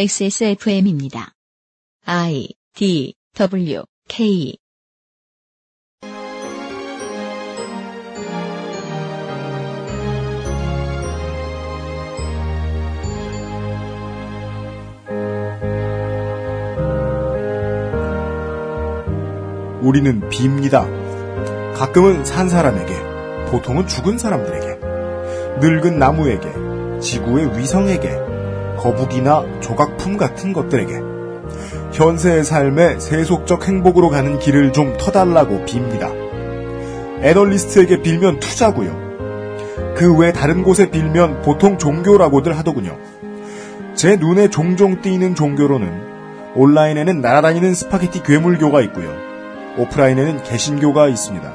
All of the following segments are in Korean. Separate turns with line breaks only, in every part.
XSFM입니다. I D W K
우리는 빕니다. 가끔은 산 사람에게, 보통은 죽은 사람들에게, 늙은 나무에게, 지구의 위성에게, 거북이나 조각품 같은 것들에게, 현세의 삶에 세속적 행복으로 가는 길을 좀 터달라고 빕니다. 애널리스트에게 빌면 투자고요. 그 외 다른 곳에 빌면 보통 종교라고들 하더군요. 제 눈에 종종 띄는 종교로는 온라인에는 날아다니는 스파게티 괴물교가 있고요. 오프라인에는 개신교가 있습니다.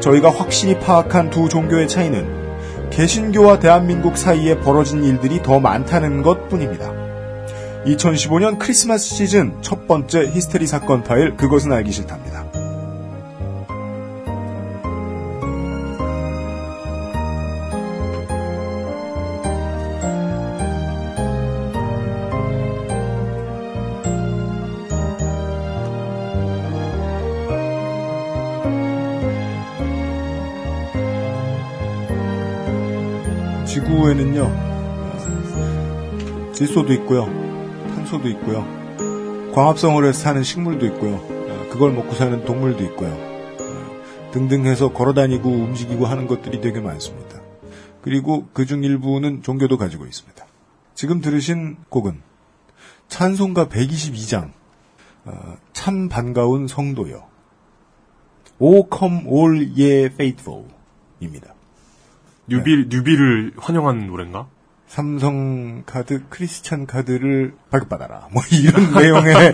저희가 확실히 파악한 두 종교의 차이는 개신교와 대한민국 사이에 벌어진 일들이 더 많다는 것 뿐입니다. 2015년 크리스마스 시즌 첫 번째 히스테리 사건 파일 그것은 알기 싫답니다. 질소도 있고요. 탄소도 있고요. 광합성을 해서 사는 식물도 있고요. 어, 그걸 먹고 사는 동물도 있고요. 어, 등등 해서 걸어다니고 움직이고 하는 것들이 되게 많습니다. 그리고 그 중 일부는 종교도 가지고 있습니다. 지금 들으신 곡은 찬송가 122장 어, 참 반가운 성도여 O come all ye faithful 입니다.
뉴비, 뉴비를 환영하는 노래인가?
삼성 카드, 크리스찬 카드를 발급받아라. 뭐 이런 내용의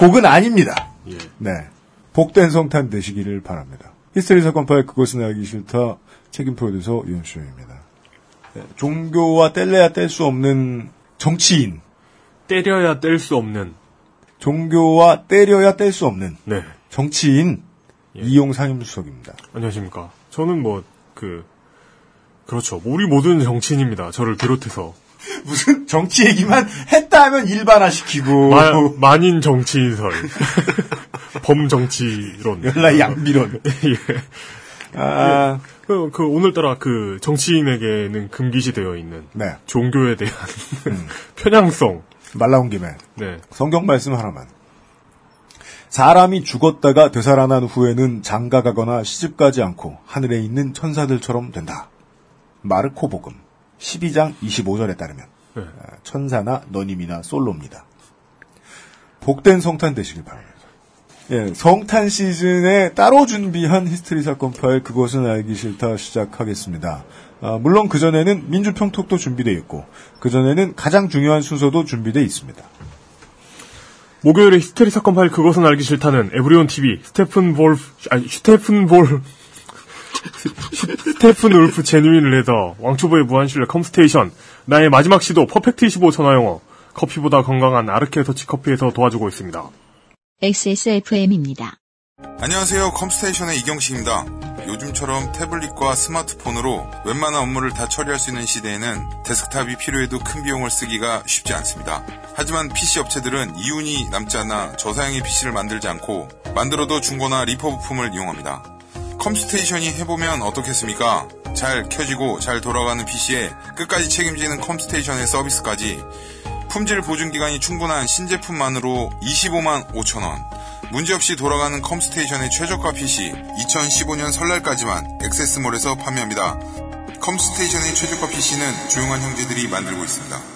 곡은 아닙니다.
예.
네. 복된 성탄 되시기를 바랍니다. 히스테리 사건 파일 그것은 알기 싫다 책임 프로듀서 윤수입니다. 네, 종교와 뗄래야 뗄 수 없는 정치인,
때려야 뗄 수 없는.
종교와 때려야 뗄 수 없는
네.
정치인
예.
이용 상임수석입니다.
안녕하십니까. 저는 뭐, 그, 그렇죠. 우리 모두는 정치인입니다. 저를 비롯해서.
무슨 정치 얘기만 했다 하면 일반화시키고
마, 만인 정치인설. 범정치론.
연락 양비론.
예.
아,
그, 그, 오늘따라 그 정치인에게는 금기시 되어 있는
네.
종교에 대한 편향성.
말 나온 김에
네.
성경 말씀 하나만. 사람이 죽었다가 되살아난 후에는 장가가거나 시집가지 않고 하늘에 있는 천사들처럼 된다. 마르코 복음 12장 25절에 따르면
네.
아, 천사나 너님이나 솔로입니다. 복된 성탄 되시길 바랍니다. 예, 성탄 시즌에 따로 준비한 히스테리 사건 파일 그것은 알기 싫다 시작하겠습니다. 아, 물론 그 전에는 민주평톡도 준비되어 있고 그 전에는 가장 중요한 순서도 준비되어 있습니다.
목요일에 히스테리 사건 파일 그것은 알기 싫다는 에브리온 TV 스테픈 볼프 아니 스테픈 볼 스테픈 울프 genuine leather 왕초보의 무한실내 컴스테이션 나의 마지막 시도 퍼펙트 25 전화영어 커피보다 건강한 아르케 더치 커피에서 도와주고 있습니다.
XSFM입니다.
안녕하세요. 컴스테이션의 이경식입니다. 요즘처럼 태블릿과 스마트폰으로 웬만한 업무를 다 처리할 수 있는 시대에는 데스크탑이 필요해도 큰 비용을 쓰기가 쉽지 않습니다. 하지만 PC 업체들은 이윤이 남지 않아 저사양의 PC를 만들지 않고 만들어도 중고나 리퍼 부품을 이용합니다. 컴스테이션이 해보면 어떻겠습니까? 잘 켜지고 잘 돌아가는 PC에 끝까지 책임지는 컴스테이션의 서비스까지 품질 보증 기간이 충분한 신제품만으로 25만 5천 원. 문제없이 돌아가는 컴스테이션의 최저가 PC 2015년 설날까지만 액세스몰에서 판매합니다. 컴스테이션의 최저가 PC는 조용한 형제들이 만들고 있습니다.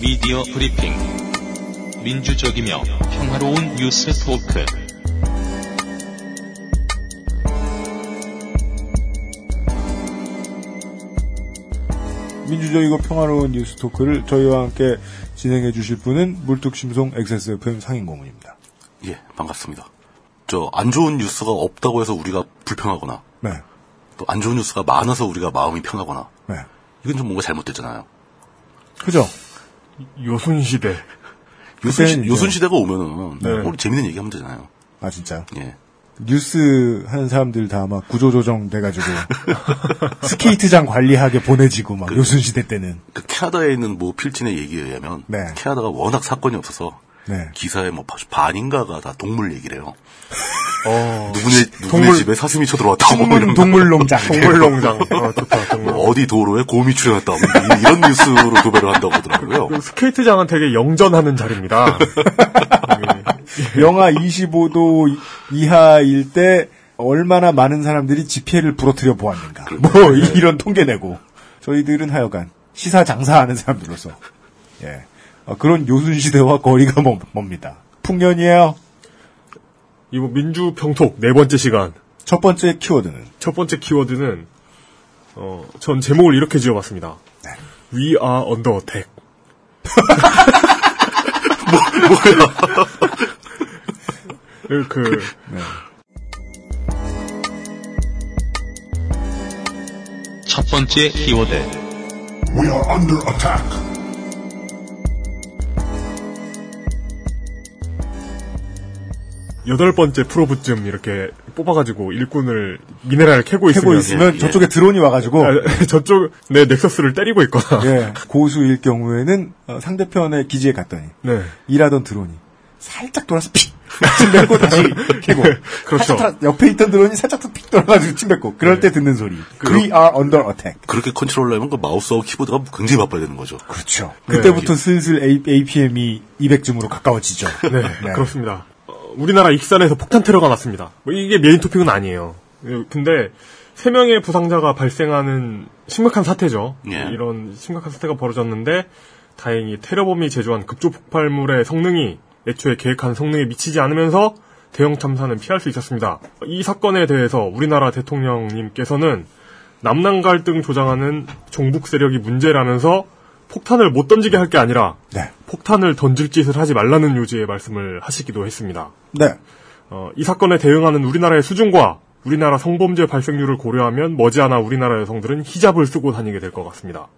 미디어 브리핑. 민주적이며 평화로운 뉴스 토크.
민주적이고 평화로운 뉴스 토크를 저희와 함께 진행해 주실 분은 물뚝심송 XSFM 상인고문입니다.
예, 반갑습니다. 저 안 좋은 뉴스가 없다고 해서 우리가 불평하거나
네.
또 안 좋은 뉴스가 많아서 우리가 마음이 편하거나
네.
이건 좀 뭔가 잘못됐잖아요.
그죠?
요순 시대.
요순, 시,
그때는 이제-
요순 시대가 오면은
네.
우리 재밌는 얘기 하면 되잖아요.
아, 진짜요?
예.
뉴스 하는 사람들 다 막 구조조정 돼가지고 스케이트장 관리하게 보내지고 막 요순 시대 때는
그 캐나다에 있는 뭐 필진의 얘기에 의하면
네.
캐나다가 워낙 사건이 없어서
네.
기사에 뭐 반인가가 다 동물 얘기래요.
어,
누구네 누구네
동물-
집에 사슴이 쳐들어왔다고 뭐
동물. 동물농장
동물농장. 어, 좋다, 동물.
뭐 어디 도로에 곰이 출현했다 뭐 이- 이런 뉴스로 도배를 한다고 하더라고요.
그 스케이트장은 되게 영전하는 자리입니다.
영하 25도 이하일 때 얼마나 많은 사람들이 지폐를 부러뜨려 보았는가. 뭐 이- 이런 통계 내고 저희들은 하여간 시사 장사하는 사람들로서 예 어, 그런 요순 시대와 거리가 멀, 멉니다. 풍년이에요.
이거 민주평톡 네 번째 시간.
첫 번째 키워드는
첫 번째 키워드는 어, 전 제목을 이렇게 지어봤습니다.
네.
We are under attack. 뭐, 뭐야?
그첫 번째 키워드.
We are under attack.
여덟 번째 프로브쯤 이렇게 뽑아가지고 일꾼을 미네랄을 캐고 있으면,
캐고 있으면
예,
저쪽에 드론이 와가지고
아, 저쪽 내 넥서스를 때리고 있거나.
예, 고수일 경우에는 어, 상대편의 기지에 갔더니
네.
일하던 드론이 살짝 돌아서 픽! 침 뱉고 다시 캐고
그렇죠.
살짝 돌아- 옆에 있던 드론이 살짝 더픽 돌아가지고 침 뱉고 그럴 때 듣는 소리 We are under attack
그렇게 컨트롤하려면 그 마우스하고 키보드가 굉장히 바빠야 되는 거죠.
그렇죠 그때부터 슬슬 A, APM이 200쯤으로 가까워지죠
네,
네.
그렇습니다. 어, 우리나라 익산에서 폭탄 테러가 났습니다. 뭐 이게 main topic은 아니에요. 예, 근데 세 명의 부상자가 발생하는 심각한 사태죠.
예.
이런 심각한 사태가 벌어졌는데 다행히 테러범이 제조한 급조 폭발물의 성능이 애초에 계획한 성능에 미치지 않으면서 대형 참사는 피할 수 있었습니다. 이 사건에 대해서 우리나라 대통령님께서는 남남 갈등 조장하는 종북 세력이 문제라면서 폭탄을 못 던지게 할 게 아니라
네.
폭탄을 던질 짓을 하지 말라는 요지의 말씀을 하시기도 했습니다.
네.
어, 이 사건에 대응하는 우리나라의 수준과 우리나라 성범죄 발생률을 고려하면 머지않아 우리나라 여성들은 히잡을 쓰고 다니게 될 것 같습니다.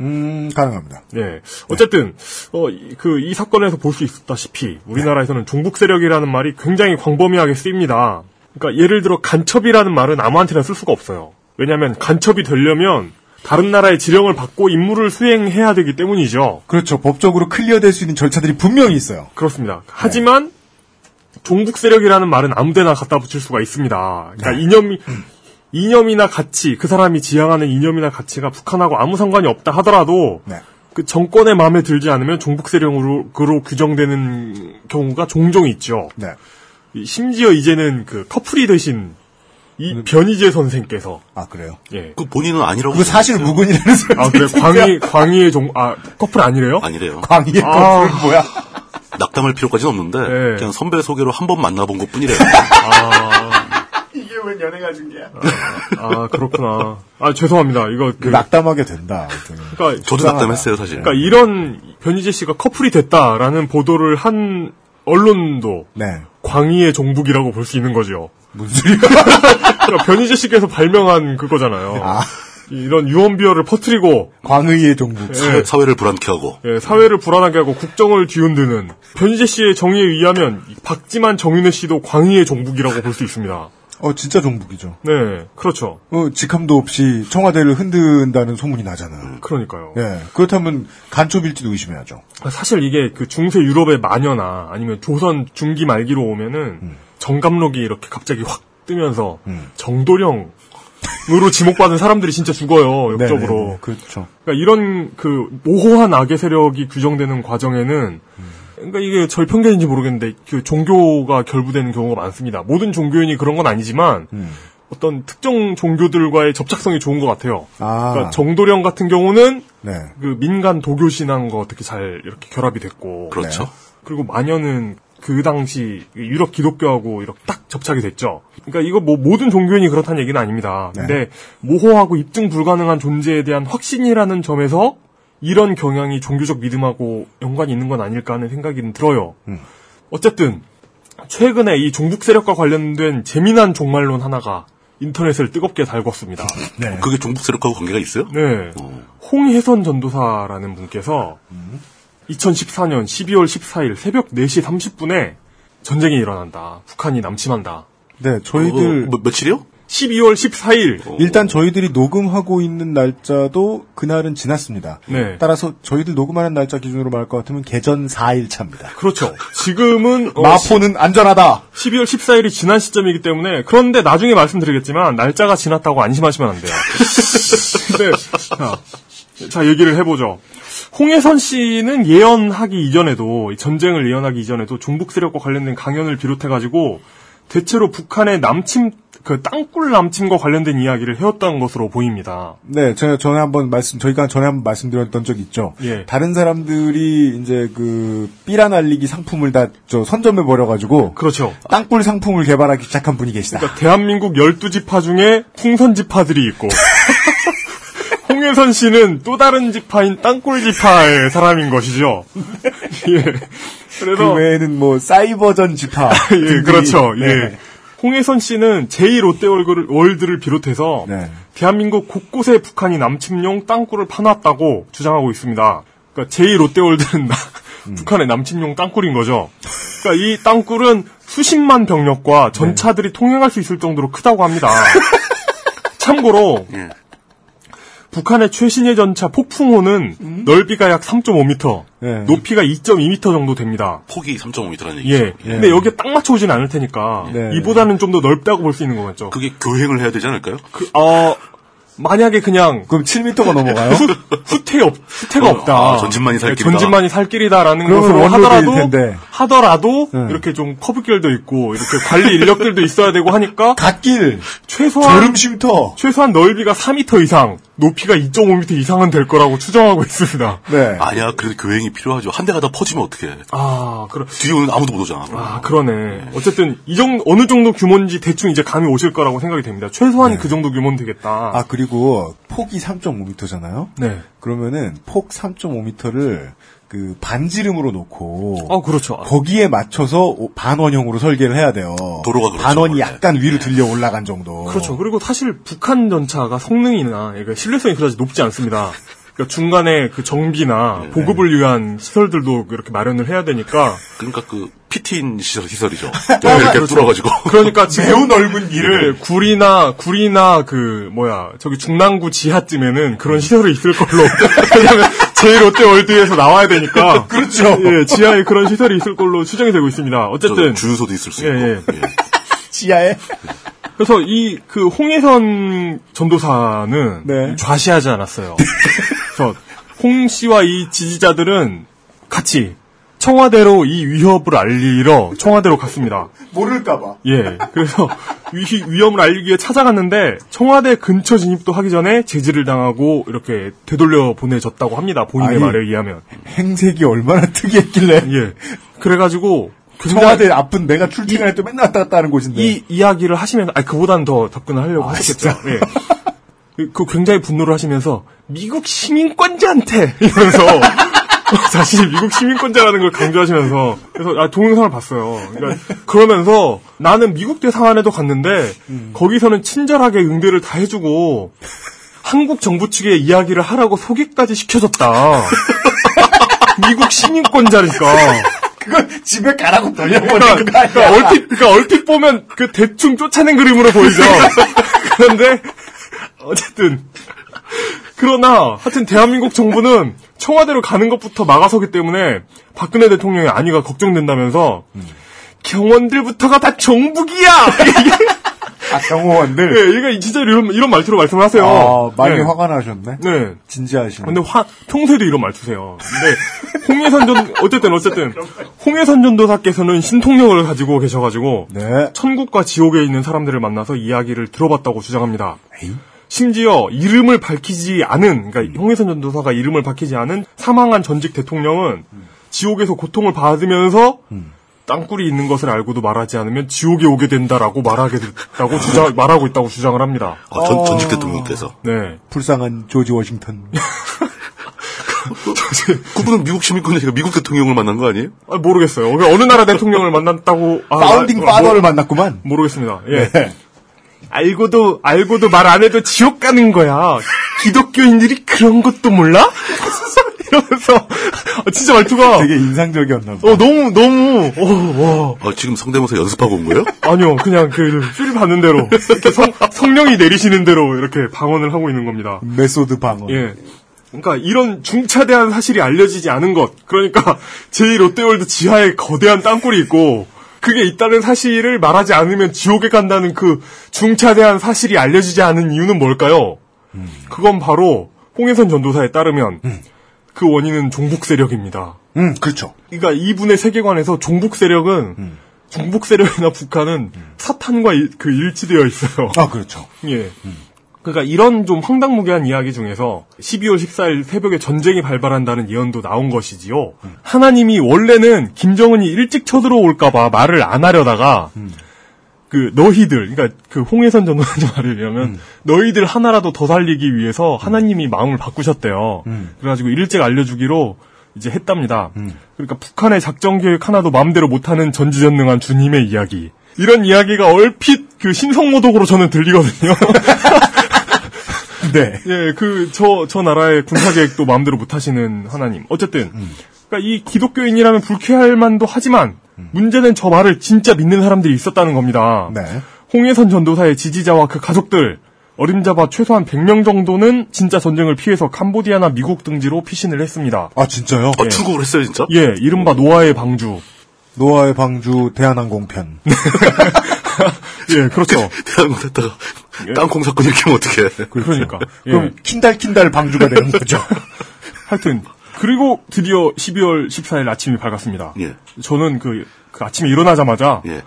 음 가능합니다
예. 어쨌든, 어, 그, 이 사건에서 볼 수 있다시피, 우리나라에서는 종북 세력이라는 말이 굉장히 광범위하게 쓰입니다. 그러니까 예를 들어 간첩이라는 말은 아무한테나 쓸 수가 없어요. 왜냐하면 간첩이 되려면 다른 나라의 지령을 받고 임무를 수행해야 되기 때문이죠.
그렇죠 법적으로 클리어될 수 있는 절차들이 분명히 있어요
그렇습니다. 하지만 종북 세력이라는 말은 아무데나 갖다 붙일 수가 있습니다. 그러니까
네.
이념이 이념이나 가치, 그 사람이 지향하는 이념이나 가치가 북한하고 아무 상관이 없다 하더라도
네.
그 정권의 마음에 들지 않으면 종북 세력으로 규정되는 경우가 종종 있죠.
네.
이- 심지어 이제는 그 커플이 되신 이 변희재 선생께서
아 그래요
예.
그 본인은 아니라고.
그거 사실 무근이라는 소리
아 그래 광희 광희의 종아 커플 아니래요?
아니래요.
광희의
아.
커플은 뭐야
낙담할 필요까지는 없는데
네.
그냥 선배 소개로 한 번 만나본 것 뿐이래요.
이게 왜 연애가 중계야
아 그렇구나. 아 죄송합니다. 이거 그
낙담하게 된다 아무튼.
그러니까
저도. 낙담했어요 사실.
그러니까 이런 변희재 씨가 커플이 됐다라는 보도를 한 언론도
네
광희의 종북이라고 볼 수 있는 거죠.
무슨 소리야
그러니까 변희재 씨께서 발명한 그거잖아요.
아.
이런 유언비어를 퍼뜨리고
광의의 종북
사회, 사회를 불안케 하고
예, 사회를 불안하게 하고 국정을 뒤흔드는 변희재 씨의 정의에 의하면 이 박지만 정윤회 씨도 광희의 종북이라고 볼 수 있습니다.
어 진짜 종북이죠
네, 그렇죠.
어, 직함도 없이 청와대를 흔든다는 소문이 나잖아요.
그러니까요.
예. 그렇다면 간첩일지도 의심해야죠.
사실 이게 그 중세 유럽의 마녀나 아니면 조선 중기 말기로 오면은 정감록이 이렇게 갑자기 확 뜨면서
음.
정도령 으로 지목받은 사람들이 진짜 죽어요 역적으로.
네네네. 그렇죠.
그러니까 이런 그 모호한 악의 세력이 규정되는 과정에는 그러니까 이게 저희 편견인지 모르겠는데 그 종교가 결부되는 경우가 많습니다. 모든 종교인이 그런 건 아니지만
음.
어떤 특정 종교들과의 접착성이 좋은 것 같아요.
아.
그러니까 정도령 같은 경우는
네.
그 민간 도교 신앙과 어떻게 잘 이렇게 결합이 됐고
그렇죠.
그리고 마녀는 그 당시 유럽 기독교하고 이렇게 딱 접착이 됐죠. 그러니까 이거 뭐 모든 종교인이 그렇다는 얘기는 아닙니다.
네.
근데 모호하고 입증 불가능한 존재에 대한 확신이라는 점에서 이런 경향이 종교적 믿음하고 연관이 있는 건 아닐까 하는 생각이 들어요.
음.
어쨌든 최근에 이 종북 세력과 관련된 재미난 종말론 하나가 인터넷을 뜨겁게 달궜습니다.
네.
그게 종북 세력하고 관계가 있어요?
네.
어.
홍혜선 전도사라는 분께서 2014년 12월 14일 새벽 4시 30분에 전쟁이 일어난다. 북한이 남침한다.
네, 저희들
어, 뭐, 며칠이요?
12월 14일.
일단 저희들이 녹음하고 있는 날짜도 그날은 지났습니다.
네.
따라서 저희들 녹음하는 날짜 기준으로 말할 것 같으면 개전 4일 차입니다.
그렇죠. 지금은 어,
마포는 안전하다.
12월 14일이 지난 시점이기 때문에 그런데 나중에 말씀드리겠지만 날짜가 지났다고 안심하시면 안 돼요. 근데 자, 자 얘기를 해보죠. 홍혜선 씨는 예언하기 이전에도 이 전쟁을 예언하기 이전에도 종북 세력과 관련된 강연을 비롯해 가지고 대체로 북한의 남침 그 땅굴 남침과 관련된 이야기를 해왔던 것으로 보입니다.
네, 제가 전에 한번 말씀, 저희가 전에 한번 말씀드렸던 적 있죠.
예.
다른 사람들이 이제 그 삐라 날리기 상품을 다 저 선점해 버려 가지고
그렇죠.
땅굴 상품을 개발하기 시작한 분이 계시다.
그러니까 대한민국 12지파 중에 풍선 지파들이 있고 홍혜선 씨는 또 다른 지파인 땅굴 지파의 사람인 것이죠. 예.
그
그래서
외에는 뭐 사이버전 지파.
예, 그렇죠.
네.
예. 홍혜선 씨는 제2롯데월드를 비롯해서
네.
대한민국 곳곳에 북한이 남침용 땅굴을 파놨다고 주장하고 있습니다. 그러니까 제2롯데 월드는
음.
북한의 남침용 땅굴인 거죠. 그러니까 이 땅굴은 수십만 병력과 전차들이
네.
통행할 수 있을 정도로 크다고 합니다. 참고로
예.
북한의 최신의 전차 폭풍호는 넓이가 약 3.5m,
음. 네.
높이가 2.2m 정도 됩니다.
폭이 3.5m라는 얘기죠.
예. 근데 여기에 딱 맞춰오진 않을 테니까
네.
이보다는 좀 더 넓다고 볼 수 있는 거겠죠.
그게 교행을 해야 되지 않을까요?
그, 어, 만약에 그냥
그럼 7m가 넘어가요?
후 퇴 없, 후퇴가
어,
없다.
아, 전진만이 살
네,
길이다.
전진만이 살 길이다라는 것으로 하더라도
텐데.
하더라도
네.
이렇게 좀 커브길도 있고 이렇게 관리 인력들도 있어야 되고 하니까
갓길,
최소한
졸음 쉼터.
최소한 넓이가 4m 이상, 높이가 2.5m 이상은 될 거라고 추정하고 있습니다.
네.
아니야, 그래도 교행이 필요하죠. 한 대가 다 퍼지면 어떡해.
아, 그럼
뒤에 오는 아무도 못 오잖아.
아, 그러네. 어쨌든 이 정도 어느 정도 규모인지 대충 이제 감이 오실 거라고 생각이 됩니다. 최소한 그 정도 규모는 되겠다.
아, 그리고 폭이 3.5m잖아요?
네.
그러면은 폭 3.5m를 그 반지름으로 놓고
어, 그렇죠.
거기에 맞춰서 오- 반원형으로 설계를 해야 돼요.
도로가 그렇죠,
반원이
원래.
약간 위로 들려 올라간 정도.
그렇죠. 그리고 사실 북한 전차가 성능이나 그러니까 신뢰성이 그다지 높지 않습니다. 그러니까 중간에 그 정비나
네.
보급을 위한 시설들도 이렇게 마련을 해야 되니까
그러니까 그 피트인 시설, 시설이죠. 이렇게 뚫어가지고.
그러니까 지금
매우 넓은 길을
예, 구리나 구리나 그 뭐야 저기 중랑구 지하쯤에는 그런 시설이 있을 걸로 왜냐면 제일 롯데 월드에서 나와야 되니까
그렇죠.
예 지하에 그런 시설이 있을 걸로 추정이 되고 있습니다.
저
어쨌든
주유소도 있을 수
예,
있고.
예.
예.
지하에
그래서 이 그 홍혜선 전도사는
네.
좌시하지 않았어요. 그래서 홍 씨와 이 지지자들은 같이 청와대로 이 위협을 알리러 청와대로 갔습니다.
모를까봐.
예. 그래서 위, 위험을 알리기 위해 찾아갔는데 청와대 근처 진입도 하기 전에 제지를 당하고 이렇게 되돌려 보내졌다고 합니다. 본인의
아니,
말에 의하면.
행색이 얼마나 특이했길래
예. 그래가지고
청와대 앞은 내가 출퇴근할 때 맨날 왔다 갔다 하는 곳인데.
이 이야기를 하시면서 아니 그보다는 더 접근을 하려고 하셨겠죠. 예. 그- 그 굉장히 분노를 하시면서 미국 시민권자한테 이러면서 자신이 미국 시민권자라는 걸 강조하시면서 그래서 아 동영상을 봤어요. 그러니까 그러면서 나는 미국 대사관에도 갔는데 거기서는 친절하게 응대를 다 해주고 한국 정부 측에 이야기를 하라고 소개까지 시켜줬다. 미국 시민권자니까.
그걸 집에 가라고 돌려보낸
그러니까,
거.
그러니까 얼핏, 그러니까 얼핏 보면 그 대충 쫓아낸 그림으로 보이죠. 그런데 어쨌든 그러나 하여튼 대한민국 정부는 청와대로 가는 것부터 막아서기 때문에 박근혜 대통령의 안위가 걱정된다면서 경원들부터가 다 정북이야.
아, 경호원들?
네, 얘가 진짜 이런, 이런 말투로 말씀을 하세요.
아, 많이
네.
화가 나셨네?
네.
진지하시네.
근데 화, 평소에도 이런 말투세요. 근데, 홍해선 전, 어쨌든, 어쨌든, 홍해선 전도사께서는 신통력을 가지고 계셔가지고,
네.
천국과 지옥에 있는 사람들을 만나서 이야기를 들어봤다고 주장합니다. 심지어 이름을 밝히지 않은, 그러니까 홍해선 전도사가 이름을 밝히지 않은 사망한 전직 대통령은 지옥에서 고통을 받으면서 땅굴이 있는 것을 알고도 말하지 않으면 지옥에 오게 된다라고 말하겠다고 주장, 말하고 있다고 주장을 합니다.
아, 전, 전직 대통령께서.
네.
불쌍한 조지 워싱턴.
그분은 미국 시민권이 아니라 미국 대통령을 만난 거 아니에요?
아, 모르겠어요. 어느 나라 대통령을 만났다고. 아,
founding
아,
father를
모-
만났구만.
모르겠습니다. 예.
네.
알고도, 알고도 말 안 해도 지옥 가는 거야. 기독교인들이 그런 것도 몰라? 이러면서, 아, 진짜 말투가.
되게 인상적이었나 봐.
어, 너무, 너무, 어, 와.
아, 지금 성대모사 연습하고 온 거예요?
아니요, 그냥 그, 줄 받는 대로. 이렇게 성, 성령이 내리시는 대로 이렇게 방언을 하고 있는 겁니다.
method 방언.
예. 그러니까 이런 중차대한 사실이 알려지지 않은 것. 그러니까 제2 롯데월드 지하에 거대한 땅굴이 있고 그게 있다는 사실을 말하지 않으면 지옥에 간다는 그 중차대한 사실이 알려지지 않은 이유는 뭘까요? 그건 바로 홍해선 전도사에 따르면 그 원인은 종북 세력입니다.
음, 그렇죠.
그러니까 이분의 세계관에서 종북 세력은 종북 세력이나 북한은 사탄과 일- 그 일치되어 있어요.
아, 그렇죠.
예. 그러니까 이런 좀 황당무계한 이야기 중에서 12월 14일 새벽에 전쟁이 발발한다는 예언도 나온 것이지요. 하나님이 원래는 김정은이 일찍 쳐들어올까봐 말을 안 하려다가 그 너희들, 그러니까 그 홍해선 전도사 말을 의하면 너희들 하나라도 더 살리기 위해서 하나님이 마음을 바꾸셨대요. 그래가지고 일찍 알려주기로 이제 했답니다. 그러니까 북한의 작전 계획 하나도 마음대로 못하는 전지전능한 주님의 이야기. 이런 이야기가 얼핏 그 신성모독으로 저는 들리거든요.
네.
예, 그, 저, 저 나라의 군사 계획도 마음대로 못 하시는 하나님. 어쨌든, 그러니까 이 기독교인이라면 불쾌할 만도 하지만, 문제는 저 말을 진짜 믿는 사람들이 있었다는 겁니다.
네.
홍해선 전도사의 지지자와 그 가족들, 어림잡아 최소한 100명 정도는 진짜 전쟁을 피해서 캄보디아나 미국 등지로 피신을 했습니다.
아, 진짜요?
아, 출국을 했어요, 진짜?
예, 이른바 노아의 방주.
노아의 방주 대한항공편.
예, 그렇죠.
대한민국 했다가 땅콩 사건 이렇게 하면 어떡해.
그러니까. 예.
그럼 킨달킨달 방주가 되는 거죠.
하여튼, 그리고 드디어 12월 14일 아침이 밝았습니다.
예.
저는 그, 그 아침에 일어나자마자
예.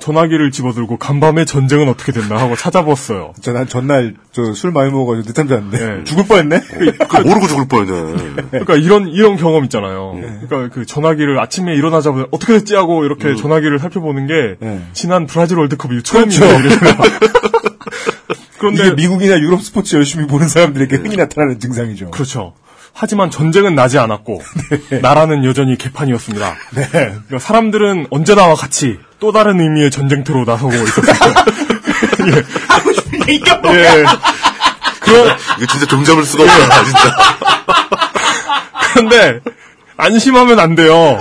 전화기를 집어들고 간밤에 전쟁은 어떻게 됐나 하고 찾아봤어요.
저 난 전날 저 술 많이 먹어가지고 늦잠 잤는데
예.
죽을 뻔했네.
그 모르고 죽을 뻔했네.
그러니까 이런 이런 경험 있잖아요. 그러니까 그 전화기를 아침에 일어나자마자 어떻게 됐지 하고 이렇게 전화기를 살펴보는 게
예.
지난 브라질 월드컵 이후 처음이에요.
그렇죠.
그런데
미국이나 유럽 스포츠 열심히 보는 사람들에게 흔히 나타나는 증상이죠.
그렇죠. 하지만 전쟁은 나지 않았고 나라는 여전히 개판이었습니다.
네.
그러니까 사람들은 언제나와 같이 또 다른 의미의 전쟁터로 나서고 있었어요. 예. 예. 그런
이거 진짜 종잡을 수가 없다, 진짜.
그런데 안심하면 안 돼요.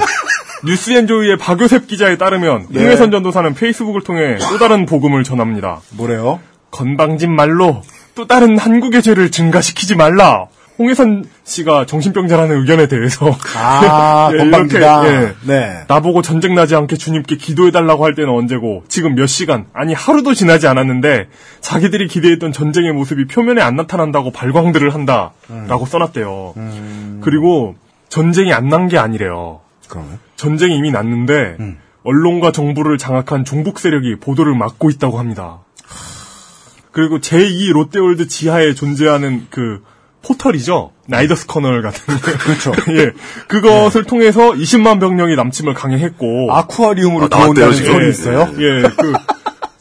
뉴스엔조이의 박요셉 기자에 따르면
네.
홍해선 전도사는 페이스북을 통해 또 다른 복음을 전합니다.
뭐래요?
건방진 말로 또 다른 한국의 죄를 증가시키지 말라. 홍해선 씨가 정신병자라는 의견에 대해서
아,
예,
건방지다.
이렇게, 예.
네.
나보고 전쟁 나지 않게 주님께 기도해 달라고 할 때는 언제고 지금 몇 시간 아니 하루도 지나지 않았는데 자기들이 기대했던 전쟁의 모습이 표면에 안 나타난다고 발광들을 한다라고 써놨대요. 그리고 전쟁이 안 난 게 아니래요.
그러면
전쟁이 이미 났는데 언론과 정부를 장악한 종북 세력이 보도를 막고 있다고 합니다. 그리고 제2 롯데월드 지하에 존재하는 그 포털이죠. Nydus Canal 같은 게.
그렇죠.
예. 그것을 통해서 20만 병력이 남침을 강행했고.
아쿠아리움으로
아,
들어온다는
지금.
소리
예,
있어요?
예. 그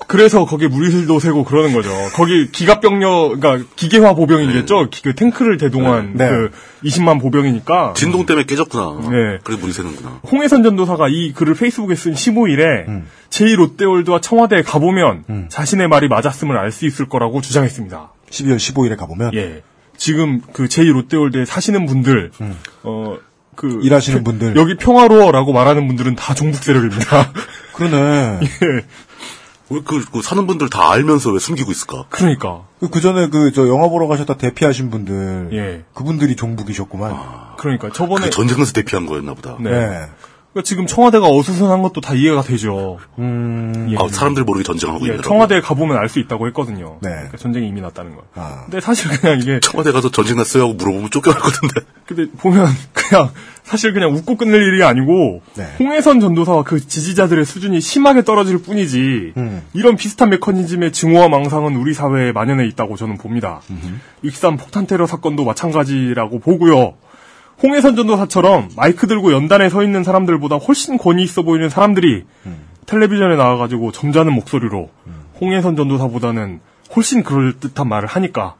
그래서 거기 물도 새고 그러는 거죠. 거기 기갑병력, 그러니까 기계화 보병이겠죠. 기- 그 탱크를 대동한
네.
그 20만 보병이니까.
진동 때문에 깨졌구나.
네.
그래서 물이 새는구나.
홍해선 전도사가 이 글을 페이스북에 쓴 15일에 제2 롯데월드와 청와대에 가보면 자신의 말이 맞았음을 알 수 있을 거라고 주장했습니다.
12월 15일에 가보면
예. 지금 그 제2 롯데월드에 사시는 분들, 어, 그.
일하시는 분들.
여기 평화로워라고 말하는 분들은 다 종북 세력입니다.
그러네.
예.
왜 그, 그 사는 분들 다 알면서 왜 숨기고 있을까?
그러니까.
그 전에 그 저 영화 보러 가셨다 대피하신 분들,
예.
그분들이 종북이셨구만.
그러니까. 저번에.
그 전쟁에서 대피한 거였나 보다.
네.
네.
그러니까 지금 청와대가 어수선한 것도 다 이해가 되죠.
음.
예.
아, 사람들이 모르게 전쟁하고
예,
있더라고.
청와대에 가보면 알 수 있다고 했거든요.
네.
그러니까 전쟁이 이미 났다는 걸.
아.
근데 사실 그냥 이게
청와대 가서 전쟁 났어요 하고 물어보면 쫓겨나거든데.
근데 보면 그냥 사실 그냥 웃고 끝낼 일이 아니고
네.
홍해선 전도사와 그 지지자들의 수준이 심하게 떨어질 뿐이지
음.
이런 비슷한 메커니즘의 증오와 망상은 우리 사회에 만연해 있다고 저는 봅니다. 익산 폭탄 테러 사건도 마찬가지라고 보고요. 홍해선 전도사처럼 마이크 들고 연단에 서 있는 사람들보다 훨씬 권위 있어 보이는 사람들이 텔레비전에 나와가지고 점잖은 목소리로 홍해선 전도사보다는 훨씬 그럴 듯한 말을 하니까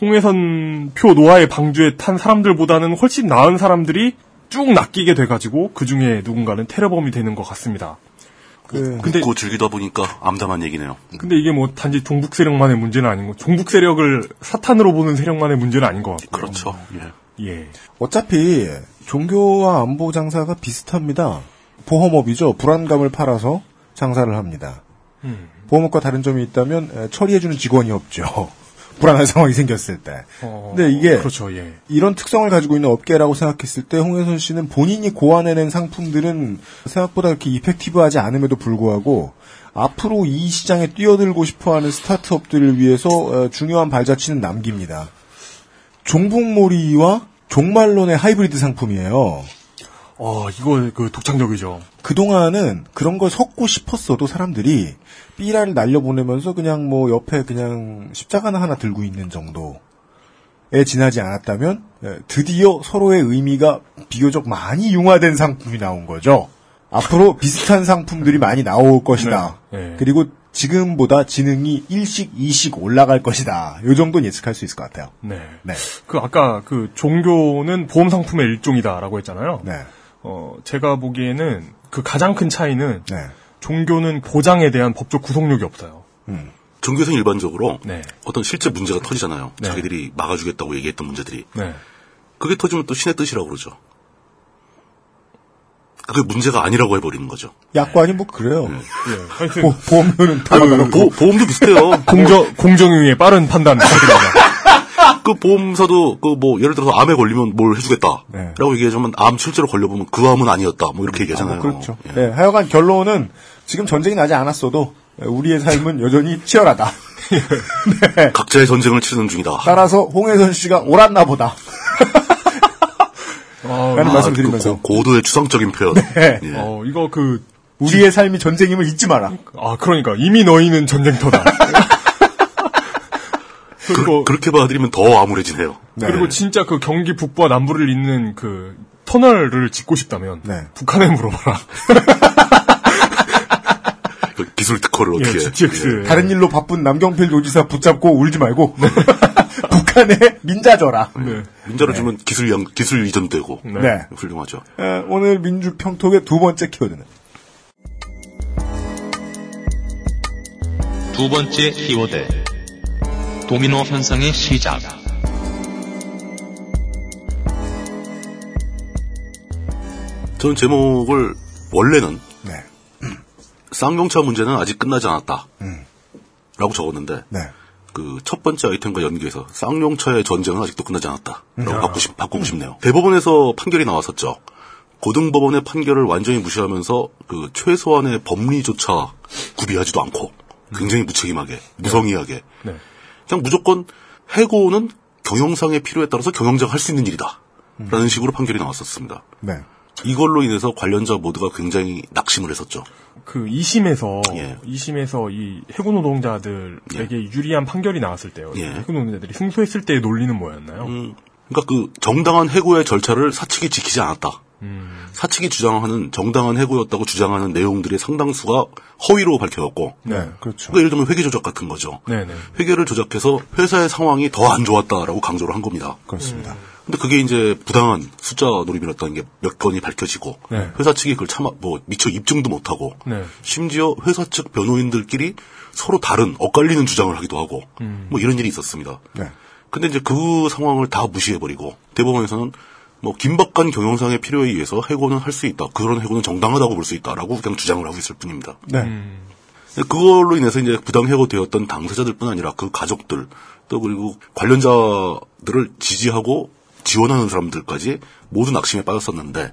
홍해선 표 노아의 방주에 탄 사람들보다는 훨씬 나은 사람들이 쭉 낚이게 돼가지고 그 중에 누군가는 테러범이 되는 것 같습니다.
그,
근데
웃고 즐기다 보니까 암담한 얘기네요.
근데 이게 뭐 단지 종북 세력만의 문제는 아니고 종북 세력을 사탄으로 보는 세력만의 문제는 아닌 것 같고
그렇죠. 예.
예.
어차피 종교와 안보 장사가 비슷합니다. 보험업이죠. 불안감을 팔아서 장사를 합니다.
음.
보험업과 다른 점이 있다면 에, 처리해주는 직원이 없죠. 불안한 상황이 생겼을 때.
어,
근데 이게
그렇죠. 예.
이런 특성을 가지고 있는 업계라고 생각했을 때 홍혜선 씨는 본인이 고안해낸 상품들은 생각보다 그렇게 이펙티브하지 않음에도 불구하고 앞으로 이 시장에 뛰어들고 싶어하는 스타트업들을 위해서 어, 중요한 발자취는 남깁니다. 종북몰이와 종말론의 하이브리드 상품이에요.
어 이거 그 독창적이죠.
그동안은 그런 걸 섞고 싶었어도 사람들이 삐라를 날려보내면서 그냥 뭐 옆에 그냥 십자가나 하나 들고 있는 정도에 지나지 않았다면 예, 드디어 서로의 의미가 비교적 많이 융화된 상품이 나온 거죠. 앞으로 비슷한 상품들이 많이 나올 것이다.
네, 네.
그리고 지금보다 지능이 일식, 이식 올라갈 것이다. 요 정도는 예측할 수 있을 것 같아요.
네.
네.
그 아까 그 종교는 보험 상품의 일종이다라고 했잖아요.
네.
어 제가 보기에는 그 가장 큰 차이는
네.
종교는 보장에 대한 법적 구속력이 없어요.
음.
종교에서는 일반적으로
네.
어떤 실제 문제가 터지잖아요.
네.
자기들이 막아주겠다고 얘기했던 문제들이.
네.
그게 터지면 또 신의 뜻이라고 그러죠. 그게 문제가 아니라고 해버리는 거죠.
약관이 뭐 그래요.
예. 하여튼
보, 보험료는 다 막아놓고.
보, 보험도 비슷해요.
공정 공정위의 빠른 판단.
그 보험사도 그 뭐 예를 들어서 암에 걸리면 뭘 해주겠다.
네.
라고 얘기하지만 암 실제로 걸려보면 그 암은 아니었다. 뭐 이렇게 얘기하잖아요.
그렇죠.
예.
네, 하여간 결론은 지금 전쟁이 나지 않았어도 우리의 삶은 여전히 치열하다. 네.
각자의 전쟁을 치르는 중이다.
따라서 홍혜선 씨가 옳았나 보다.
어,
라는
아,
말씀
그
드리면서
고, 고도의 추상적인 표현.
네.
예.
어 이거 그
우리의 삶이 전쟁임을 잊지 마라.
아, 그러니까 이미 너희는 전쟁터다. 그리고
그, 렇게 봐드리면 더 암울해지네요.
네.
그리고 진짜 그 경기 북부와 남부를 잇는 그 터널을 짓고 싶다면
네.
북한에 물어봐라.
그 기술 특허를
예,
어떻게.
GTX.
다른 일로 바쁜 남경필 도지사 붙잡고 울지 말고 북한에 민자 줘라.
네.
민자를 주면 기술 양, 기술 이전되고.
네.
네.
훌륭하죠.
에, 오늘 민주평톡의 두 번째 키워드는
두 번째 키워드. 도미노 현상의 시작.
저는 제목을 원래는
네.
쌍용차 문제는 아직 끝나지 않았다.
음.
라고 적었는데
네.
그 첫 번째 아이템과 연계해서 쌍용차의 전쟁은 아직도 끝나지 않았다.
음.
라고 바꾸고, 싶, 바꾸고 싶네요. 대법원에서 판결이 나왔었죠. 고등법원의 판결을 완전히 무시하면서 그 최소한의 법리조차 구비하지도 않고 굉장히 무책임하게 무성의하게
네.
그냥 무조건 해고는 경영상의 필요에 따라서 경영자가 할 수 있는 일이다. 라는 식으로 판결이 나왔었습니다.
네.
이걸로 인해서 관련자 모두가 굉장히 낙심을 했었죠.
그 2심에서
예.
2심에서 이 해고 노동자들에게 유리한 판결이 나왔을 때요.
예.
해고 노동자들이 승소했을 때의 논리는 뭐였나요?
음, 그러니까 그 정당한 해고의 절차를 사측이 지키지 않았다.
음.
사측이 주장하는 정당한 해고였다고 주장하는 내용들의 상당수가 허위로 밝혀졌고,
네. 그렇죠.
그러니까 예를 들면 회계 조작 같은 거죠.
네 네.
회계를 조작해서 회사의 상황이 더 안 좋았다라고 강조를 한 겁니다.
그렇습니다.
근데 그게 이제 부당한 숫자 노림이었다는 게 몇 건이 밝혀지고
네.
회사 측이 그걸 참아 뭐 미처 입증도 못 하고
네.
심지어 회사 측 변호인들끼리 서로 다른 엇갈리는 주장을 하기도 하고
음.
뭐 이런 일이 있었습니다.
네.
근데 이제 그 상황을 다 무시해버리고 대법원에서는 뭐 긴박한 경영상의 필요에 의해서 해고는 할 수 있다. 그런 해고는 정당하다고 볼 수 있다라고 그냥 주장을 하고 있을 뿐입니다.
네.
그걸로 인해서 이제 부당 해고되었던 당사자들뿐 아니라 그 가족들 또 그리고 관련자들을 지지하고 지원하는 사람들까지 모두 낙심에 빠졌었는데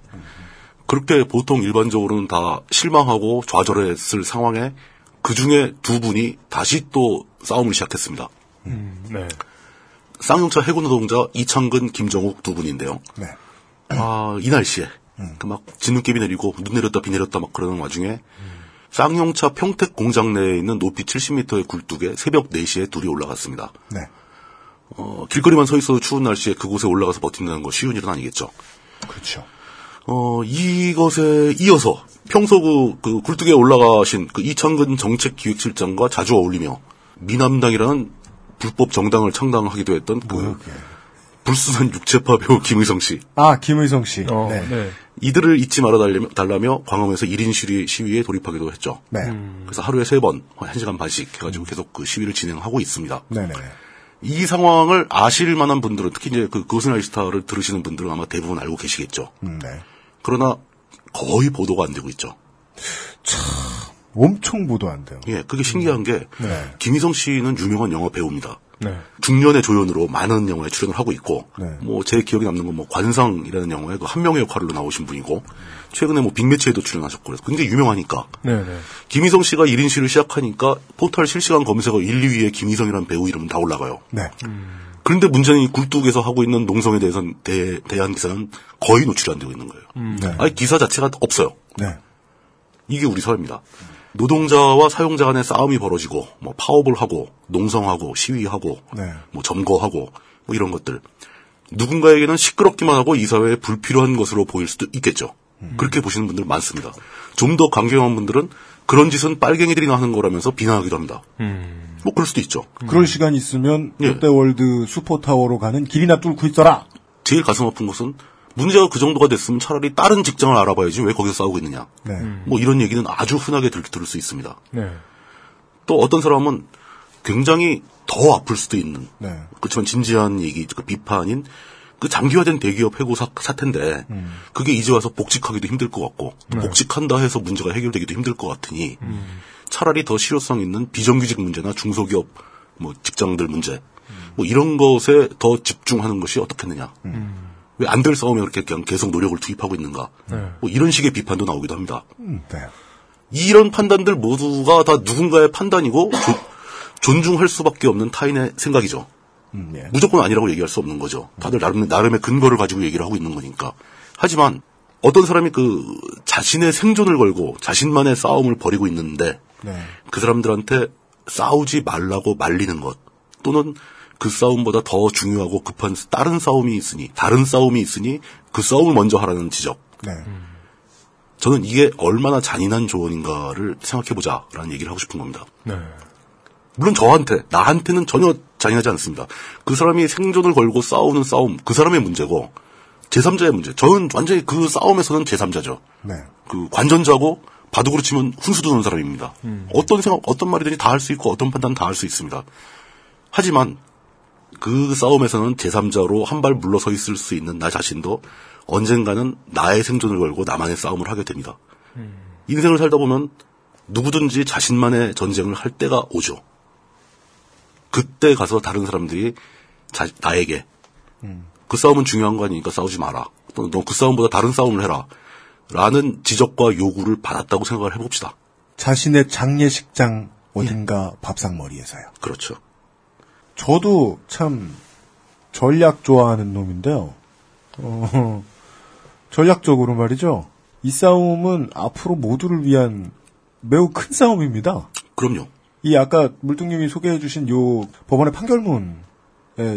그렇게 보통 일반적으로는 다 실망하고 좌절했을 상황에 그 중에 두 분이 다시 또 싸움을 시작했습니다.
네.
쌍용차 해군 노동자 이창근, 김정욱 두 분인데요.
네.
아, 이 날씨에 그막 진눈깨비 내리고 눈 내렸다 비 내렸다 막 그러는 와중에 쌍용차 평택 공장 내에 있는 높이 70m의 굴뚝에 새벽 4시에 둘이 올라갔습니다.
네.
어, 길거리만 서 있어도 추운 날씨에 그곳에 올라가서 버틴다는 거 쉬운 일은 아니겠죠.
그렇죠.
어, 이것에 이어서 평소 그, 그 굴뚝에 올라가신 그 이창근 정책기획실장과 자주 어울리며 미남당이라는 불법 정당을 창당하기도 했던 그 불순한 육체파 배우 김의성 씨.
아, 김의성 씨.
어,
네.
네.
이들을 잊지 말아 달라며, 달라며 광화문에서 1인 시위, 시위에 돌입하기도 했죠.
네.
그래서 하루에 세 번, 한 시간 반씩 해가지고 계속 그 시위를 진행하고 있습니다.
네네.
이 상황을 아실 만한 분들은 특히 이제 그 그것은 알스타를 들으시는 분들은 아마 대부분 알고 계시겠죠.
음, 네.
그러나 거의 보도가 안 되고 있죠.
엄청 보도 안 돼요.
예, 그게 신기한 게
네.
김희성 씨는 유명한 영화 배우입니다.
네.
중년의 조연으로 많은 영화에 출연을 하고 있고,
네.
뭐제 기억에 남는 건 뭐 관상이라는 영화에 그 한 명의 역할로 나오신 분이고, 최근에 뭐 빅매치에도 출연하셨고 그래서 굉장히 유명하니까
네. 네.
김희성 씨가 1인 시를 시작하니까 포털 실시간 검색어 1, 2위에 김희성이라는 배우 이름은 다 올라가요.
네.
그런데 문제는 이 굴뚝에서 하고 있는 농성에 대해서는 대, 대한 기사는 거의 노출이 안 되고 있는 거예요.
네.
아예 기사 자체가 없어요.
네.
이게 우리 사회입니다. 노동자와 사용자 간의 싸움이 벌어지고 뭐 파업을 하고 농성하고 시위하고
네.
뭐 점거하고 뭐 이런 것들 누군가에게는 시끄럽기만 하고 이 사회에 불필요한 것으로 보일 수도 있겠죠. 그렇게 보시는 분들 많습니다. 좀 더 강경한 분들은 그런 짓은 빨갱이들이 하는 거라면서 비난하기도 합니다. 뭐 그럴 수도 있죠.
그럴 시간 있으면
예.
롯데월드 슈퍼타워로 가는 길이나 뚫고 있어라.
제일 가슴 아픈 것은 문제가 그 정도가 됐으면 차라리 다른 직장을 알아봐야지 왜 거기서 싸우고 있느냐.
네.
뭐 이런 얘기는 아주 흔하게 들, 들을 수 있습니다.
네.
또 어떤 사람은 굉장히 더 아플 수도 있는
네.
그렇지만 진지한 얘기, 그 비판인 그 장기화된 대기업 해고 사, 사태인데 그게 이제 와서 복직하기도 힘들 것 같고 또 복직한다 해서 문제가 해결되기도 힘들 것 같으니 차라리 더 실효성 있는 비정규직 문제나 중소기업 뭐 직장들 문제 뭐 이런 것에 더 집중하는 것이 어떻겠느냐. 왜 안 될 싸움에 그렇게 그냥 계속 노력을 투입하고 있는가. 뭐 이런 식의 비판도 나오기도 합니다.
음, 네.
이런 판단들 모두가 다 누군가의 판단이고 조- 존중할 수밖에 없는 타인의 생각이죠.
음, 예.
무조건 아니라고 얘기할 수 없는 거죠. 다들 나름, 나름의 근거를 가지고 얘기를 하고 있는 거니까. 하지만 어떤 사람이 그 자신의 생존을 걸고 자신만의 싸움을 벌이고 있는데
네.
그 사람들한테 싸우지 말라고 말리는 것 또는 그 싸움보다 더 중요하고 급한 다른 싸움이 있으니 다른 싸움이 있으니 그 싸움을 먼저 하라는 지적.
네.
저는 이게 얼마나 잔인한 조언인가를 생각해보자라는 얘기를 하고 싶은 겁니다.
네.
물론 저한테, 나한테는 전혀 잔인하지 않습니다. 그 사람이 생존을 걸고 싸우는 싸움, 그 사람의 문제고, 제3자의 문제. 저는 완전히 그 싸움에서는 제3자죠.
네.
그 관전자고, 바둑으로 치면 훈수 두는 사람입니다. 어떤 생각, 어떤 말이든지 다 할 수 있고, 어떤 판단 다 할 수 있습니다. 하지만, 그 싸움에서는 제3자로 한 발 물러서 있을 수 있는 나 자신도 언젠가는 나의 생존을 걸고 나만의 싸움을 하게 됩니다. 인생을 살다 보면 누구든지 자신만의 전쟁을 할 때가 오죠. 그때 가서 다른 사람들이 자- 나에게 그 싸움은 중요한 거 아니니까 싸우지 마라. 또는 너 그 싸움보다 다른 싸움을 해라. 라는 지적과 요구를 받았다고 생각을 해봅시다.
자신의 장례식장 어딘가 밥상머리에서요.
그렇죠.
저도 참 전략 좋아하는 놈인데요. 어, 전략적으로 말이죠. 이 싸움은 앞으로 모두를 위한 매우 큰 싸움입니다.
그럼요.
이 아까 물뚱님이 소개해주신 요 법원의 판결문의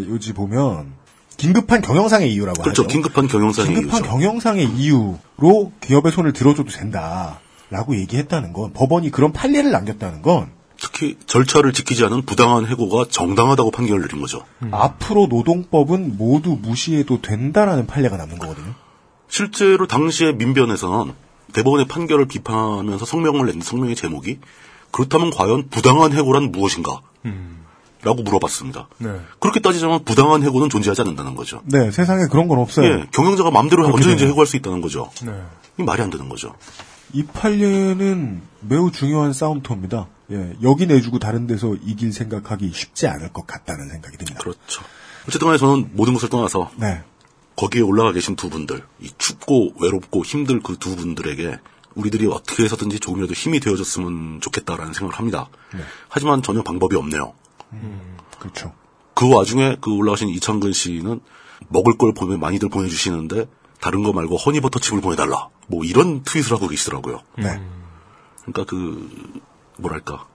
요지 보면 긴급한 경영상의 이유라고
그렇죠.
하죠.
긴급한 경영상의
긴급한
이유죠.
경영상의 이유로 기업의 손을 들어줘도 된다라고 얘기했다는 건 법원이 그런 판례를 남겼다는 건
특히 절차를 지키지 않은 부당한 해고가 정당하다고 판결을 내린 거죠.
앞으로 노동법은 모두 무시해도 된다라는 판례가 남는 거거든요.
실제로 당시의 민변에서는 대법원의 판결을 비판하면서 성명을 낸 성명의 제목이 그렇다면 과연 부당한 해고란 무엇인가? 라고 물어봤습니다.
네.
그렇게 따지자면 부당한 해고는 존재하지 않는다는 거죠.
네, 세상에 그런 건 없어요.
예, 경영자가 마음대로 언제든지. 해고할 수 있다는 거죠.
네.
이 말이 안 되는 거죠.
이 판례는 매우 중요한 싸움터입니다. 예, 여기 내주고 다른 데서 이길 생각하기 쉽지 않을 것 같다는 생각이 듭니다.
그렇죠. 어쨌든 간에 저는 모든 것을 떠나서
네,
거기에 올라가 계신 두 분들, 이 춥고 외롭고 힘들 그 두 분들에게 우리들이 어떻게 해서든지 조금이라도 힘이 되어줬으면 좋겠다라는 생각을 합니다. 하지만 전혀 방법이 없네요.
그렇죠.
그 와중에 그 올라가신 이창근 씨는 먹을 걸 보내 많이들 보내주시는데 다른 거 말고 허니버터칩을 보내달라. 뭐 이런 트윗을 하고 계시더라고요.
네.
그러니까 그 뭐랄까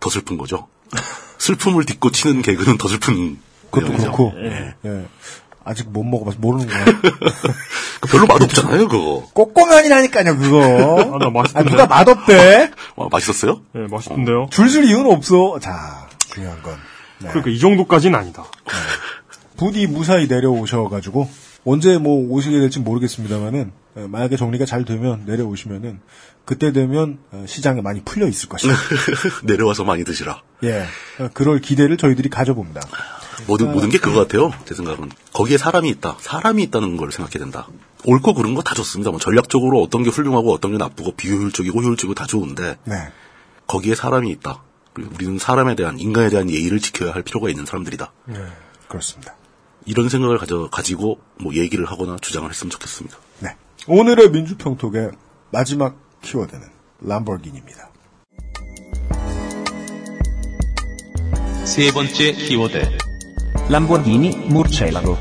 더 슬픈 거죠. 슬픔을 딛고 치는 개그는 더 슬픈
그것도
내용이죠.
그렇고.
예.
예. 아직 못 먹어봐서 모르는구나.
그 별로 맛없잖아요, 그거.
꼬꼬면이라니까요, 그거.
아, 나 맛있던데.
누가 맛없대?
와, 맛있었어요?
네, 맛있던데요.
줄줄 이유는 없어. 자, 중요한 건. 네.
그러니까 이 정도까지는 아니다.
부디 무사히 내려오셔가지고 언제 뭐 오시게 될지 모르겠습니다만은 어, 만약에 정리가 잘 되면 내려오시면은 그때 되면 어, 시장에 많이 풀려 있을 것이다.
내려와서 많이 드시라.
예, 어, 그럴 기대를 저희들이 가져봅니다.
모든 모든 게 그거 같아요. 제 생각은 거기에 사람이 있다. 사람이 있다는 걸 생각해야 된다. 옳고 그른 거 다 좋습니다. 뭐 전략적으로 어떤 게 훌륭하고 어떤 게 나쁘고 비효율적이고 효율적이고 다 좋은데
네,
거기에 사람이 있다. 우리는 사람에 대한 인간에 대한 예의를 지켜야 할 필요가 있는 사람들이다.
그렇습니다.
이런 생각을 가져 가지고 뭐 얘기를 하거나 주장을 했으면 좋겠습니다.
네, 오늘의 민주평톡의 마지막 키워드는 람보르기니입니다.
세 번째 키워드.
Lamborghini Murcielago.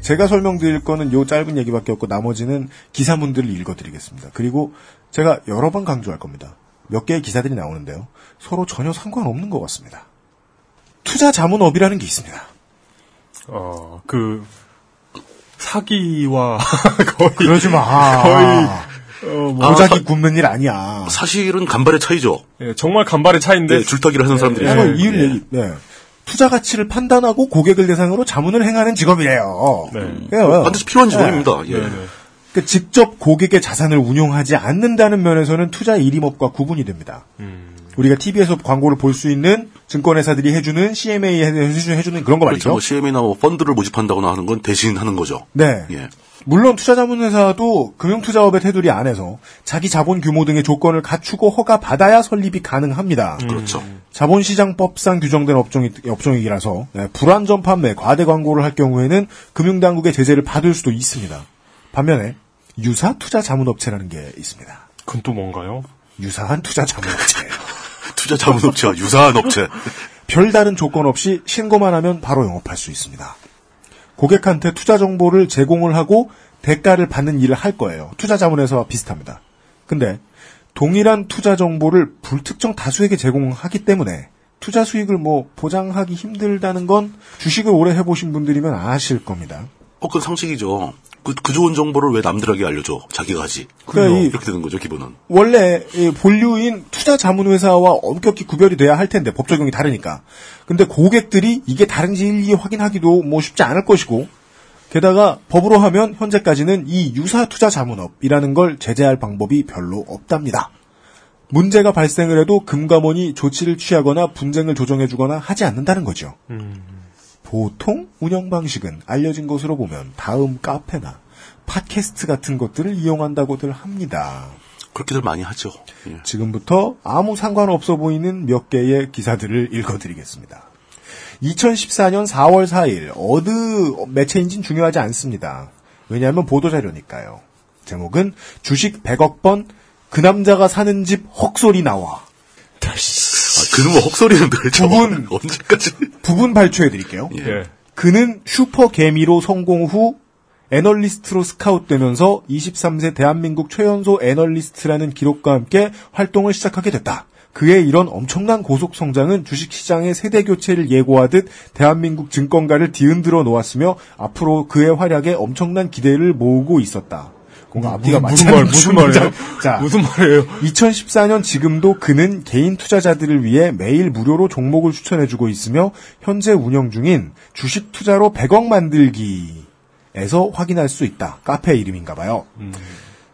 제가 설명드릴 거는 요 짧은 얘기밖에 없고 나머지는 기사문들을 읽어드리겠습니다. 그리고 제가 여러 번 강조할 겁니다. 몇 개의 기사들이 나오는데요. 서로 전혀 상관없는 것 같습니다. 투자 자문업이라는 게 있습니다.
어, 그, 사기와 거의.
그러지 마.
거의, 어, 뭐,
모자기 굽는 일 아니야.
사실은 간발의 차이죠.
예, 정말 간발의 차이인데.
네, 줄타기를 하는 사람들이.
바로
예,
이유 얘기. 네. 투자 가치를 판단하고 고객을 대상으로 자문을 행하는 직업이래요.
네.
예,
반드시 필요한 직업입니다. 예.
네, 네.
그 직접 고객의 자산을 운용하지 않는다는 면에서는 투자 일임업과 구분이 됩니다.
음.
우리가 TV에서 광고를 볼 수 있는 증권회사들이 해주는 CMA 해주- 해주는 그런 거
그렇죠.
말이죠.
뭐 CM이나 뭐 펀드를 모집한다거나 하는 건 대신 하는 거죠.
네.
예.
물론 투자자문회사도 금융투자업의 테두리 안에서 자기 자본 규모 등의 조건을 갖추고 허가 받아야 설립이 가능합니다.
그렇죠.
자본시장법상 규정된 업종이, 업종이라서 네, 불안전 판매, 과대 광고를 할 경우에는 금융당국의 제재를 받을 수도 있습니다. 반면에 유사 투자 자문업체라는 게 있습니다.
그건 또 뭔가요?
유사한 투자 자문업체예요.
투자 자문업체와 유사한 업체.
별다른 조건 없이 신고만 하면 바로 영업할 수 있습니다. 고객한테 투자 정보를 제공을 하고 대가를 받는 일을 할 거예요. 투자 자문에서와 비슷합니다. 근데 동일한 투자 정보를 불특정 다수에게 제공하기 때문에 투자 수익을 뭐 보장하기 힘들다는 건 주식을 오래 해보신 분들이면 아실 겁니다.
어, 그건 상식이죠. 그, 그 좋은 정보를 왜 남들에게 알려줘? 자기가 하지.
그러니까 이-
이렇게 되는 거죠, 기본은.
원래 이 본류인 투자 자문회사와 엄격히 구별이 돼야 할 텐데 법 적용이 다르니까. 근데 고객들이 이게 다른지 일일이 확인하기도 뭐 쉽지 않을 것이고 게다가 법으로 하면 현재까지는 이 유사 투자 자문업이라는 걸 제재할 방법이 별로 없답니다. 문제가 발생을 해도 금감원이 조치를 취하거나 분쟁을 조정해주거나 하지 않는다는 거죠. 보통 운영 방식은 알려진 것으로 보면 다음 카페나 팟캐스트 같은 것들을 이용한다고들 합니다.
그렇게들 많이 하죠. 예.
지금부터 아무 상관없어 보이는 몇 개의 기사들을 읽어드리겠습니다. 2014년 4월 4일 어느 매체인지는 중요하지 않습니다. 왜냐하면 보도자료니까요. 제목은 주식 100억 번 그 남자가 사는 집 헉소리 나와.
아, 그놈의 헉소리는 도대체
부분.
언제까지.
부분 발췌해드릴게요.
예.
예.
그는 슈퍼 개미로 성공 후 애널리스트로 스카웃되면서 23세 대한민국 최연소 애널리스트라는 기록과 함께 활동을 시작하게 됐다. 그의 이런 엄청난 고속 성장은 주식시장의 세대 교체를 예고하듯 대한민국 증권가를 뒤흔들어 놓았으며 앞으로 그의 활약에 엄청난 기대를 모으고 있었다. 뭔가 앞뒤가
무슨
맞지
말,
않는
무슨 말이에요?
자,
무슨 말이에요?
2014년 지금도 그는 개인 투자자들을 위해 매일 무료로 종목을 추천해주고 있으며 현재 운영 중인 주식 투자로 100억 만들기에서 확인할 수 있다. 카페 이름인가 봐요.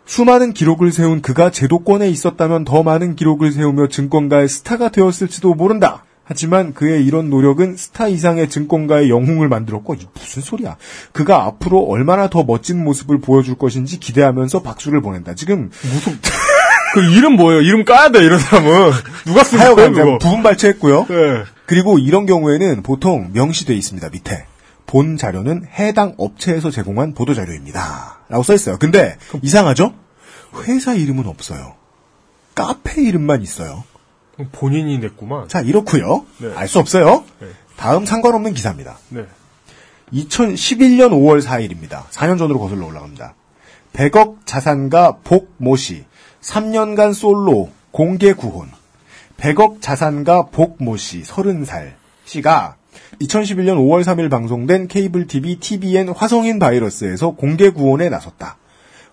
수많은 기록을 세운 그가 제도권에 있었다면 더 많은 기록을 세우며 증권가의 스타가 되었을지도 모른다. 하지만 그의 이런 노력은 스타 이상의 증권가의 영웅을 만들었고 이 무슨 소리야? 그가 앞으로 얼마나 더 멋진 모습을 보여줄 것인지 기대하면서 박수를 보낸다. 지금
무슨, 그 이름 뭐예요? 이름 까야 돼, 이런 사람은. 누가 쓴 거예요, 그거?
부분 발췌했고요.
예.
그리고 이런 경우에는 보통 명시돼 있습니다. 밑에 본 자료는 해당 업체에서 제공한 보도 자료입니다. 라고 써 있어요. 근데 이상하죠? 회사 이름은 없어요. 카페 이름만 있어요.
본인이 냈구만.
자, 이렇고요.
네.
알수 없어요.
네.
다음 상관없는 기사입니다.
네.
2011년 5월 4일입니다. 4년 전으로 거슬러 올라갑니다. 100억 자산가 복 모 씨, 3년간 솔로 공개 구혼. 100억 자산가 복 모 씨, 30살 씨가 2011년 5월 3일 방송된 케이블 TV TVN 화성인 바이러스에서 공개 구혼에 나섰다.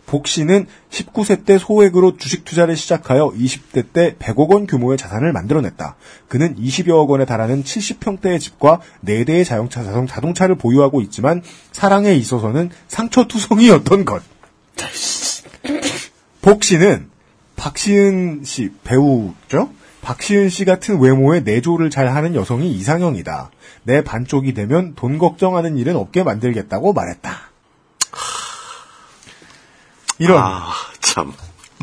복 씨는 19세 때 소액으로 주식 투자를 시작하여 20대 때 100억 원 규모의 자산을 만들어냈다. 그는 20여억 원에 달하는 70평대의 집과 4대의 자동차, 자동, 자동차를 보유하고 있지만 사랑에 있어서는 상처투성이었던 것. 복 씨는 박시은 씨 배우죠? 박시은 씨 같은 외모의 내조를 잘하는 여성이 이상형이다. 내 반쪽이 되면 돈 걱정하는 일은 없게 만들겠다고 말했다. 이런
아, 참.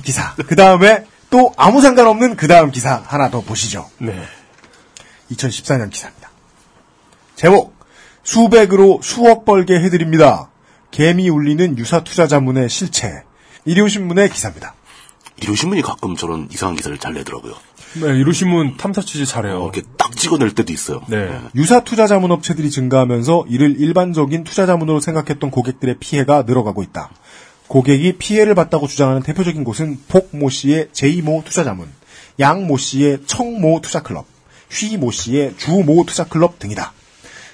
기사. 그 다음에 또 아무 상관없는 그 다음 기사 하나 더 보시죠.
네.
2014년 기사입니다. 제목 수백으로 수억 벌게 해드립니다. 개미 울리는 유사 투자자문의 실체. 일요신문의 기사입니다.
일요신문이 가끔 저런 이상한 기사를 잘 내더라고요.
네, 이루신문 탐사 취재 잘해요.
이렇게 딱 찍어낼 때도 있어요.
네.
유사 투자 자문 업체들이 증가하면서 이를 일반적인 투자 자문으로 생각했던 고객들의 피해가 늘어가고 있다. 고객이 피해를 봤다고 주장하는 대표적인 곳은 복모 씨의 제이모 투자자문, 양모 씨의 청모 투자클럽, 휘모 씨의 주모 투자클럽 등이다.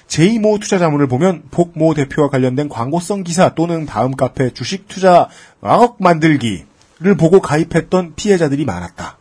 제이모 투자자문을 보면 복모 대표와 관련된 광고성 기사 또는 다음 카페 주식 투자 억 만들기를 보고 가입했던 피해자들이 많았다.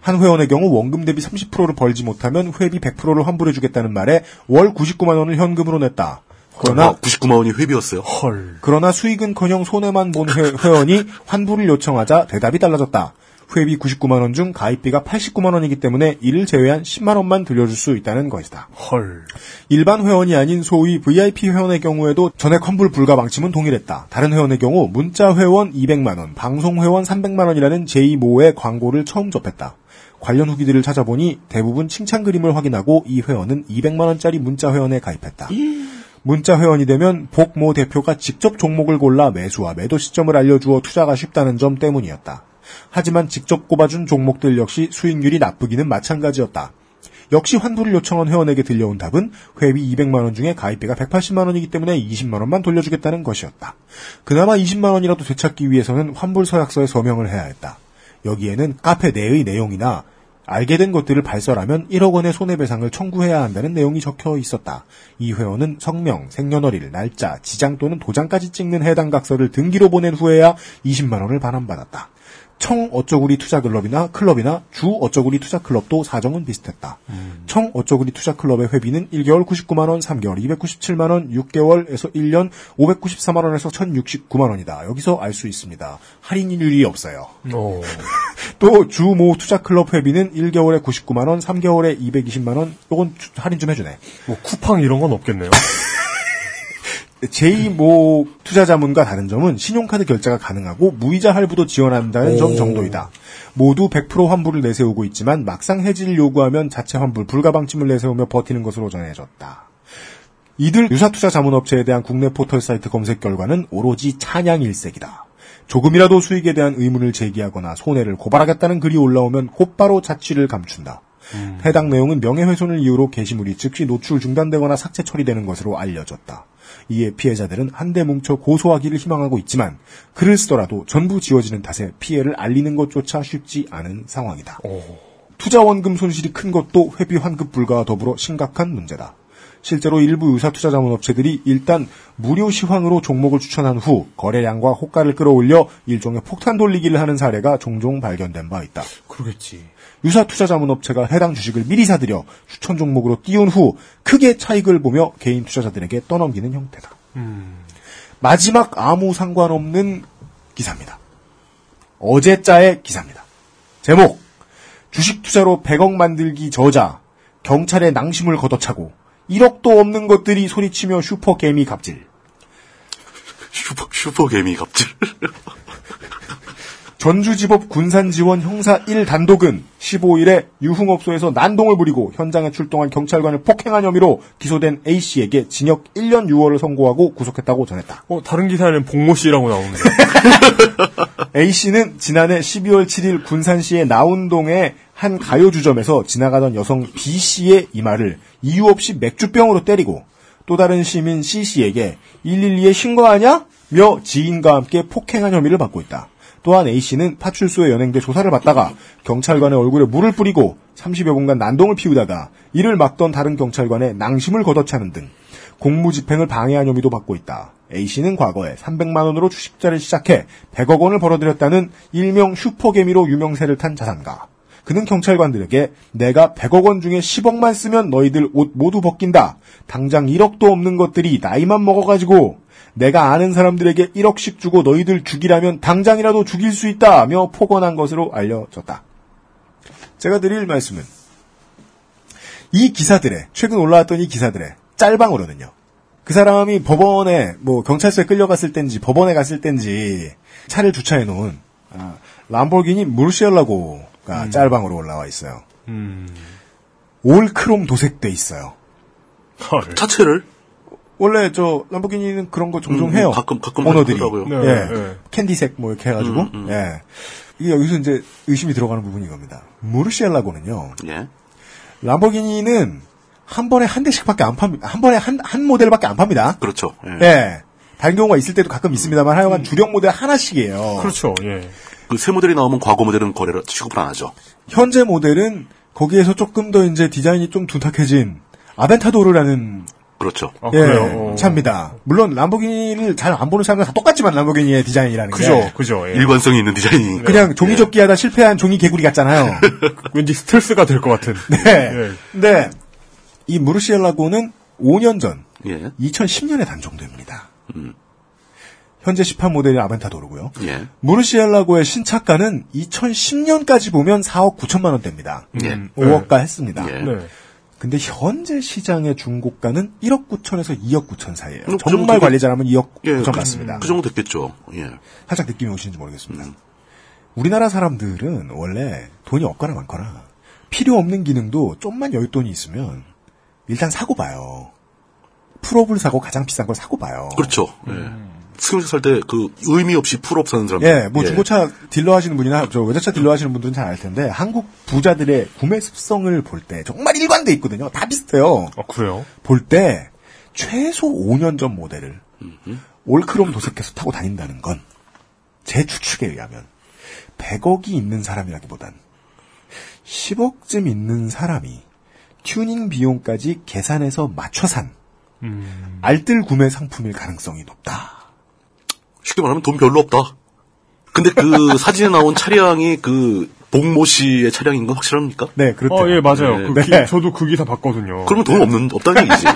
한 회원의 경우 원금 대비 30%를 벌지 못하면 회비 100%를 환불해주겠다는 말에 월 99만 원을 현금으로 냈다. 그러나
아, 99만 원이 회비였어요.
헐.
그러나 수익은커녕 손해만 본 회, 회원이 환불을 요청하자 대답이 달라졌다. 회비 99만 원 중 가입비가 89만 원이기 때문에 이를 제외한 10만 원만 들려줄 수 있다는 것이다.
헐.
일반 회원이 아닌 소위 VIP 회원의 경우에도 전액 환불 불가 방침은 동일했다. 다른 회원의 경우 문자 회원 200만 원, 방송 회원 300만 원이라는 제2모의 광고를 처음 접했다. 관련 후기들을 찾아보니 대부분 칭찬 그림을 확인하고 이 회원은 200만 원짜리 문자 회원에 가입했다. 문자 회원이 되면 복 모 대표가 직접 종목을 골라 매수와 매도 시점을 알려주어 투자가 쉽다는 점 때문이었다. 하지만 직접 꼽아준 종목들 역시 수익률이 나쁘기는 마찬가지였다. 역시 환불을 요청한 회원에게 들려온 답은 회비 200만 원 중에 가입비가 180만 원이기 때문에 20만 원만 돌려주겠다는 것이었다. 그나마 20만 원이라도 되찾기 위해서는 환불 서약서에 서명을 해야 했다. 여기에는 카페 내의 내용이나 알게 된 것들을 발설하면 1억 원의 손해배상을 청구해야 한다는 내용이 적혀 있었다. 이 회원은 성명, 생년월일, 날짜, 지장 또는 도장까지 찍는 해당 각서를 등기로 보낸 후에야 20만 원을 반환받았다. 청 어쩌구리 투자 클럽이나 클럽이나 주 어쩌구리 투자 클럽도 사정은 비슷했다. 청 어쩌구리 투자 클럽의 회비는 1개월 99만 원, 3개월 297만 원, 6개월에서 1년 594만 원에서 1069만 원이다. 여기서 알 수 있습니다. 할인율이 없어요.
어.
또 주모 투자 클럽 회비는 1개월에 99만 원, 3개월에 220만 원. 주- 할인 좀 해주네.
뭐 쿠팡 이런 건 없겠네요.
제2모 투자자문과 다른 점은 신용카드 결제가 가능하고 무이자 할부도 지원한다는 점
오.
정도이다. 모두 100% 환불을 내세우고 있지만 막상 해지를 요구하면 자체 환불 불가 방침을 내세우며 버티는 것으로 전해졌다. 이들 유사투자 자문업체에 대한 국내 포털 사이트 검색 결과는 오로지 찬양 일색이다. 조금이라도 수익에 대한 의문을 제기하거나 손해를 고발하겠다는 글이 올라오면 곧바로 자취를 감춘다. 해당 내용은 명예훼손을 이유로 게시물이 즉시 노출 중단되거나 삭제 처리되는 것으로 알려졌다. 이에 피해자들은 한데 뭉쳐 고소하기를 희망하고 있지만 글을 쓰더라도 전부 지워지는 탓에 피해를 알리는 것조차 쉽지 않은 상황이다. 투자 원금 손실이 큰 것도 회비 환급 불가와 더불어 심각한 문제다. 실제로 일부 유사 투자 자문 업체들이 일단 무료 시황으로 종목을 추천한 후 거래량과 호가를 끌어올려 일종의 폭탄 돌리기를 하는 사례가 종종 발견된 바 있다.
그러겠지.
유사 투자 자문업체가 해당 주식을 미리 사들여 추천 종목으로 띄운 후 크게 차익을 보며 개인 투자자들에게 떠넘기는 형태다. 마지막 아무 상관없는 기사입니다. 어제자의 기사입니다. 제목 주식 투자로 100억 만들기 저자 경찰의 낭심을 걷어차고 1억도 없는 것들이 소리치며 슈퍼개미 갑질.
슈퍼, 슈퍼개미 갑질.
전주지법 군산지원 형사 1 단독은 15일에 유흥업소에서 난동을 부리고 현장에 출동한 경찰관을 폭행한 혐의로 기소된 A씨에게 징역 1년 6월을 선고하고 구속했다고 전했다.
어, 다른 기사에는 복모 씨라고 나오는데.
A씨는 지난해 12월 7일 군산시의 나운동의 한 가요주점에서 지나가던 여성 B씨의 이마를 이유 없이 맥주병으로 때리고 또 다른 시민 C씨에게 112에 신고하냐? 며 지인과 함께 폭행한 혐의를 받고 있다. 또한 A씨는 파출소에 연행돼 조사를 받다가 경찰관의 얼굴에 물을 뿌리고 30여 분간 난동을 피우다가 이를 막던 다른 경찰관의 낭심을 걷어차는 등 공무집행을 방해한 혐의도 받고 있다. A씨는 과거에 300만 원으로 주식자를 시작해 100억 원을 벌어들였다는 일명 슈퍼개미로 유명세를 탄 자산가. 그는 경찰관들에게 내가 100억 원 중에 10억만 쓰면 너희들 옷 모두 벗긴다. 당장 1억도 없는 것들이 나이만 먹어가지고 내가 아는 사람들에게 1억씩 주고 너희들 죽이라면 당장이라도 죽일 수 있다며 폭언한 것으로 알려졌다. 제가 드릴 말씀은 이 기사들의 최근 올라왔던 이 기사들의 짤방으로는요. 그 사람이 법원에 뭐 경찰서에 끌려갔을 땐지 법원에 갔을 땐지 차를 주차해 놓은 아, 람보르기니 무르시엘라고가 짤방으로 올라와 있어요.
음.
올 크롬 도색돼 있어요.
차체를
원래 저 람보르기니는 그런 거 종종
음,
해요.
가끔 가끔
오너들이
하더라고요.
네,
예.
네.
캔디색 뭐 이렇게 해가지고
음, 음.
예. 이게 여기서 이제 의심이 들어가는 부분이 이겁니다. 무르시엘라고는요.
예.
람보르기니는 한 번에 한 대씩밖에 안 팝니다. 한 번에 한, 한 모델밖에 안 팝니다.
그렇죠. 예.
예. 다른 경우가 있을 때도 가끔 있습니다만 하여간 주력 모델 하나씩이에요.
그렇죠, 예.
그 새 모델이 나오면 과거 모델은 거래를 취급을 안 하죠.
현재 모델은 거기에서 조금 더 이제 디자인이 좀 둔탁해진 아벤타도르라는
그렇죠.
아,
예,
그래요? 어.
차입니다. 물론 람보르기니를 잘 안 보는 사람들 다 똑같지만 람보르기니의 디자인이라는
그죠,
게
그죠, 예.
일관성이 있는 디자인이니까.
그냥 종이 접기하다 실패한 종이 개구리 같잖아요.
왠지 스텔스가 될 것 같은.
네.
예.
근데 이 무르시엘라고는 5년 전
예.
2010년에 단종됩니다.
음.
현재 18 모델이 아벤타도르고요.
예.
무르시엘라고의 신차가는 2010년까지 보면 4억 9천만 원대입니다.
예.
음,
5억가 했습니다.
예.
네.
근데 현재 시장의 중고가는 1억 9천에서 2억 9천 사이에요.
음, 그
정말
정도
관리 잘하면 2억
예,
9천
그,
맞습니다.
그 정도 됐겠죠. 예.
살짝 느낌이 오시는지 모르겠습니다.
음.
우리나라 사람들은 원래 돈이 없거나 많거나 필요 없는 기능도 좀만 여윳돈이 있으면 일단 사고 봐요. 풀옵을 사고 가장 비싼 걸 사고 봐요.
그렇죠. 예. 승용차 살 때 그 의미 없이 풀옵 사는 사람들.
예, 뭐 중고차 딜러 하시는 분이나 저 외제차 딜러 하시는 분들은 잘 알 텐데 한국 부자들의 구매 습성을 볼 때 정말 일관돼 있거든요. 다 비슷해요.
아, 그래요?
볼 때 최소 5년 전 모델을 all 크롬 도색해서 타고 다닌다는 건 제 추측에 의하면 100억이 있는 사람이라기보단 10억쯤 있는 사람이 튜닝 비용까지 계산해서 맞춰 산
음.
알뜰 구매 상품일 가능성이 높다.
쉽게 말하면 돈 별로 없다. 근데 그 사진에 나온 차량이 그 복모 씨의 차량인 건 확실합니까?
네, 그렇죠.
어, 예, 맞아요.
네.
그
네.
기- 저도 그 기사 봤거든요.
그러면 돈 없는 없다는 얘기지.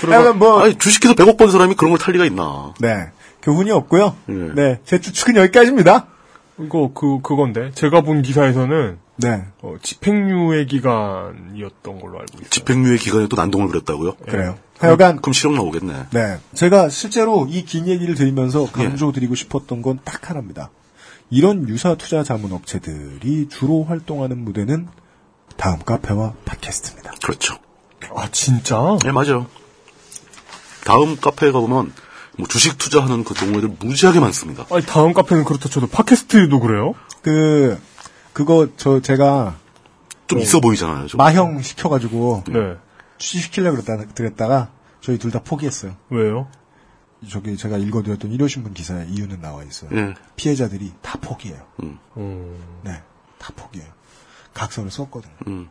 그러면 뭐
아니 주식해서 100억 번 사람이 그런 걸 탈 리가 있나?
네. 교훈이 없고요.
예.
네. 제 추측은 여기까지입니다.
이거 그 그건데 제가 본 기사에서는
네.
어, 집행유예 기간이었던 걸로 알고 있어요.
집행유예 기간에 또 난동을 부렸다고요?
그래요. 하여간
그럼 실형 나오겠네.
네. 제가 실제로 이 긴 얘기를 들으면서 강조드리고 싶었던 건 딱 하나입니다. 이런 유사 투자 자문 업체들이 주로 활동하는 무대는 다음 카페와 팟캐스트입니다.
그렇죠.
아 진짜?
네, 맞아요. 다음 카페에 가보면 뭐 주식 투자하는 그 동호회들 무지하게 많습니다.
아니 다음 카페는 그렇다 쳐도 팟캐스트도 그래요?
그 그거 저 제가
좀 있어 보이잖아요. 좀.
마형 시켜가지고
네.
취직시키려고 그랬다, 그랬다가 저희 둘 다 포기했어요.
왜요?
저기 제가 읽어드렸던 일요신문 기사에 이유는 나와 있어요.
예.
피해자들이 다 포기해요.
음.
네, 다 포기해요. 각서를 썼거든요.
음.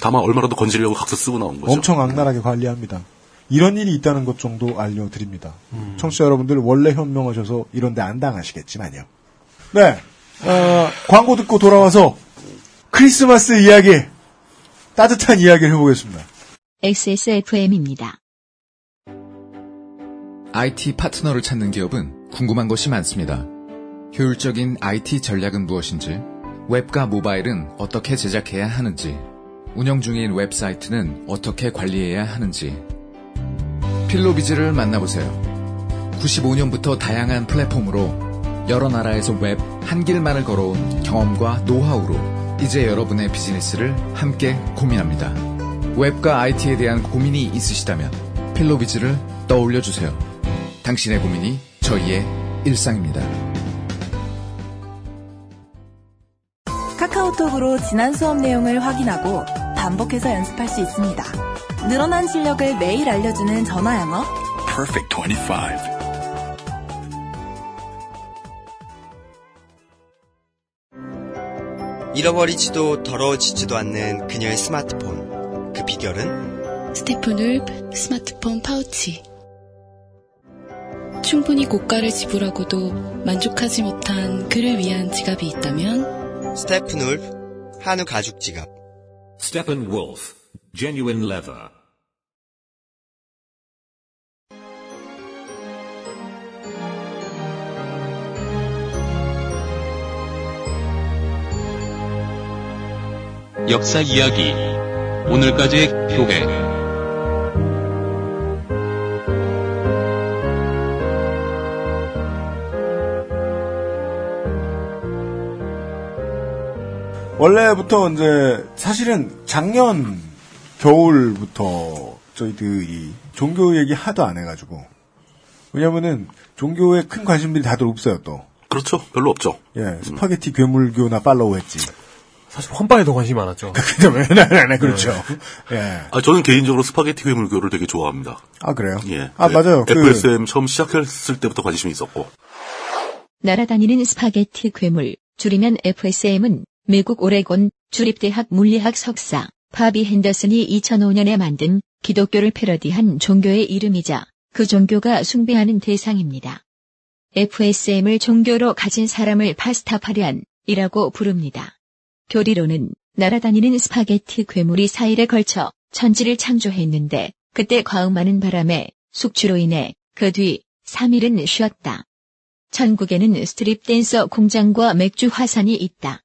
다만 얼마라도 건지려고 각서 쓰고 나온 거죠.
엄청 악랄하게 관리합니다. 이런 일이 있다는 것 정도 알려드립니다. 청취자 여러분들 원래 현명하셔서 이런데 안 당하시겠지만요. 네, 어, 광고 듣고 돌아와서 크리스마스 이야기, 따뜻한 이야기를 해보겠습니다.
XSFM입니다.
IT 파트너를 찾는 기업은 궁금한 것이 많습니다. 효율적인 IT 전략은 무엇인지, 웹과 모바일은 어떻게 제작해야 하는지, 운영 중인 웹사이트는 어떻게 관리해야 하는지. 필로비즈를 만나보세요. 95년부터 다양한 플랫폼으로 여러 나라에서 웹 한 길만을 걸어온 경험과 노하우로 이제 여러분의 비즈니스를 함께 고민합니다. 웹과 IT에 대한 고민이 있으시다면 필로비즈를 떠올려 주세요. 당신의 고민이 저희의 일상입니다.
카카오톡으로 지난 수업 내용을 확인하고 반복해서 연습할 수 있습니다. 늘어난 실력을 매일 알려주는 전화 영어.
Perfect 25.
잃어버리지도 더러워지지도 않는 그녀의 스마트폰. 그 비결은?
스테프눌 스마트폰 파우치. 충분히 고가를 지불하고도 만족하지 못한 그를 위한 지갑이 있다면
스테프눌 한우 가죽 지갑.
Steppenwolf. Genuine leather.
역사 이야기 오늘까지의 교회
원래부터 이제 사실은 작년 겨울부터 저희들이 종교 얘기 하도 안 해가지고 왜냐면은 종교에 큰 관심들이 다들 없어요 또.
그렇죠. 별로 없죠.
예, 스파게티 괴물교나 follow 했지.
사실 헌바에 더 관심이 많았죠.
네, 네, 네, 그렇죠. 예.
아, 저는 개인적으로 스파게티 괴물교를 되게 좋아합니다.
아 그래요?
예.
아 맞아요. 그
FSM 처음 시작했을 때부터 관심이 있었고.
날아다니는 스파게티 괴물, 줄이면 FSM은 미국 오레곤 주립대학 물리학 석사 바비 헨더슨이 2005년에 만든 기독교를 패러디한 종교의 이름이자 그 종교가 숭배하는 대상입니다. FSM을 종교로 가진 사람을 Pastafarian이라고 부릅니다. 교리로는 날아다니는 스파게티 괴물이 4일에 걸쳐 천지를 창조했는데 그때 과음하는 바람에 숙취로 인해 그 뒤 3일은 쉬었다. 천국에는 스트립 댄서 공장과 맥주 화산이 있다.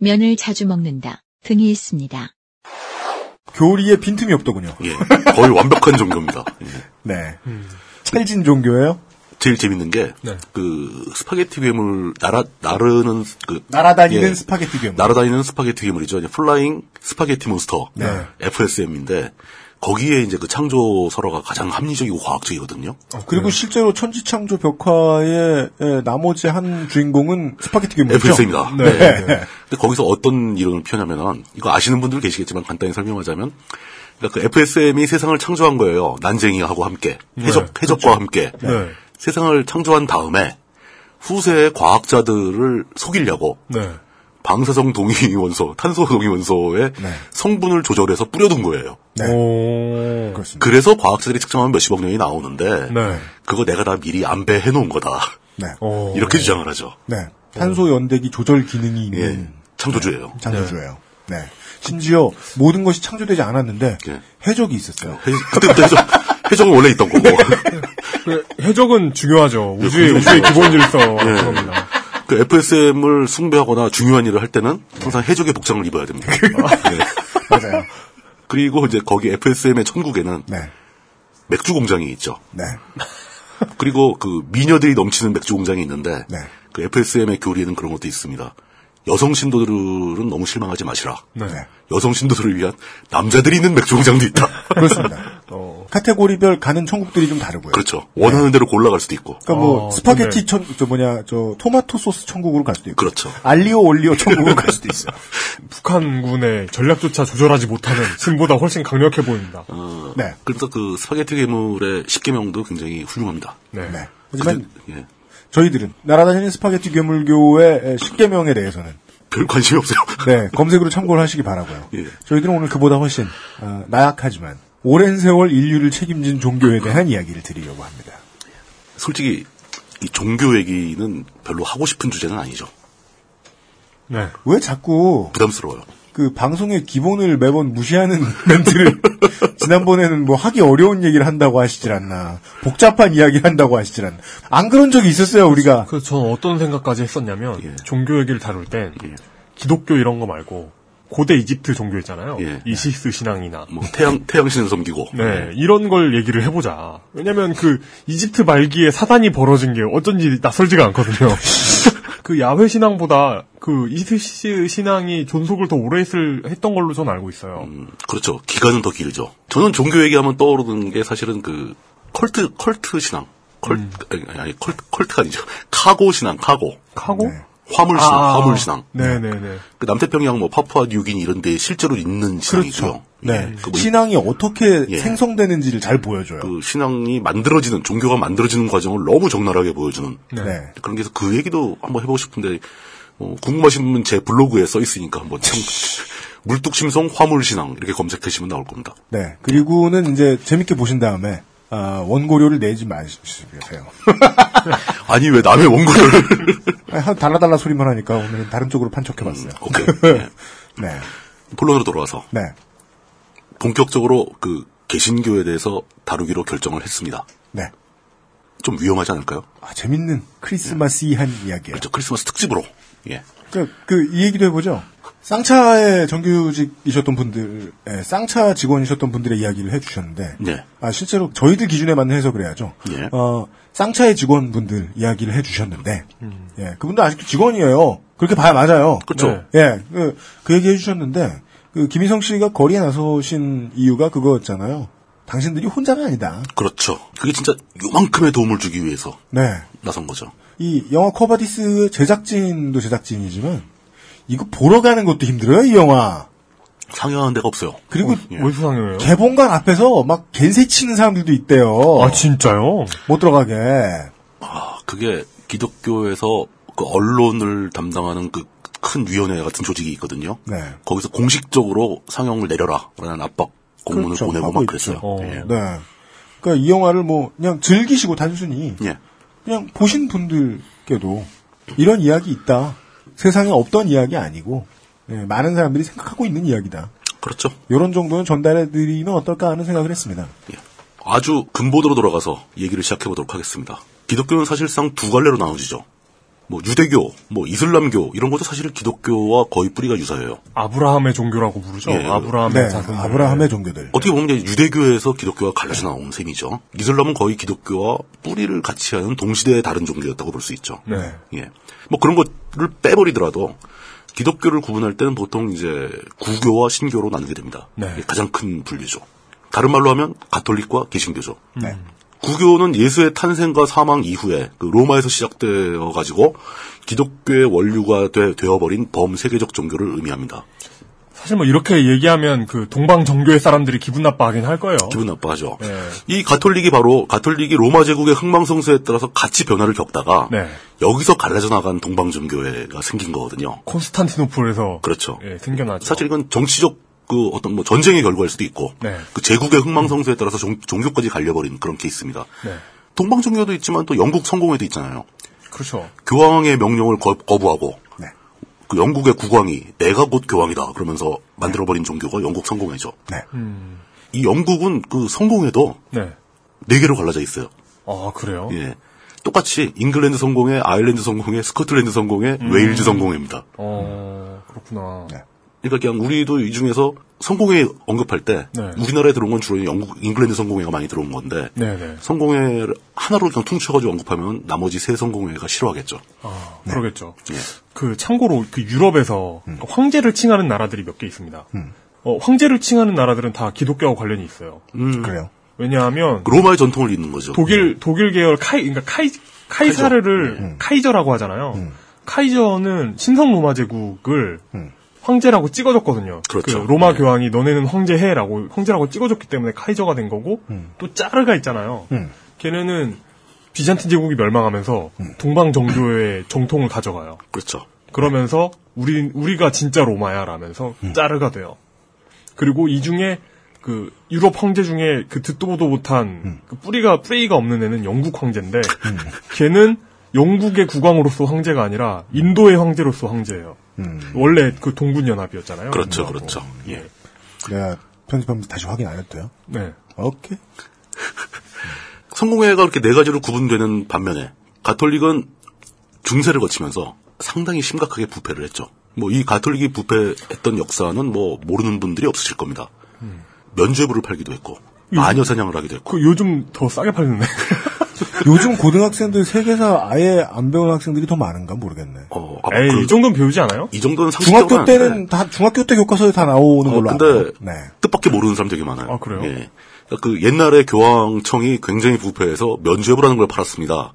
면을 자주 먹는다. 등이 있습니다.
교리에 빈틈이 없더군요.
예. 거의 완벽한 종교입니다. 예.
네. 찰진 종교예요?
제일 재밌는 게,
네.
그, 스파게티 괴물, 날아, 나르는, 그.
날아다니는
예,
스파게티 괴물.
날아다니는 스파게티 괴물이죠. 이제 Flying Spaghetti Monster.
네.
FSM인데, 거기에 이제 그 창조 설화가 가장 합리적이고 과학적이거든요.
그리고 실제로 천지창조 벽화의 예, 나머지 한 주인공은 스파게티 괴물이죠.
FSM입니다.
네.
네. 근데 거기서 어떤 이론을 펴냐면은, 이거 아시는 분들 계시겠지만 간단히 설명하자면, 그러니까 그 FSM이 세상을 창조한 거예요. 난쟁이하고 함께. 해적,
네.
해적과 함께.
네.
세상을 창조한 다음에 후세의 과학자들을 속이려고
네.
방사성 동위 원소, 탄소 동위 원소의 성분을 조절해서 뿌려둔 거예요.
네.
오.
그렇습니다.
그래서 과학자들이 측정하면 몇십억 년이 나오는데
네.
그거 내가 다 미리 안배해 놓은 거다.
네.
오.
이렇게 주장을 하죠.
네. 탄소 연대기 조절 기능이 있는
예. 창조주예요.
창조주예요. 네. 심지어 모든 것이 창조되지 않았는데
예.
해적이 있었어요.
해- 그때부터 해적, 해적은 원래 있던 거고.
그 해적은 중요하죠. 우주의
그-
우주의 기본 질서
예.
그겁니다.
그 FSM을 숭배하거나 중요한 일을 할 때는 항상 해적의 복장을 입어야 됩니다. 네.
맞아요.
그리고 이제 거기 FSM의 천국에는
네.
맥주 공장이 있죠.
네.
그리고 그 미녀들이 넘치는 맥주 공장이 있는데
네.
그 FSM의 교리에는 그런 것도 있습니다. 여성 신도들은 너무 실망하지 마시라.
네.
여성 신도들을 위한 남자들이 있는 맥주 공장도 있다.
그렇습니다.
어.
카테고리별 가는 천국들이 좀 다르고요.
그렇죠. 원하는 대로 골라갈 수도 있고.
그러니까 뭐
어,
스파게티 천, 저 뭐냐, 저 토마토 소스 천국으로 갈 수도 있고.
그렇죠.
알리오 올리오 천국으로 갈 수도 있어요.
북한군의 전략조차 조절하지 못하는 신보다 훨씬 강력해 보입니다.
네.
그래서 그 스파게티 괴물의 10계명도 굉장히 훌륭합니다.
네.
네. 하지만
그- 예.
저희들은 날아다니는 스파게티 괴물교의 10계명에 대해서는
별 관심이 없어요.
네, 검색으로 참고를 하시기 바라고요.
예.
저희들은 오늘 그보다 훨씬 어, 나약하지만 오랜 세월 인류를 책임진 종교에 대한 이야기를 드리려고 합니다.
솔직히 이 종교 얘기는 별로 하고 싶은 주제는 아니죠.
네.
왜 자꾸
부담스러워요.
그 방송의 기본을 매번 무시하는 멘트를 지난번에는 뭐 하기 어려운 얘기를 한다고 하시질 않나 복잡한 이야기를 한다고 하시질 않나 안 그런 적이 있었어요 우리가
그래서 저는 어떤 생각까지 했었냐면
예.
종교 얘기를 다룰 땐 기독교 이런 거 말고 고대 이집트 종교 있잖아요.
예.
이시스 신앙이나
뭐 태양 태양 신을 섬기고.
네, 이런 걸 얘기를 해보자. 왜냐면 그 이집트 말기에 사단이 벌어진 게 어쩐지 낯설지가 않거든요. 그 야훼 신앙보다 그 이시스 신앙이 존속을 더 오래 했을, 했던 걸로 전 알고 있어요.
그렇죠. 기간은 더 길죠. 저는 종교 얘기하면 떠오르는 게 사실은 그 컬트 컬트 신앙. 컬 아니, 아니 컬트 컬트가 아니죠. 카고 신앙, 카고.
카고?
화물 신앙,
아,
화물 신앙.
네네네.
그 남태평양 뭐 파푸아 뉴기니 이런 데 실제로 있는 신앙이고요.
그렇죠. 네.
그 뭐
신앙이 어떻게
예.
생성되는지를 잘 보여줘요.
그 신앙이 만들어지는 종교가 만들어지는 과정을 너무 적나라하게 보여주는
네.
그런 게서 그 얘기도 한번 해보고 싶은데 어, 궁금하신 분은 제 블로그에 써 있으니까 한번 참 물뚝심송 화물신앙 이렇게 검색하시면 나올 겁니다.
네. 그리고는 이제 재밌게 보신 다음에 아, 원고료를 내지 마시세요.
아니 왜 남의 원고를
한 달라달라 소리만 하니까 오늘은 다른 쪽으로 판촉해봤어요.
오케이.
네.
본론으로 돌아와서
네.
본격적으로 그 개신교에 대해서 다루기로 결정을 했습니다.
네.
좀 위험하지 않을까요?
아, 재밌는 크리스마스이한 이야기예요.
그렇죠. 크리스마스 특집으로. 예.
그, 그, 이 얘기도 해보죠. 쌍차의 정규직이셨던 분들, 예, 쌍차 직원이셨던 분들의 이야기를 해주셨는데,
네.
아, 실제로 저희들 기준에 맞는 해석을 해야죠.
예.
어, 쌍차의 직원분들 이야기를 해주셨는데, 예, 그분도 아직도 직원이에요. 그렇게 봐야 맞아요.
그렇죠.
예, 그, 그 얘기 해주셨는데, 그, 김희성 씨가 거리에 나서신 이유가 그거였잖아요. 당신들이 혼자가 아니다.
그렇죠. 그게 진짜 요만큼의 도움을 주기 위해서
네.
나선 거죠.
이 영화 커바디스의 제작진도 제작진이지만, 이거 보러 가는 것도 힘들어요, 이 영화.
상영하는 데가 없어요.
그리고
어디서 상영해요?
개봉관 앞에서 막 겐세 치는 사람들도 있대요.
아, 진짜요?
못 들어가게.
아, 그게 기독교에서 그 언론을 담당하는 그 큰 위원회 같은 조직이 있거든요.
네.
거기서 공식적으로 상영을 내려라. 라는 압박 공문을
그렇죠.
보내고 막 그랬어요.
있죠.
예.
네. 그러니까 이 영화를 뭐 그냥 즐기시고 단순히
예.
그냥 보신 분들께도 이런 이야기 있다. 세상에 없던 이야기 아니고 예, 많은 사람들이 생각하고 있는 이야기다.
그렇죠.
이런 정도는 전달해 드리면 어떨까 하는 생각을 했습니다.
아주 근본으로 돌아가서 얘기를 시작해 보도록 하겠습니다. 기독교는 사실상 두 갈래로 나눠지죠. 뭐 유대교, 뭐 이슬람교 이런 것도 사실 기독교와 거의 뿌리가 유사해요.
아브라함의 종교라고 부르죠.
예.
아브라함의
네,
자손들.
아브라함의 종교들.
어떻게 보면 이제 유대교에서 기독교가 갈라져 나온 셈이죠. 이슬람은 거의 기독교와 뿌리를 같이 하는 동시대의 다른 종교였다고 볼 수 있죠.
네.
예. 뭐 그런 것을 빼버리더라도 기독교를 구분할 때는 보통 이제 구교와 신교로 나누게 됩니다.
네.
가장 큰 분류죠. 다른 말로 하면 가톨릭과 개신교죠.
네.
구교는 예수의 탄생과 사망 이후에 그 로마에서 시작되어 가지고 기독교의 원류가 되, 되어버린 범세계적 종교를 의미합니다.
사실 뭐 이렇게 얘기하면 그 동방 정교회 사람들이 기분 나빠하긴 할 거예요.
기분 나빠하죠.
네.
이 가톨릭이 바로 가톨릭이 로마 제국의 흥망성쇠에 따라서 같이 변화를 겪다가
네.
여기서 갈라져 나간 동방 정교회가 생긴 거거든요.
콘스탄티노플에서
그렇죠.
예, 생겨나죠.
사실 이건 정치적 그 어떤 뭐 전쟁의 결과일 수도 있고
네.
그 제국의 흥망성쇠에 따라서 종, 종교까지 갈려버린 그런 케이스입니다.
네.
동방정교도 있지만 또 영국 성공회도 있잖아요.
그렇죠.
교황의 명령을 거, 거부하고
네.
그 영국의 국왕이 내가 곧 교황이다 그러면서 만들어버린 종교가 영국 성공회죠.
네.
음.
이 영국은 그 성공회도
네.
네 개로 갈라져 있어요.
아, 그래요?
예. 똑같이 잉글랜드 성공회, 아일랜드 성공회, 스코틀랜드 성공회,
음.
웨일즈 성공회입니다.
어, 그렇구나.
그러니까 그냥 우리도 이 중에서 성공회 언급할 때
네.
우리나라에 들어온 건 주로 영국, 잉글랜드 성공회가 많이 들어온 건데
네 네.
성공회를 하나로 그냥 퉁쳐가지고 언급하면 나머지 세 성공회가 싫어하겠죠.
아, 그러겠죠.
예.
그 참고로 그 유럽에서
음.
황제를 칭하는 나라들이 몇 개 있습니다. 어, 황제를 칭하는 나라들은 다 기독교와 관련이 있어요.
그래요.
왜냐하면
그 로마의 전통을 잇는 거죠.
독일 독일 계열 카이 그러니까 카이 카이사르를
음.
카이저라고 하잖아요. 카이저는 신성 로마 제국을 황제라고 찍어줬거든요.
그렇죠.
그 로마 교황이 너네는 황제해라고 황제라고 찍어줬기 때문에 카이저가 된 거고 또 짜르가 있잖아요. 걔네는 비잔틴 제국이 멸망하면서 동방 정교의 정통을 가져가요.
그렇죠.
그러면서 우리 우리가 진짜 로마야라면서 짜르가 돼요. 그리고 이 중에 그 유럽 황제 중에 그 듣도 보도 못한 그 뿌리가 뿌리가 없는 애는 영국 황제인데 걔는 영국의 국왕으로서 황제가 아니라 인도의 황제로서 황제예요. 원래 그 동군 연합이었잖아요.
그렇죠,
인도하고.
그렇죠. 예.
내가 편집하면서 다시 확인 안 해도 돼요?
네.
오케이.
성공회가 그렇게 네 가지로 구분되는 반면에 가톨릭은 중세를 거치면서 상당히 심각하게 부패를 했죠. 뭐 이 가톨릭이 부패했던 역사는 뭐 모르는 분들이 없으실 겁니다. 면죄부를 팔기도 했고 마녀 사냥을 하기도 했고
그 요즘 더 싸게 팔리네.
요즘 고등학생들 세계사 아예 안 배운 학생들이 더 많은가 모르겠네.
어,
에이, 이 정도는 배우지 않아요?
이 정도는
중학교 때는 다 중학교 때 교과서에 다 나오는
어,
걸로
근데
알아요. 네.
뜻밖의 모르는 사람 되게 많아요.
아, 그래요?
예. 그러니까 그 옛날에 교황청이 굉장히 부패해서 면죄부라는 걸 팔았습니다.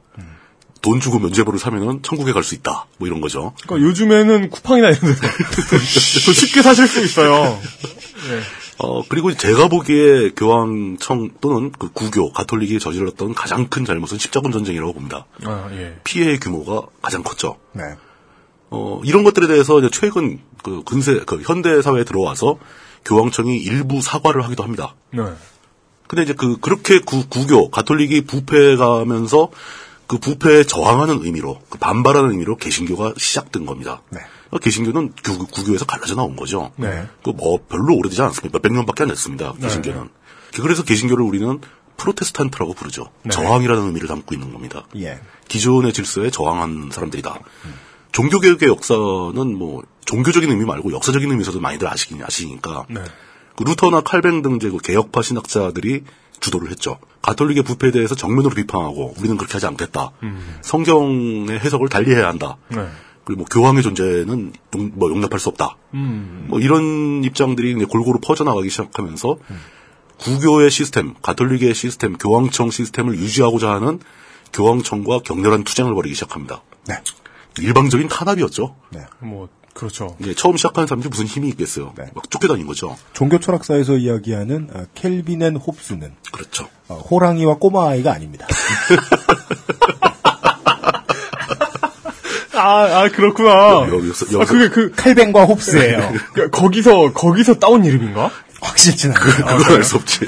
돈 주고 면죄부를 사면은 천국에 갈 수 있다. 뭐 이런 거죠.
그러니까 요즘에는 쿠팡이나 이런 데서 더 쉽게 사실 수 있어요.
어, 그리고 제가 보기에 교황청 또는 그 구교, 가톨릭이 저질렀던 가장 큰 잘못은 십자군 전쟁이라고 봅니다.
아, 예.
피해의 규모가 가장 컸죠.
네.
어, 이런 것들에 대해서 이제 최근 그 근세, 그 현대 사회에 들어와서 교황청이 일부 사과를 하기도 합니다.
네.
근데 이제 그, 그렇게 구, 구교, 가톨릭이 부패해 가면서 그 부패에 저항하는 의미로, 그 반발하는 의미로 개신교가 시작된 겁니다. 어, 개신교는 구, 구교에서 갈라져 나온 거죠.
네.
그 뭐 별로 오래되지 않습니다. 몇백 년밖에 안 됐습니다. 개신교는. 그래서 개신교를 우리는 프로테스탄트라고 부르죠.
네.
저항이라는 의미를 담고 있는 겁니다.
예.
기존의 질서에 저항한 사람들이다. 종교개혁의 역사는 뭐 종교적인 의미 말고 역사적인 의미에서도 많이들 아시긴 아시니까
네.
그 루터나 칼뱅 등 이제 그 개혁파 신학자들이 주도를 했죠. 가톨릭의 부패에 대해서 정면으로 비판하고 우리는 그렇게 하지 않겠다. 성경의 해석을 달리해야 한다.
네.
그리고 뭐 교황의 존재는 용, 뭐 용납할 수 없다.
음.
뭐 이런 입장들이 이제 골고루 퍼져나가기 시작하면서 구교의 시스템, 가톨릭의 시스템, 교황청 시스템을 유지하고자 하는 교황청과 격렬한 투쟁을 벌이기 시작합니다.
네.
일방적인 탄압이었죠.
뭐 그렇죠.
이제 처음 시작하는 사람들이 무슨 힘이 있겠어요. 막 쫓겨다닌 거죠.
종교 철학사에서 이야기하는 아, Calvin and Hobbes는
그렇죠.
어, 호랑이와 꼬마 아이가 아닙니다.
아, 아 그렇구나.
여기서,
아, 그게 그
칼뱅과 홉스예요.
그, 거기서 거기서 따온 이름인가?
확실치는
그, 그건 알수 없지.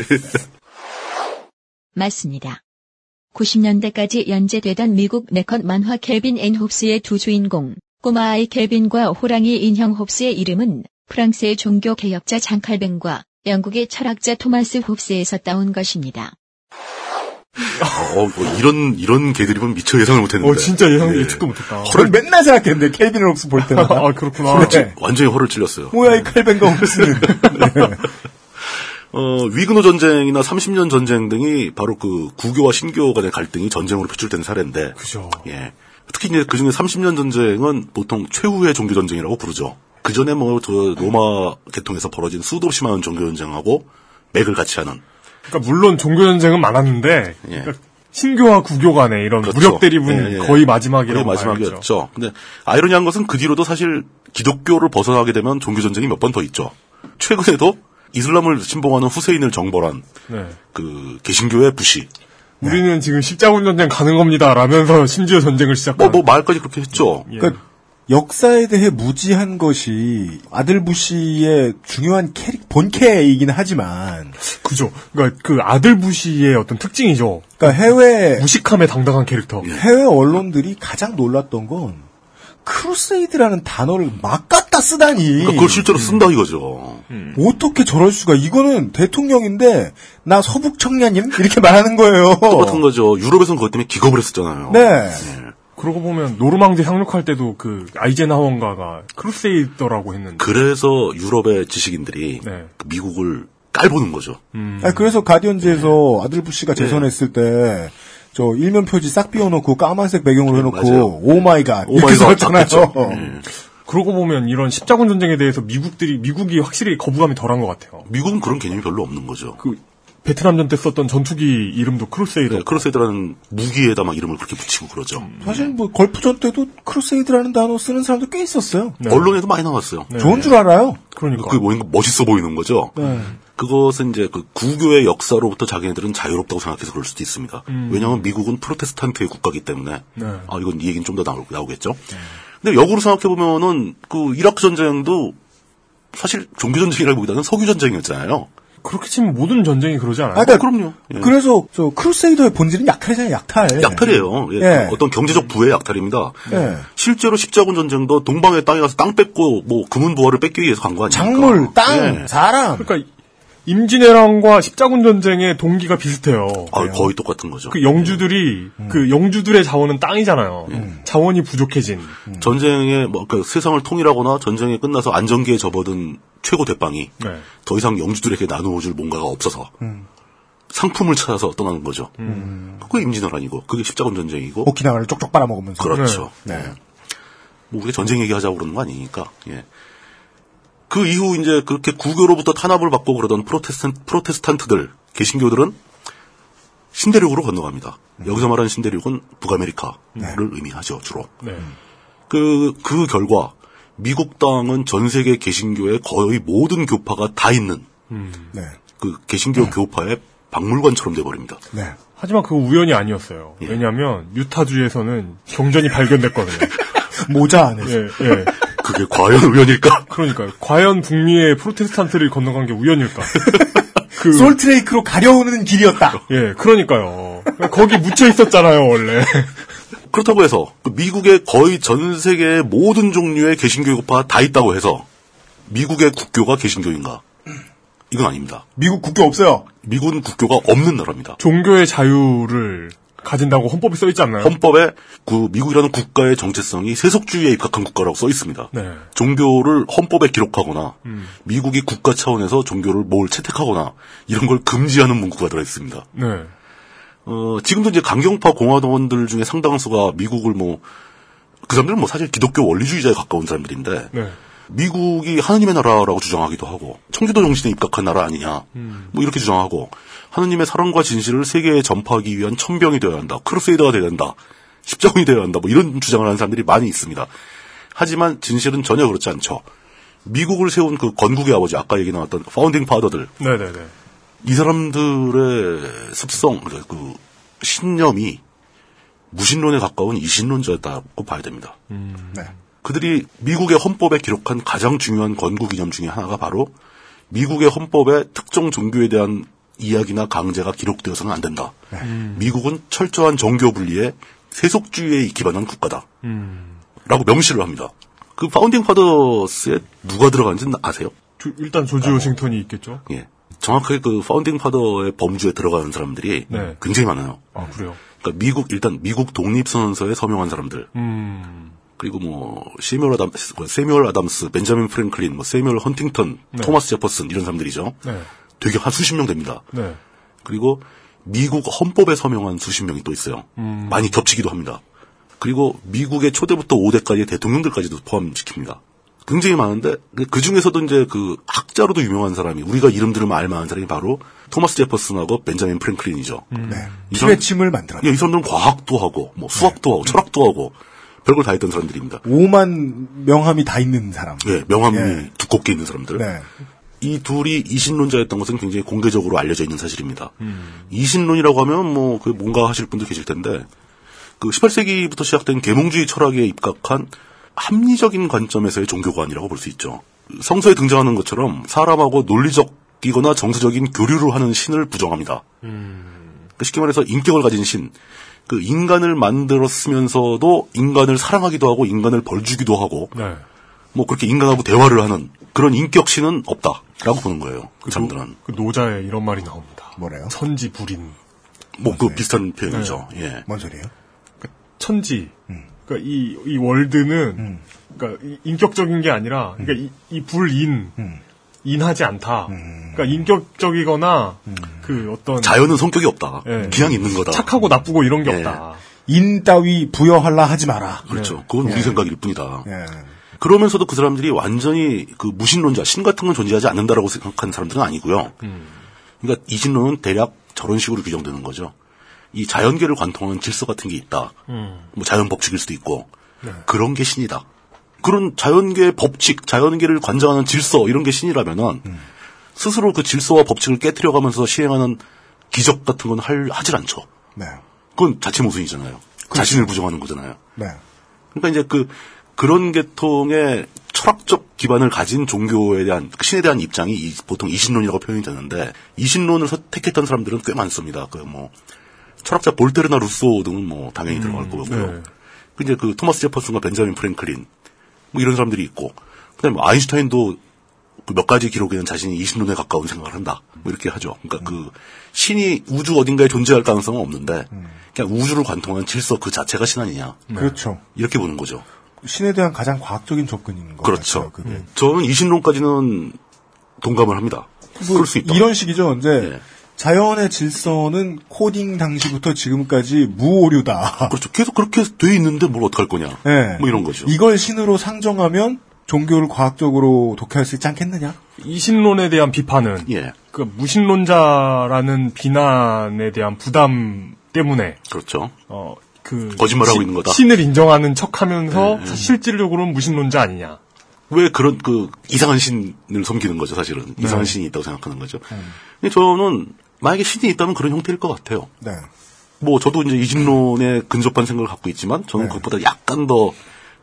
맞습니다. 90년대까지 연재되던 미국 네컷 만화 Calvin and Hobbes의 두 주인공, 꼬마 아이 켈빈과 호랑이 인형 홉스의 이름은 프랑스의 종교 개혁자 장칼뱅과 영국의 철학자 토마스 홉스에서 따온 것입니다.
어, 뭐 이런 이런 개드립은 미처 예상을 못했는데.
어, 진짜 예상
예.
예측도 못했다.
저를 맨날 생각했는데 and Hobbes 볼 때마다.
아, 그렇구나.
네.
완전히 허를 찔렸어요.
뭐야 이 칼뱅과 홉스는.
어, 위근호 전쟁이나 30년 전쟁 등이 바로 그 구교와 신교 간의 갈등이 전쟁으로 표출된 사례인데.
그죠.
예. 특히 이제 그 중에 30년 전쟁은 보통 최후의 종교 전쟁이라고 부르죠. 그 전에 뭐 저 로마 계통에서 벌어진 수도 없이 많은 종교 전쟁하고 맥을 같이 하는.
그러니까 물론 종교 전쟁은 많았는데 그러니까 신교와 구교 간의 이런
그렇죠.
무력 대립은
예, 예.
거의 마지막이라고
거의 마지막이었죠. 근데 아이러니한 것은 그 뒤로도 사실 기독교를 벗어나게 되면 종교 전쟁이 몇 번 더 있죠. 최근에도 이슬람을 신봉하는 후세인을 정벌한
네.
그 개신교의 부시.
우리는 지금 십자군 전쟁 가는 겁니다. 라면서 심지어 전쟁을 시작한.
뭐, 뭐 말까지 그렇게 했죠.
예.
그러니까 역사에 대해 무지한 것이 아들 부시의 중요한 캐릭 본캐이긴 하지만
그죠. 그러니까 그 아들 부시의 어떤 특징이죠.
그러니까 해외
무식함에 당당한 캐릭터.
해외 언론들이 가장 놀랐던 건 crusade라는 단어를 막 갖다 쓰다니.
그러니까 그걸 실제로 쓴다 이거죠.
어떻게 저럴 수가? 이거는 대통령인데 나 서북 청년임 이렇게 말하는 거예요.
똑같은 거죠. 유럽에서는 그것 때문에 기겁을 했었잖아요.
네.
그러고 보면 노르망디 상륙할 때도 그 아이젠하워인가가 crusader라고 했는데.
그래서 유럽의 지식인들이
네.
그 미국을 깔보는 거죠.
아니, 그래서 가디언즈에서 아들 부시가 재선했을 때. 저 일면 표지 싹 비워놓고 까만색 배경으로 해놓고
맞아요.
oh my God
oh
이렇게
my God
썼잖아요.
예.
그러고 보면 이런 십자군 전쟁에 대해서 미국들이 미국이 확실히 거부감이 덜한 것 같아요.
미국은 그런 개념이 별로 없는 거죠.
그 베트남전 때 썼던 전투기 이름도 Crusader.
네, crusade라는 무기에다 막 이름을 그렇게 붙이고 그러죠.
사실 뭐 걸프전 때도 crusade라는 단어 쓰는 사람도 꽤 있었어요.
네.
언론에도 많이 나왔어요.
좋은 줄 알아요.
그러니까.
그게 뭔가 멋있어 보이는 거죠.
네.
그것은 이제 그 구교의 역사로부터 자기네들은 자유롭다고 생각해서 그럴 수도 있습니다.
음.
왜냐하면 미국은 프로테스탄트의 국가이기 때문에
네.
아 이건 이 얘기는 좀 더 나오겠죠. 근데 역으로 생각해 보면은 그 이라크 전쟁도 사실 종교 전쟁이라기보다는 석유 전쟁이었잖아요.
그렇게 치면 모든 전쟁이 그러지 않아요?
아, 그러니까
그럼요. 예.
그래서 저 크루세이더의 본질은 약탈이잖아요. 약탈.
약탈이에요. 예.
예.
어떤 경제적 부의 약탈입니다.
예.
실제로 십자군 전쟁도 동방의 땅에 가서 땅 뺏고 뭐 금은 부화를 뺏기 위해서 간 거 아닙니까?
작물, 땅,
예.
사람.
그러니까 임진왜란과 십자군 전쟁의 동기가 비슷해요.
아, 거의 똑같은 거죠.
그 영주들이 그 영주들의 자원은 땅이잖아요. 자원이 부족해진.
전쟁에 뭐그 세상을 통일하거나 전쟁에 끝나서 안정기에 접어든 최고 대빵이
네.
더 이상 영주들에게 나누어줄 뭔가가 없어서 상품을 찾아서 떠나는 거죠. 그게 임진왜란이고 그게 십자군 전쟁이고
오키나와를 쪽쪽 빨아먹으면서.
그렇죠.
네.
뭐 우리가 전쟁 얘기하자고 그러는 거 아니니까. 예. 그 이후 이제 그렇게 국교로부터 탄압을 받고 그러던 프로테스탄, 프로테스탄트들, 개신교들은 신대륙으로 건너갑니다. 여기서 말하는 신대륙은 북아메리카를 의미하죠, 주로.
네.
그, 그 결과 미국 땅은 전 세계 개신교의 거의 모든 교파가 다 있는
네.
그 개신교 교파의 박물관처럼 돼버립니다.
네.
하지만 그거 우연이 아니었어요. 왜냐하면 유타주에서는 경전이 발견됐거든요.
모자 안에서.
예, 예.
그게 과연 우연일까?
그러니까요. 과연 북미의 프로테스탄트를 건너간 게 우연일까? 그
솔트레이크로 가려오는 길이었다.
예, 그러니까요. 거기 묻혀 있었잖아요, 원래.
그렇다고 해서 그 미국의 거의 전 세계의 모든 종류의 개신교 교파가 다 있다고 해서 미국의 국교가 개신교인가? 이건 아닙니다.
미국 국교 없어요.
미국은 국교가 없는 나라입니다.
종교의 자유를 가진다고 헌법에 써 있지 않나요?
헌법에 그 미국이라는 국가의 정체성이 세속주의에 입각한 국가라고 써 있습니다.
네.
종교를 헌법에 기록하거나
음.
미국이 국가 차원에서 종교를 뭘 채택하거나 이런 걸 금지하는 문구가 들어 있습니다.
네.
어, 지금도 이제 강경파 공화당원들 중에 상당수가 미국을 뭐, 그 사람들은 뭐 사실 기독교 원리주의자에 가까운 사람들인데,
네.
미국이 하느님의 나라라고 주장하기도 하고, 청주도 정신에 입각한 나라 아니냐,
음.
뭐 이렇게 주장하고, 하느님의 사랑과 진실을 세계에 전파하기 위한 천병이 되어야 한다, crusader가 되어야 한다, 십자군이 되어야 한다, 뭐 이런 주장을 하는 사람들이 많이 있습니다. 하지만 진실은 전혀 그렇지 않죠. 미국을 세운 그 건국의 아버지, 아까 얘기 나왔던 founding father들,
네네네.
이 사람들의 습성, 그 신념이 무신론에 가까운 이신론자였다고 봐야 됩니다.
네.
그들이 미국의 헌법에 기록한 가장 중요한 건국 이념 중에 하나가 바로 미국의 헌법에 특정 종교에 대한 이야기나 강제가 기록되어서는 안 된다. 미국은 철저한 종교 분리에 세속주의에 기반한 국가다.
음.
라고 명시를 합니다. 그 founding fathers에 누가 들어간지 아세요?
조- 일단 조지 워싱턴이 있겠죠?
예. 정확하게 그 founding father의 범주에 들어가는 사람들이
네.
굉장히 많아요.
아, 그래요?
그러니까 미국 일단 미국 독립선언서에 서명한 사람들
음.
그리고 뭐 세뮤얼 아담스, 세뮤얼 아담스, 벤자민 프랭클린, 뭐 세뮤얼 헌팅턴,
네.
토마스 제퍼슨 이런 사람들이죠.
네.
되게 한 수십 명 됩니다.
네.
그리고 미국 헌법에 서명한 수십 명이 또 있어요.
음.
많이 겹치기도 합니다. 그리고 미국의 초대부터 5대까지의 대통령들까지도 포함시킵니다. 굉장히 많은데 그 중에서도 이제 그 학자로도 유명한 사람이 우리가 이름 들으면 알만한 사람이 바로 토마스 제퍼슨하고 벤자민 프랭클린이죠.
네.
이 사람-
피레침을 만들었다.
예, 이 사람들은 과학도 하고 뭐 수학도 하고 철학도 하고 별걸 다 했던 사람들입니다.
5만 명함이 다 있는 사람.
예, 명함이
예.
두껍게 있는 사람들.
네.
이 둘이 이신론자였던 것은 굉장히 공개적으로 알려져 있는 사실입니다.
음.
이신론이라고 하면 뭐 그 뭔가 하실 분도 계실 텐데 그 18세기부터 시작된 계몽주의 철학에 입각한 합리적인 관점에서의 종교관이라고 볼 수 있죠. 성서에 등장하는 것처럼 사람하고 논리적이거나 정서적인 교류를 하는 신을 부정합니다. 그 쉽게 말해서 인격을 가진 신, 그 인간을 만들었으면서도 인간을 사랑하기도 하고 인간을 벌주기도 하고
네.
뭐 그렇게 인간하고 대화를 하는 그런 인격신은 없다라고 보는 거예요. 그 사람들은.
그 노자에 이런 말이 나옵니다.
뭐래요?
천지 불인.
뭐그 비슷한 표현이죠.
네.
예.
뭔 소리예요?
천지.
음.
그러니까 이, 이 월드는 그러니까 이- 인격적인 게 아니라
음.
그러니까 이, 이 불인 인하지 않다. 그러니까 인격적이거나 그 어떤
자연은 성격이 없다.
예.
그냥 있는 거다.
착하고 나쁘고 이런 게
예.
없다.
인 따위 부여하려 하지 마라.
그렇죠. 그건 우리
예.
생각일 뿐이다.
예.
그러면서도 그 사람들이 완전히 그 무신론자, 신 같은 건 존재하지 않는다라고 생각하는 사람들은 아니고요. 그러니까 이신론은 대략 저런 식으로 규정되는 거죠. 이 자연계를 관통하는 질서 같은 게 있다. 뭐 자연 법칙일 수도 있고 그런 게 신이다. 그런 자연계의 법칙, 자연계를 관장하는 질서 이런 게 신이라면은 스스로 그 질서와 법칙을 깨뜨려가면서 시행하는 기적 같은 건 할, 하질 않죠.
네.
그건 자체 모순이잖아요. 자신을 부정하는 거잖아요.
네.
그러니까 이제 그 그런 계통의 철학적 기반을 가진 종교에 대한 그 신에 대한 입장이 이- 보통 이신론이라고 표현이 되는데 이신론을 선택했던 사람들은 꽤 많습니다. 그 뭐 철학자 볼테르나 루소 등은 뭐 당연히 들어갈 거고요.
네.
그 이제 그 토마스 제퍼슨과 벤자민 프랭클린 뭐 이런 사람들이 있고 그다음에 뭐 아인슈타인도 그 몇 가지 기록에는 자신이 이신론에 가까운 생각을 한다. 뭐 이렇게 하죠. 그러니까 그 신이 우주 어딘가에 존재할 가능성은 없는데 그냥 우주를 관통하는 질서 그 자체가 신 아니냐.
그렇죠.
이렇게 보는 거죠.
신에 대한 가장 과학적인 접근인 거
그렇죠.
같아요. 그게.
저는 이신론까지는 동감을 합니다.
뭐
그럴 수 있다.
이런 식이죠. 이제
예.
자연의 질서는 코딩 당시부터 지금까지 무오류다.
그렇죠. 계속 그렇게 돼 있는데 뭘 어떡할 거냐.
예.
뭐 이런 거죠.
이걸 신으로 상정하면 종교를 과학적으로 독해할 수 있지 않겠느냐?
이 신론에 대한 비판은
예.
그 무신론자라는 비난에 대한 부담 때문에
그렇죠.
어, 그
거짓말하고
시-
있는 거다.
신을 인정하는 척하면서. 사실 실질적으로는 무신론자 아니냐.
왜 그런 그 이상한 신을 섬기는 거죠, 사실은.
네.
이상한 신이 있다고 생각하는 거죠. 근데 저는 만약에 신이 있다면 그런 형태일 것 같아요.
네.
뭐 저도 이제 이신론에 근접한 생각을 갖고 있지만 저는
네.
그것보다 약간 더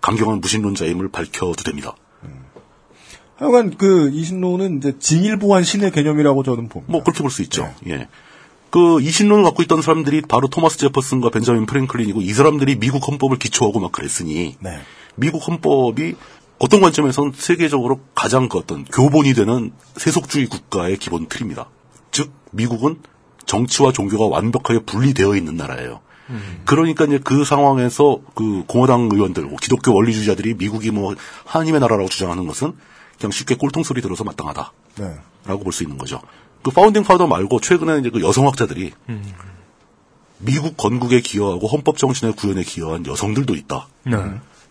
강경한 무신론자임을 밝혀도 됩니다.
하여간 그 이신론은 이제 징일보한 신의 개념이라고 저는 봅니다.
뭐 그렇게 볼 수 있죠.
네.
예. 그 이신론을 갖고 있던 사람들이 바로 토마스 제퍼슨과 벤자민 프랭클린이고 이 사람들이 미국 헌법을 기초하고 막 그랬으니
네.
미국 헌법이 어떤 관점에서는 세계적으로 가장 그 어떤 교본이 되는 세속주의 국가의 기본 틀입니다. 즉 미국은 정치와 종교가 완벽하게 분리되어 있는 나라예요. 그러니까 이제 그 상황에서 그 공화당 의원들, 뭐 기독교 원리주의자들이 미국이 뭐 하나님의 나라라고 주장하는 것은 그냥 쉽게 꼴통 소리 들어서 마땅하다.
네.
라고 볼수 있는 거죠. 그 founding father 말고 최근에 이제 그 여성학자들이 미국 건국에 기여하고 헌법 정신의 구현에 기여한 여성들도 있다.
네.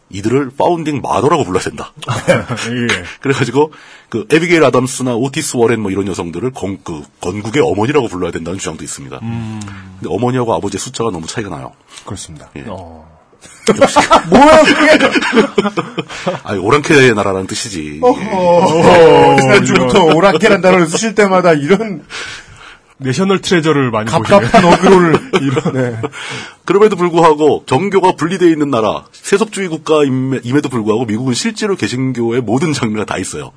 이들을 founding mother라고 불러야 된다.
예.
그래가지고 그 에비게일 아담스나 오티스 워렌 뭐 이런 여성들을 건, 그 건국의 어머니라고 불러야 된다는 주장도 있습니다. 근데 어머니하고 아버지의 숫자가 너무 차이가 나요.
그렇습니다.
예.
어.
뭐야 그게?
아니 오랑캐의 나라라는 뜻이지.
어, 지난주부터 오랑캐란 단어를 쓰실 때마다 이런
내셔널 트레저를 많이
갑갑한 어그로를 이런 네.
그럼에도 불구하고 정교가 분리되어 있는 나라, 세속주의 국가임에도 불구하고 미국은 실제로 개신교의 모든 장르가 다 있어요.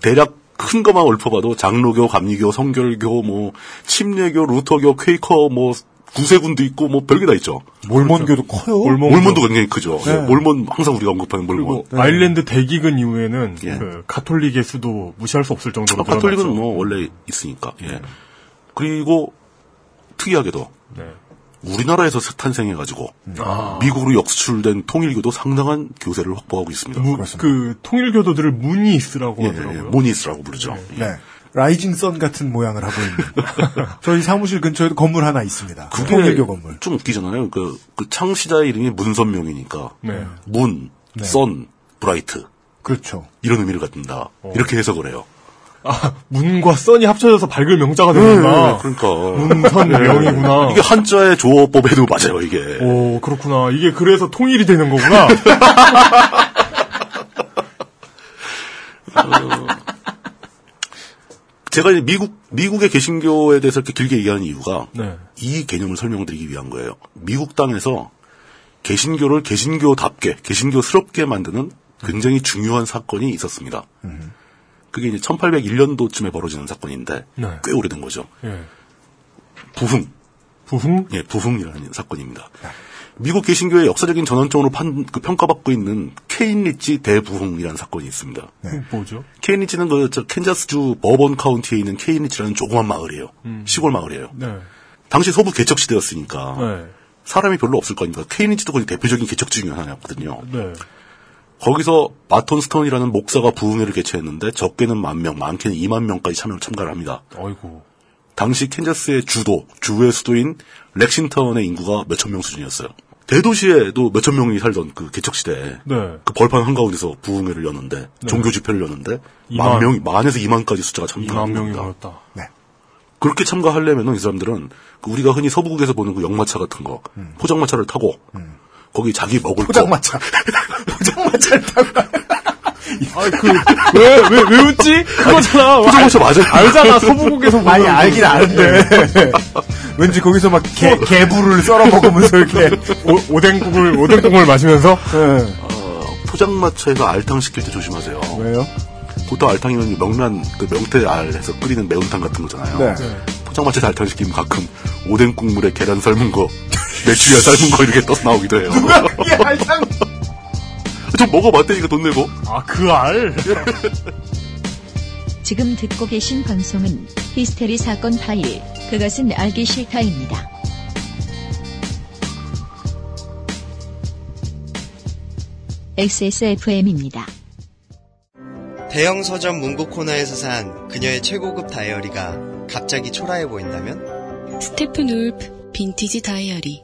대략 큰 것만 읊어봐도 장로교, 감리교, 성결교, 뭐 침례교, 루터교, 퀘이커, 뭐 구세군도 있고 뭐 별게 다 있죠.
몰몬교도 커요.
몰몬, 도 굉장히 크죠.
네.
몰몬 항상 우리가 언급하는 몰몬.
그리고 아일랜드 대기근 이후에는
예.
그 가톨릭의 수도 무시할 수 없을 정도로
아, 가톨릭은. 뭐 원래 있으니까. 예. 그리고 특이하게도
네.
우리나라에서 탄생해가지고
아.
미국으로 역수출된 통일교도 상당한 교세를 확보하고 있습니다.
무- 그 통일교도들을 무니스라고
예,
하더라고요.
예, 모니스라고 부르죠.
네. 라이징 선 같은 모양을 하고 있는 저희 사무실 근처에도 건물 하나 있습니다.
그게
통일교 건물.
좀 웃기잖아요. 그, 그 창시자의 이름이 문선명이니까
네.
문,
네.
선, 브라이트
그렇죠.
이런 의미를 갖는다. 이렇게 해석을 해요.
아, 문과 선이 합쳐져서 밝을 명자가 되는구나.
그러니까
문선 명이구나.
이게 한자의 조어법에도 맞아요. 이게
오, 그렇구나. 이게 그래서 통일이 되는 거구나.
제가 이제 미국 미국의 개신교에 대해서 이렇게 길게 얘기하는 이유가
네.
이 개념을 설명드리기 위한 거예요. 미국 땅에서 개신교를 개신교답게 개신교스럽게 만드는 굉장히 중요한 사건이 있었습니다. 그게 이제 1801년도쯤에 벌어지는 사건인데
네.
꽤 오래된 거죠.
예.
부흥.
부흥?
예, 부흥이라는 사건입니다. 미국 개신교의 역사적인 전환점으로 판- 그 평가받고 있는 케인 리치 대부흥이라는 사건이 있습니다.
뭐죠?
케인 리치는 그 저 캔자스주 버번 카운티에 있는 케인 리치라는 조그만 마을이에요.
음.
시골 마을이에요.
네.
당시 서부 개척 시대였으니까
네.
사람이 별로 없을 거 아닙니까? 케인 리치도 거의 대표적인 개척 중에 하나였거든요.
네.
거기서 바톤 스톤이라는 목사가 부흥회를 개최했는데 적게는 만 명, 많게는 2만 명까지 참여 참가를 합니다.
어이구.
당시 캔자스의 주도, 주의 수도인 렉싱턴의 인구가 몇천 명 수준이었어요. 대도시에도 몇천 명이 살던 그 개척 시대에
네.
그 벌판 한가운데서 부흥회를 여는데
네.
종교 집회를 여는데
이만.
만 명이 만에서 2만까지 숫자가
2만
참가한
명이
겁니다.
모였다.
그렇게 참가하려면은 이 사람들은 그 우리가 흔히 서부국에서 보는 그 역마차 같은 거 포장마차를 타고 거기 자기 먹을
포장마차. 포장마차를 타고.
아, 그, 왜, 왜, 왜 웃지? 그거잖아.
포장마차 맞아요.
알잖아, 서부국에서 보면.
아니 알긴 아는데 왠지 거기서 막 개, 개불을 썰어 먹으면서 이렇게
오, 오뎅국을, 오뎅국을 마시면서?
네.
어, 포장마차에서 알탕 시킬 때 조심하세요.
왜요?
보통 알탕이면 명란 그 명태 알해서 끓이는 매운탕 같은 거잖아요.
네.
포장마차에서 알탕 시키면 가끔 오뎅 국물에 계란 삶은 거, 메추리알 삶은 거 이렇게 떠서 나오기도 해요. 좀 먹어봤다니까 돈 내고.
아, 그 알?
지금 듣고 계신 방송은 히스테리 사건 파일, 그것은 알기 싫다입니다. XSFM입니다.
대형 서점 문고 코너에서 산 그녀의 최고급 다이어리가 갑자기 초라해 보인다면?
스테픈 울프 빈티지 다이어리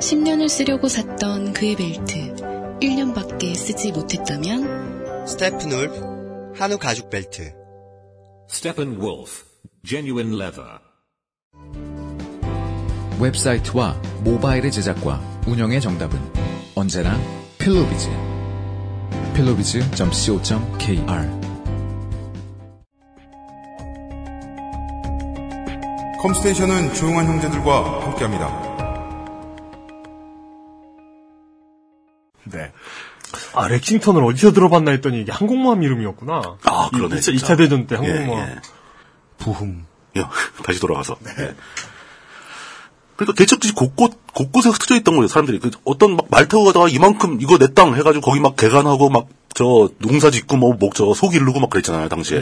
10년을 쓰려고 샀던 그의 벨트 1년밖에 쓰지 못했다면?
스테픈 울프 한우 가죽 벨트
Steppenwolf, genuine leather.
웹사이트와 모바일의 제작과 운영의 정답은 언제나 필로비즈. 필로비즈.co.kr
컴스테이션은 조용한 형제들과 함께합니다.
네. 아, 렉싱턴을 어디서 들어봤나 했더니 이게 항공모함 이름이었구나.
아, 그러네.
2차,
진짜.
대전 때 항공모함.
예, 예.
부흥.
야, 다시 돌아가서. 예. 그러니까 개척지 곳곳, 곳곳에 흩어져 있던 거예요, 사람들이. 그 어떤 막 말 타고 가다가 이만큼 이거 내 땅 해가지고 거기 막 개간하고 막 저 농사 짓고 뭐, 목, 저, 속 이르고 막 그랬잖아요, 당시에.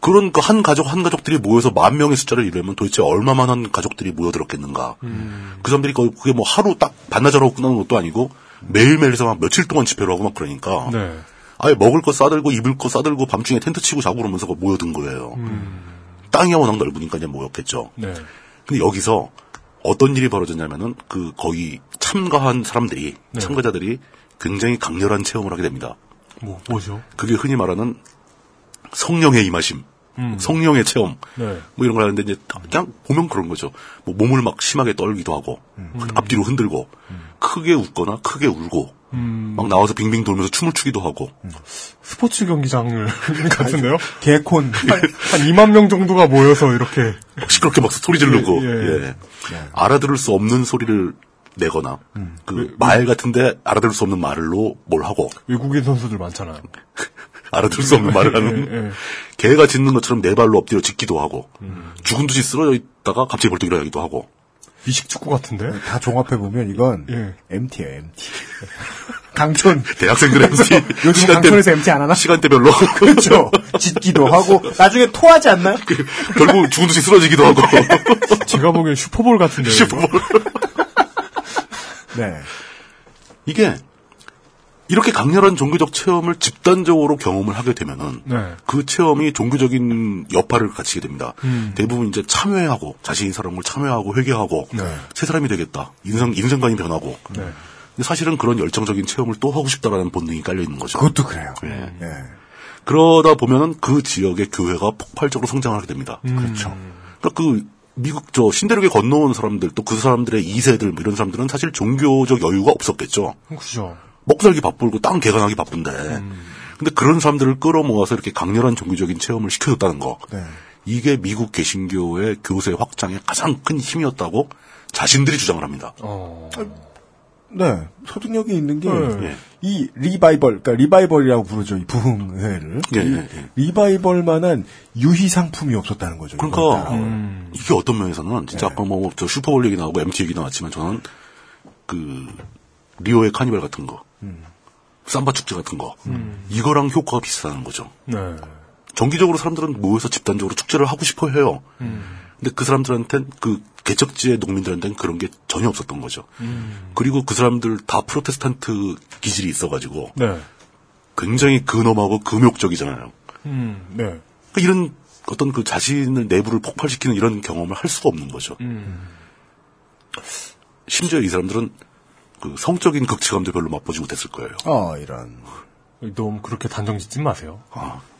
그런 그 한 가족, 한 가족들이 모여서 만 명의 숫자를 이루면 도대체 얼마만한 가족들이 모여들었겠는가. 그 사람들이 거의 그게 뭐 하루 딱 반나절하고 끝나는 것도 아니고 매일매일서 막 며칠 동안 집회를 하고 막 그러니까.
네.
아예 먹을 거 싸들고 입을 거 싸들고 밤중에 텐트 치고 자고 그러면서 모여든 거예요. 땅이 워낙 넓으니까 이제 모였겠죠.
네.
근데 여기서 어떤 일이 벌어졌냐면은 그 거기 참가한 사람들이
네.
참가자들이 굉장히 강렬한 체험을 하게 됩니다.
뭐, 뭐죠?
그게 흔히 말하는 성령의 임하심,
음.
성령의 체험,
네.
뭐 이런 걸 하는데 이제 그냥 보면 그런 거죠. 뭐 몸을 막 심하게 떨기도 하고 앞뒤로 흔들고 크게 웃거나 크게 울고
음.
막 나와서 빙빙 돌면서 춤을 추기도 하고
스포츠 경기장을 같은데요?
개콘.
한, 한 2만 명 정도가 모여서 이렇게.
막 시끄럽게 막 소리 지르고
예,
예. 알아들을 수 없는 소리를 내거나
음.
그말 같은데 알아들을 수 없는 말로 뭘 하고
외국인 선수들 많잖아요.
알아들을 수 없는 말을 하는
예, 예.
개가 짖는 것처럼 네 발로 엎드려 짖기도 하고
음.
죽은 듯이 쓰러져 있다가 갑자기 벌떡 일어나기도 하고
미식 축구 같은데?
다 종합해 보면 이건
예.
MT예요, MT. 강촌.
대학생들 MC
요즘 강촌에서 MT 안 하나?
시간대별로
그렇죠. 짖기도 하고 나중에 토하지 않나요?
결국 죽은 듯이 쓰러지기도 하고
제가 보기엔 슈퍼볼 같은데.
슈퍼볼.
네.
이게 이렇게 강렬한 종교적 체험을 집단적으로 경험을 하게 되면은
네.
그 체험이 종교적인 여파를 갖추게 됩니다.
음.
대부분 이제 참여하고 자신이 걸 참여하고 회개하고
네.
새 사람이 되겠다. 인생 인생관이 변하고.
네.
근데 사실은 그런 열정적인 체험을 또 하고 싶다라는 본능이 깔려 있는 거죠.
그것도 그래요.
예.
예.
그러다 보면은 그 지역의 교회가 폭발적으로 성장하게 됩니다.
음.
그렇죠.
그러니까 그 미국 저 신대륙에 건너온 사람들 또 그 사람들의 2세들 뭐 이런 사람들은 사실 종교적 여유가 없었겠죠.
그죠.
먹고 살기 바쁘고 땅 개간하기 바쁜데. 근데 그런 사람들을 끌어모아서 이렇게 강렬한 종교적인 체험을 시켜줬다는 거.
네.
이게 미국 개신교의 교세 확장의 가장 큰 힘이었다고 자신들이 주장을 합니다.
어.
네. 설득력이 있는 게,
네.
이 리바이벌, 그러니까 리바이벌이라고 부르죠. 이 부흥회를.
예,
이
예, 예.
리바이벌 만한 유희 상품이 없었다는 거죠.
그러니까.
음.
이게 어떤 면에서는 진짜 아까 뭐 저 슈퍼볼 얘기 나오고 MT 얘기 나왔지만 저는 그 리오의 카니발 같은 거, 삼바 축제 같은 거 이거랑 효과가 비슷하다는 거죠.
네.
정기적으로 사람들은 모여서 집단적으로 축제를 하고 싶어 해요. 근데 그 사람들한테는 그 개척지의 농민들한테는 그런 게 전혀 없었던 거죠. 그리고 그 사람들 다 프로테스탄트 기질이 있어가지고
네.
굉장히 근엄하고 금욕적이잖아요.
음, 네.
그러니까 이런 어떤 그 자신을 내부를 폭발시키는 이런 경험을 할 수가 없는 거죠.
음.
심지어 이 사람들은 그 성적인 극치감도 별로 맛보지 못했을 거예요.
어, 이런.
너무 그렇게 단정 짓지 마세요.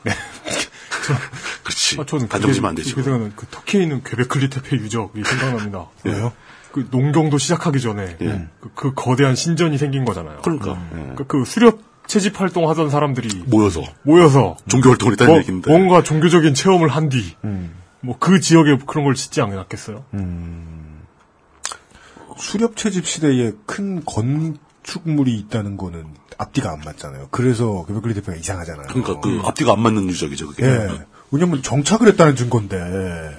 네.
그렇지.
아, 저는
단정지면 안 되죠.
그 생각은 그 터키에 있는 괴베클리 테페 유적이 생각납니다.
왜요?
그 농경도 시작하기 전에
예.
그, 그 거대한 신전이 생긴 거잖아요.
그러니까 예.
그, 그 수렵 채집 활동 하던 사람들이
모여서
모여서
종교 활동을 했다는
뭐,
얘기인데.
뭔가 종교적인 체험을 한 뒤뭐
음.
그 지역에 그런 걸 짓지 않았겠어요?
수렵 채집 시대에 큰 건축물이 있다는 거는 앞뒤가 안 맞잖아요. 그래서 괴베클리 대표가 이상하잖아요.
그러니까 그 앞뒤가 안 맞는 유적이죠, 그게.
예. 왜냐면 정착을 했다는 증거인데.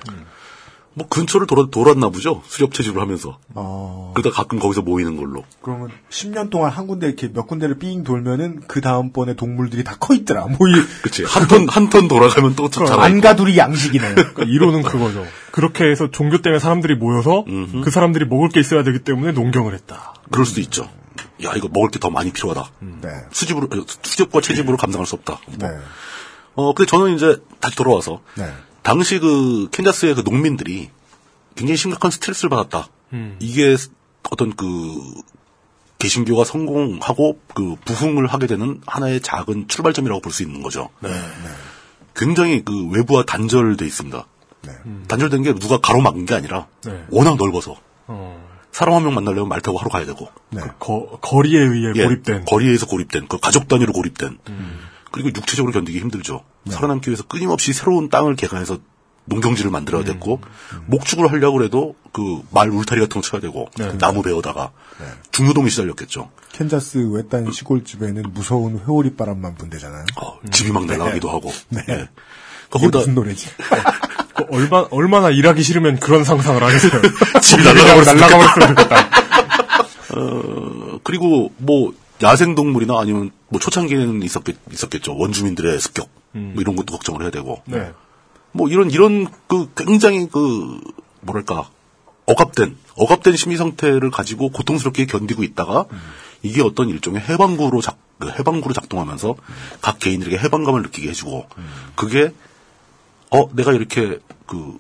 뭐 근처를 돌아, 돌았나 보죠. 수렵 채집을 하면서.
어.
그러다 가끔 거기서 모이는 걸로.
그러면 10년 동안 한 군데 이렇게 몇 군데를 삥 돌면은 그 다음번에 동물들이 다 커 있더라. 뭐 이.
그치. 한 턴, 한 턴 돌아가면 또 자라.
안가두리 양식이네.
그러니까 이론은 그거죠. 그렇게 해서 종교 때문에 사람들이 모여서 그 사람들이 먹을 게 있어야 되기 때문에 농경을 했다.
그럴 수도 있죠. 야, 이거 먹을 게 더 많이 필요하다.
네.
수집으로, 어, 수집과 채집으로 감당할 수 없다.
네.
어, 근데 저는 이제 다시 돌아와서.
네.
당시 그 캔자스의 그 농민들이 굉장히 심각한 스트레스를 받았다.
음.
이게 어떤 그 개신교가 성공하고 그 부흥을 하게 되는 하나의 작은 출발점이라고 볼 수 있는 거죠. 굉장히 그 외부와 단절돼 있습니다. 단절된 게 누가 가로막은 게 아니라
네.
워낙 넓어서
어.
사람 한 명 만나려면 말 타고 하러 가야 되고
거, 거리에 의해
예,
고립된.
거리에서 고립된 그 가족 단위로 고립된
음.
그리고 육체적으로 견디기 힘들죠.
네.
살아남기 위해서 끊임없이 새로운 땅을 개간해서 농경지를
음.
만들어야 됐고 목축을 하려고 해도 그 말 울타리 같은 거 쳐야 되고
네.
나무 베어다가 중노동에 시달렸겠죠.
캔자스 외딴 시골집에는 무서운 회오리 바람만 분대잖아요.
집이 막 날아가기도 하고.
네.
예.
이게
거기다
무슨 노래지?
그 얼마, 얼마나 일하기 싫으면 그런 상상을 하겠어요.
집이 날아가버렸으면
좋겠다.
어, 그리고 뭐 야생 동물이나 아니면 뭐 초창기에는 있었겠, 있었겠죠. 원주민들의 습격 뭐 이런 것도 걱정을 해야 되고.
네.
뭐 이런 이런 그 굉장히 그 뭐랄까 억압된 억압된 심리 상태를 가지고 고통스럽게 견디고 있다가 이게 어떤 일종의 해방구로 작그 해방구로 작동하면서 각 개인들에게 해방감을 느끼게 해주고 그게 어 내가 이렇게 그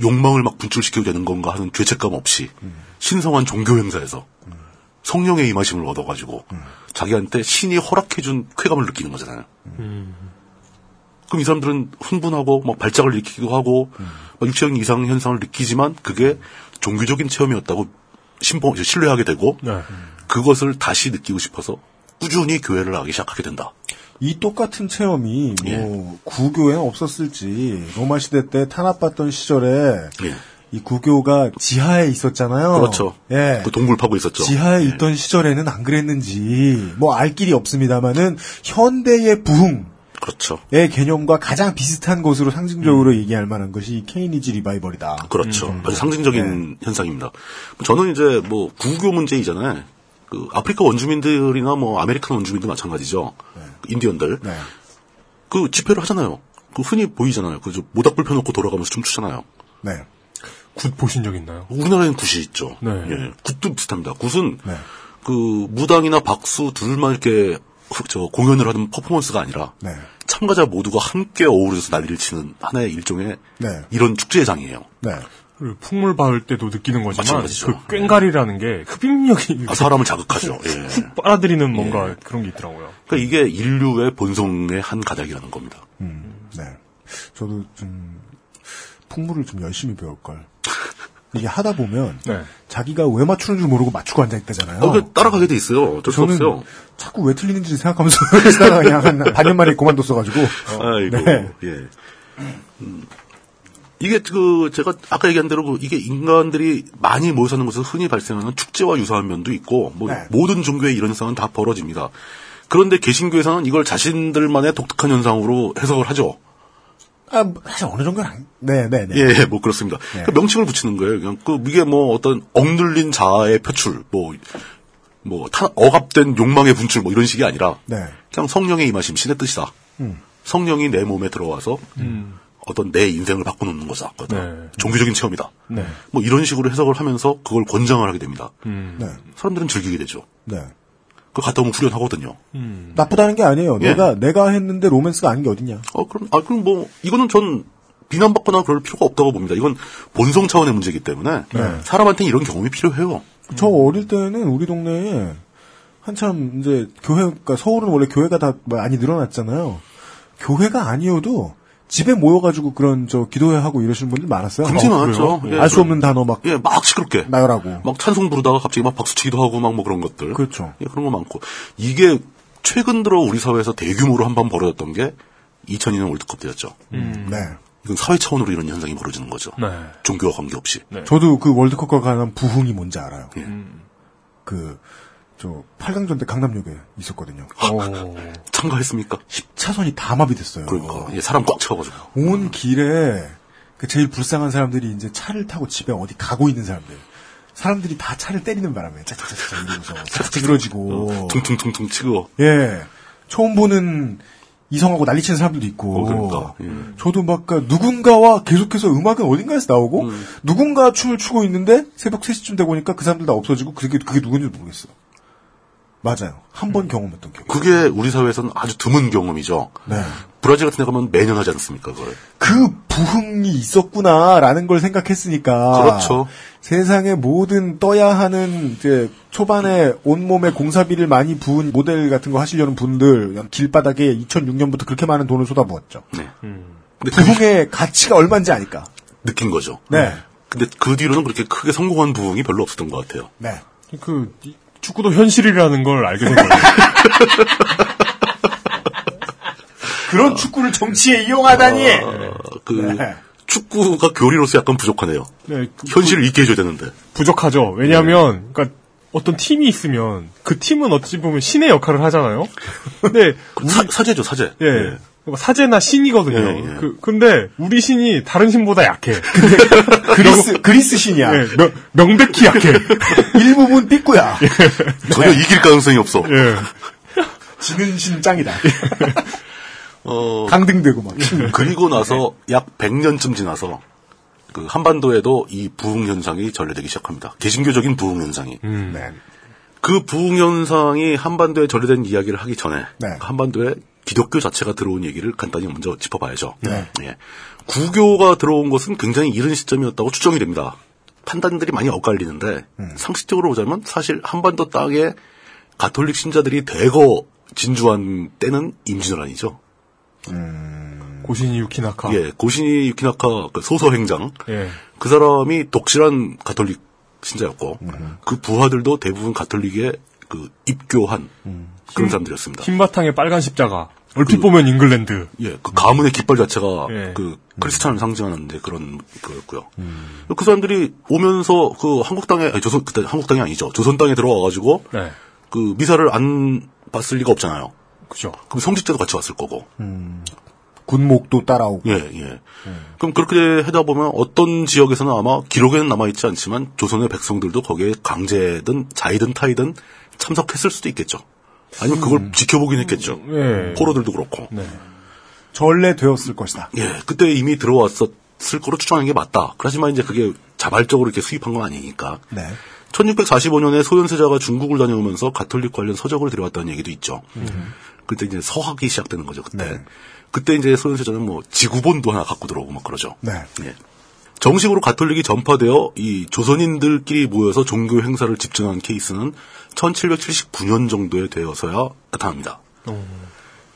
욕망을 막 분출시키게 되는 건가 하는 죄책감 없이 신성한 종교 행사에서 성령의 임하심을 얻어가지고 자기한테 신이 허락해준 쾌감을 느끼는 거잖아요. 그럼 이 사람들은 흥분하고 막 발작을 일으키기도 하고 막 육체적인 이상 현상을 느끼지만 그게 종교적인 체험이었다고 신봉 신뢰하게 되고
네.
그것을 다시 느끼고 싶어서 꾸준히 교회를 나가기 시작하게 된다.
이 똑같은 체험이
예.
뭐 구교에는 없었을지 로마 시대 때 탄압받던 시절에 이 구교가 지하에 있었잖아요.
예. 그렇죠.
예.
그 동굴 파고 있었죠.
지하에 있던 시절에는 안 그랬는지 뭐 알 길이 없습니다만은 현대의 부흥
그렇죠.
의 개념과 가장 비슷한 것으로 상징적으로 얘기할 만한 것이 케이니지 리바이벌이다.
그렇죠. 아주 상징적인 현상입니다. 저는 이제 뭐 구교 문제이잖아요. 그 아프리카 원주민들이나 뭐 American 원주민들 마찬가지죠. 그 인디언들. 그 집회를 하잖아요. 그 흔히 보이잖아요. 그저 모닥불 펴놓고 돌아가면서 춤추잖아요.
네.
굿 보신 적 있나요?
우리나라에는 굿이 있죠.
네.
예. 굿도 비슷합니다. 굿은 그 무당이나 박수 둘만 이렇게 저 공연을 하는 퍼포먼스가 아니라
네.
참가자 모두가 함께 어우러져서 난리를 치는 하나의 일종의
네.
이런 축제장이에요.
풍물 받을 때도 느끼는 거지만
마찬가지죠.
그 꽹가리라는 게 흡입력이
아, 사람을 자극하죠. 예.
훅 빨아들이는 뭔가 그런 게 있더라고요.
그러니까 이게 인류의 본성의 한 가닥이라는 겁니다.
네. 저도 좀 풍물을 좀 열심히 배울 걸. 이게 하다 보면
네.
자기가 왜 맞추는 줄 모르고 맞추고 앉아 있다잖아요.
어, 그 따라가게 돼 있어요. 어쩔 수
저는
없어요.
자꾸 왜 틀리는지 생각하면서 그냥 한 반년 만에 그만뒀어가지고.
아이고,
네.
예. 음, 이게 그 제가 아까 얘기한 대로 그 이게 인간들이 많이 모여 사는 곳에서 흔히 발생하는 축제와 유사한 면도 있고 뭐
네.
모든 종교의 이런 현상은 다 벌어집니다. 그런데 개신교에서는 이걸 자신들만의 독특한 현상으로 해석을 하죠.
아, 사실 어느 정도는 아니, 네, 네, 네.
예, 뭐 그렇습니다. 그 명칭을 붙이는 거예요. 그냥 그 이게 뭐 어떤 억눌린 자아의 표출, 뭐, 뭐 타- 억압된 욕망의 분출, 뭐 이런 식이 아니라
네.
그냥 성령의 임하심, 신의 뜻이다.
음.
성령이 내 몸에 들어와서 어떤 내 인생을 바꿔놓는. 거다.
네.
종교적인 체험이다.
네.
뭐 이런 식으로 해석을 하면서 그걸 권장을 하게 됩니다.
음.
네.
사람들은 즐기게 되죠.
네.
그 갔다 오면 후련하거든요.
나쁘다는 게 아니에요.
예.
내가, 내가 했는데 로맨스가 아닌 게 어딨냐.
어, 그럼, 아, 그럼 뭐, 이거는 전 비난받거나 그럴 필요가 없다고 봅니다. 이건 본성 차원의 문제이기 때문에
네.
사람한테는 이런 경험이 필요해요.
저 어릴 때는 우리 동네에 한참 이제 교회가 서울은 원래 교회가 다 많이 늘어났잖아요. 교회가 아니어도 집에 모여가지고 그런 저 기도회 하고 이러시는 분들 많았어요.
굉장히
어,
많았죠. 예.
알수 없는 단어 막
예, 막 시끄럽게.
나열하고.
막 찬송 부르다가 갑자기 막 박수치기도 하고 막 뭐 그런 것들.
그렇죠.
예, 그런 거 많고. 이게 최근 들어 우리 사회에서 대규모로 한 번 벌어졌던 게 2002년 월드컵 때였죠.
네.
이건 사회 차원으로 이런 현상이 벌어지는 거죠.
네.
종교와 관계없이.
저도 그 월드컵과 관한 부흥이 뭔지 알아요.
예.
그, 저, 8강전 때 강남역에 있었거든요.
참가했습니까?
10차선이 다 마비됐어요.
그러니까. 예, 사람 꽉 채워가지고.
온 길에 그 제일 불쌍한 사람들이 이제 차를 타고 집에 어디 가고 있는 사람들. 사람들이 다 차를 때리는 바람에 짝짝짝짝 이러면서 차 찌그러지고
퉁퉁퉁퉁 치고.
예. 처음 보는 이성하고 난리치는 사람들도 있고.
어, 그러니까. 예.
저도 막 그러니까 누군가와 계속해서 음악은 어딘가에서 나오고 누군가 춤을 추고 있는데 새벽 3시쯤 되고 보니까 그 사람들 다 없어지고 그게 그게 누군지 모르겠어. 맞아요. 한번 경험했던 기억이.
그게 우리 사회에서는 아주 드문 경험이죠.
네.
브라질 같은 데 가면 매년 하지 않습니까, 그걸.
그 부흥이 있었구나라는 걸 생각했으니까.
그렇죠.
세상의 모든 떠야 하는 이제 초반에 온몸에 공사비를 많이 부은 모델 같은 거 하시려는 분들 길바닥에 2006년부터 그렇게 많은 돈을 쏟아부었죠.
네.
부흥의 가치가 얼마인지 아니까.
느낀 거죠.
네.
근데 그 뒤로는 그렇게 크게 성공한 부흥이 별로 없었던 것 같아요.
네.
그 이- 축구도 현실이라는 걸 알게 된 거예요.
그런 축구를 정치에 이용하다니.
그 축구가 교리로서 약간 부족하네요.
네, 그-
현실을 잊게 해줘야 되는데.
부족하죠. 왜냐하면 그러니까 어떤 팀이 있으면 그 팀은 어찌 보면 신의 역할을 하잖아요. 근데
사, 사제죠, 사제.
예. 사제나 신이거든요.
예, 예.
그, 근데 우리 신이 다른 신보다 약해.
그리스 그리스 신이야.
예, 명, 명백히 약해.
일부분 삐꾸야.
전혀 이길 가능성이 없어.
예.
지는 신 짱이다.
어,
강등되고 막.
그리고 나서 약 100년쯤 지나서 그 한반도에도 이 부흥 현상이 전래되기 시작합니다. 개신교적인 부흥 현상이.
네.
그 부흥 현상이 한반도에 전래된 이야기를 하기 전에
네.
한반도에 기독교 자체가 들어온 얘기를 간단히 먼저 짚어봐야죠.
네.
예. 구교가 들어온 것은 굉장히 이른 시점이었다고 추정이 됩니다. 판단들이 많이 엇갈리는데
음.
상식적으로 보자면 사실 한반도 땅에 가톨릭 신자들이 대거 진주한 때는 임진왜란이죠.
고신이 유키나카.
예, 고신이 유키나카 그 소서 행장
예.
그 사람이 독실한 가톨릭 신자였고 그 부하들도 대부분 가톨릭에 그 입교한 그 런 사람들이었습니다.
흰바탕에 빨간 십자가. 얼핏 보면 잉글랜드.
예, 그 가문의 깃발 자체가
예.
그 크리스찬을 상징하는데 그런 거였고요. 그 사람들이 오면서 그 한국 땅에 아니, 조선 그때 한국 땅이 아니죠. 조선 땅에 들어와 가지고
네.
그 미사를 안 봤을 리가 없잖아요.
그죠.
그럼 성직자도 같이 왔을 거고.
군목도 따라오고.
예, 예. 그럼 그렇게 하다 보면 어떤 지역에서는 아마 기록에는 남아있지 않지만 조선의 백성들도 거기에 강제든 자이든 타이든 참석했을 수도 있겠죠. 아니면 그걸 지켜보긴 했겠죠.
예.
포로들도 그렇고.
네.
전래되었을 것이다.
예, 그때 이미 들어왔었을 거로 추정하는 게 맞다. 하지만 이제 그게 자발적으로 이렇게 수입한 건 아니니까.
네.
1645년에 소현세자가 중국을 다녀오면서 가톨릭 관련 서적을 들여왔다는 얘기도 있죠. 그때 이제 서학이 시작되는 거죠, 그때. 그때 이제 소현세자는 뭐 지구본도 하나 갖고 들어오고 막 그러죠.
네.
예. 정식으로 가톨릭이 전파되어 이 조선인들끼리 모여서 종교 행사를 집중한 케이스는 1779년 정도에 되어서야 나타납니다.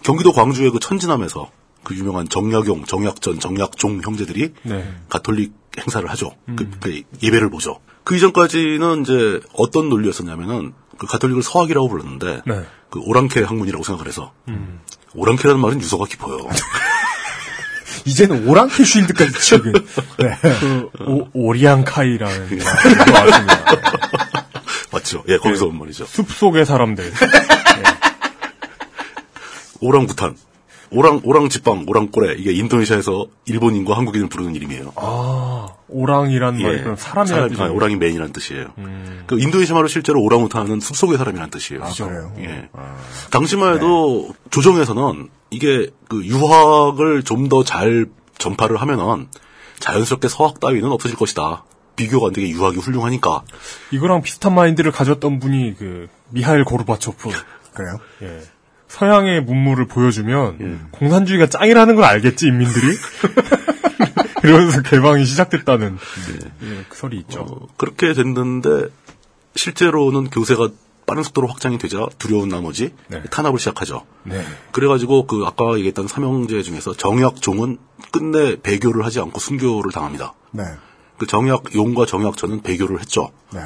경기도 광주의 그 천진함에서 그 유명한 정약용, 정약전, 정약종 형제들이
네.
가톨릭 행사를 하죠. 그, 그 예배를 보죠. 그 이전까지는 이제 어떤 논리였었냐면은 그 가톨릭을 서학이라고 불렀는데
네.
그 오랑캐 학문이라고 생각을 해서 오랑캐라는 말은 유서가 깊어요.
이제는 오랑캐 쉴드까지 치게. 네.
그 오, 오리앙카이라는 말도 왔습니다.
맞죠? 예, 거기서 온 말이죠.
숲 속의 사람들.
오랑부탄. 오랑, 오랑 지빵, 오랑 꼬레. 이게 인도네시아에서 일본인과 한국인을 부르는 이름이에요.
아, 오랑이란 말이 그럼 사람이라는
사람, 아,
뜻이에요?
오랑이 맨이라는 뜻이에요. 그 인도네시아 말로 실제로 오랑우탄은 숲속의 사람이라는 뜻이에요.
아, 그래요?
예. 당시만 해도 조정에서는 이게 그 유학을 좀 더 잘 전파를 하면은 자연스럽게 서학 따위는 없어질 것이다. 비교가 안 되게 유학이 훌륭하니까.
이거랑 비슷한 마인드를 가졌던 분이 그 미하일 고르바초프.
그래요?
예. 서양의 문물을 보여주면 공산주의가 짱이라는 걸 알겠지 인민들이. 이러면서 개방이 시작됐다는 예, 그 설이 있죠.
어, 그렇게 됐는데 실제로는 교세가 빠른 속도로 확장이 되자 두려운 나머지 탄압을 시작하죠.
네.
그래가지고 그 아까 얘기했던 삼형제 중에서 정약종은 끝내 배교를 하지 않고 순교를 당합니다.
네.
그 정약용과 정약전은 배교를 했죠.
네.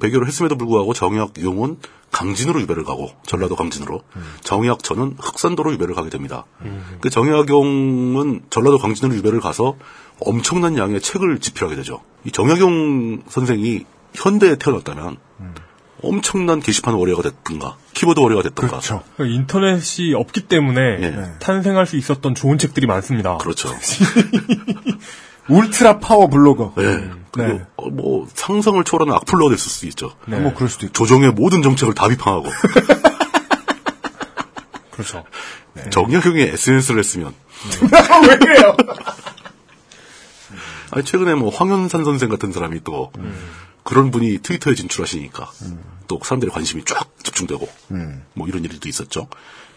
배교를 했음에도 불구하고 정약용은 강진으로 유배를 가고 전라도 강진으로 정약전은 흑산도로 유배를 가게 됩니다. 그 정약용은 전라도 강진으로 유배를 가서 엄청난 양의 책을 집필하게 되죠. 이 정약용 선생이 현대에 태어났다면 엄청난 게시판 warrior가 됐든가 키보드 warrior가 됐든가
그렇죠.
그 인터넷이 없기 때문에
예.
탄생할 수 있었던 좋은 책들이 많습니다.
그렇죠.
울트라 파워 블로거.
네. 그리고
네.
어, 뭐 상상을 초월하는 악플러가 됐을 수도 있죠.
네. 뭐 그럴 수도 있고.
조정의 모든 정책을 다 비판하고
그렇죠.
정약용이 SNS를 했으면
왜 그래요?
아니 최근에 뭐 황현산 선생 같은 사람이 또 그런 분이 트위터에 진출하시니까 또 사람들의 관심이 쫙 집중되고 뭐 이런 일도 있었죠.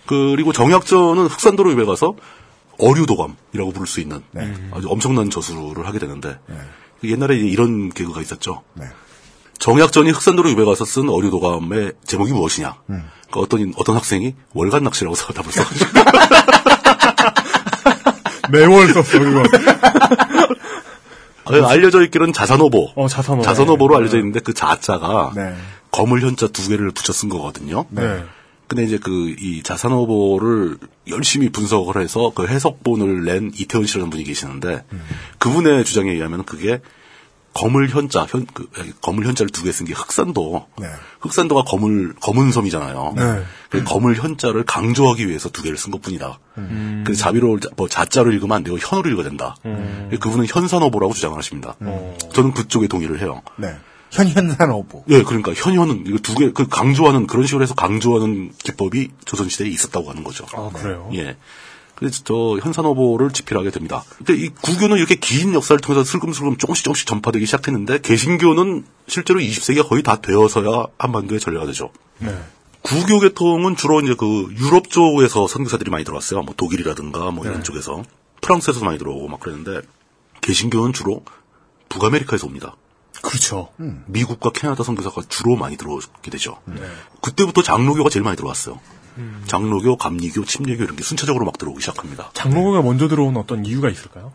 그리고 정약전은 흑산도로 입에 가서 어류도감이라고 부를 수 있는 아주 엄청난 저수를 하게 되는데 옛날에 이제 이런 개그가 있었죠. 정약전이 흑산도로 입에 가서 쓴 어류도감의 제목이 무엇이냐? 그러니까 어떤 어떤 학생이 월간 낚시라고 써 답을 써가지고
매월 썼어 이거.
아, 알려져 있기로는 자산오보.
어 자산오보.
자산오보로 알려져 있는데 그 자자가
네.
거물 현자 두 개를 붙여 쓴 거거든요.
네.
근데 이제 그 이 자산 오보를 열심히 분석을 해서 그 해석본을 낸 이태원 씨라는 분이 계시는데 그분의 주장에 의하면 그게 거물 현자 현 그, 거물 현자를 두 개 쓴 게 흑산도.
네.
흑산도가 거물 검은 섬이잖아요.
네.
그 거물 현자를 강조하기 위해서 두 개를 쓴 것뿐이다.
음.
그래서 자비로 뭐 자자로 읽으면 안 되고 현으로 읽어야 된다.
음.
그분은 현산오보라고 주장을 하십니다. 저는 그쪽에 동의를 해요.
네. 현현산 오보.
예, 그러니까 현현은 이거 두 개 그 강조하는 그런 식으로 해서 강조하는 기법이 조선 시대에 있었다고 하는 거죠.
아 그래요.
예. 그래서 저 현산어보를 집필하게 됩니다. 근데 이 구교는 이렇게 긴 역사를 통해서 슬금슬금 조금씩 조금씩 전파되기 시작했는데 개신교는 실제로 20세기가 거의 다 되어서야 한반도에 전례가 되죠.
네.
구교 계통은 주로 이제 그 유럽 쪽에서 선교사들이 많이 들어왔어요. 뭐 독일이라든가 뭐
네.
이런 쪽에서 프랑스에서도 많이 들어오고 막 그랬는데 개신교는 주로 북아메리카에서 옵니다.
그렇죠.
미국과 캐나다 선교사가 주로 많이 들어오게 되죠. 그때부터 장로교가 제일 많이 들어왔어요. 장로교, 감리교, 침례교 이런 게 순차적으로 막 들어오기 시작합니다.
장로교가 먼저 들어온 어떤 이유가 있을까요?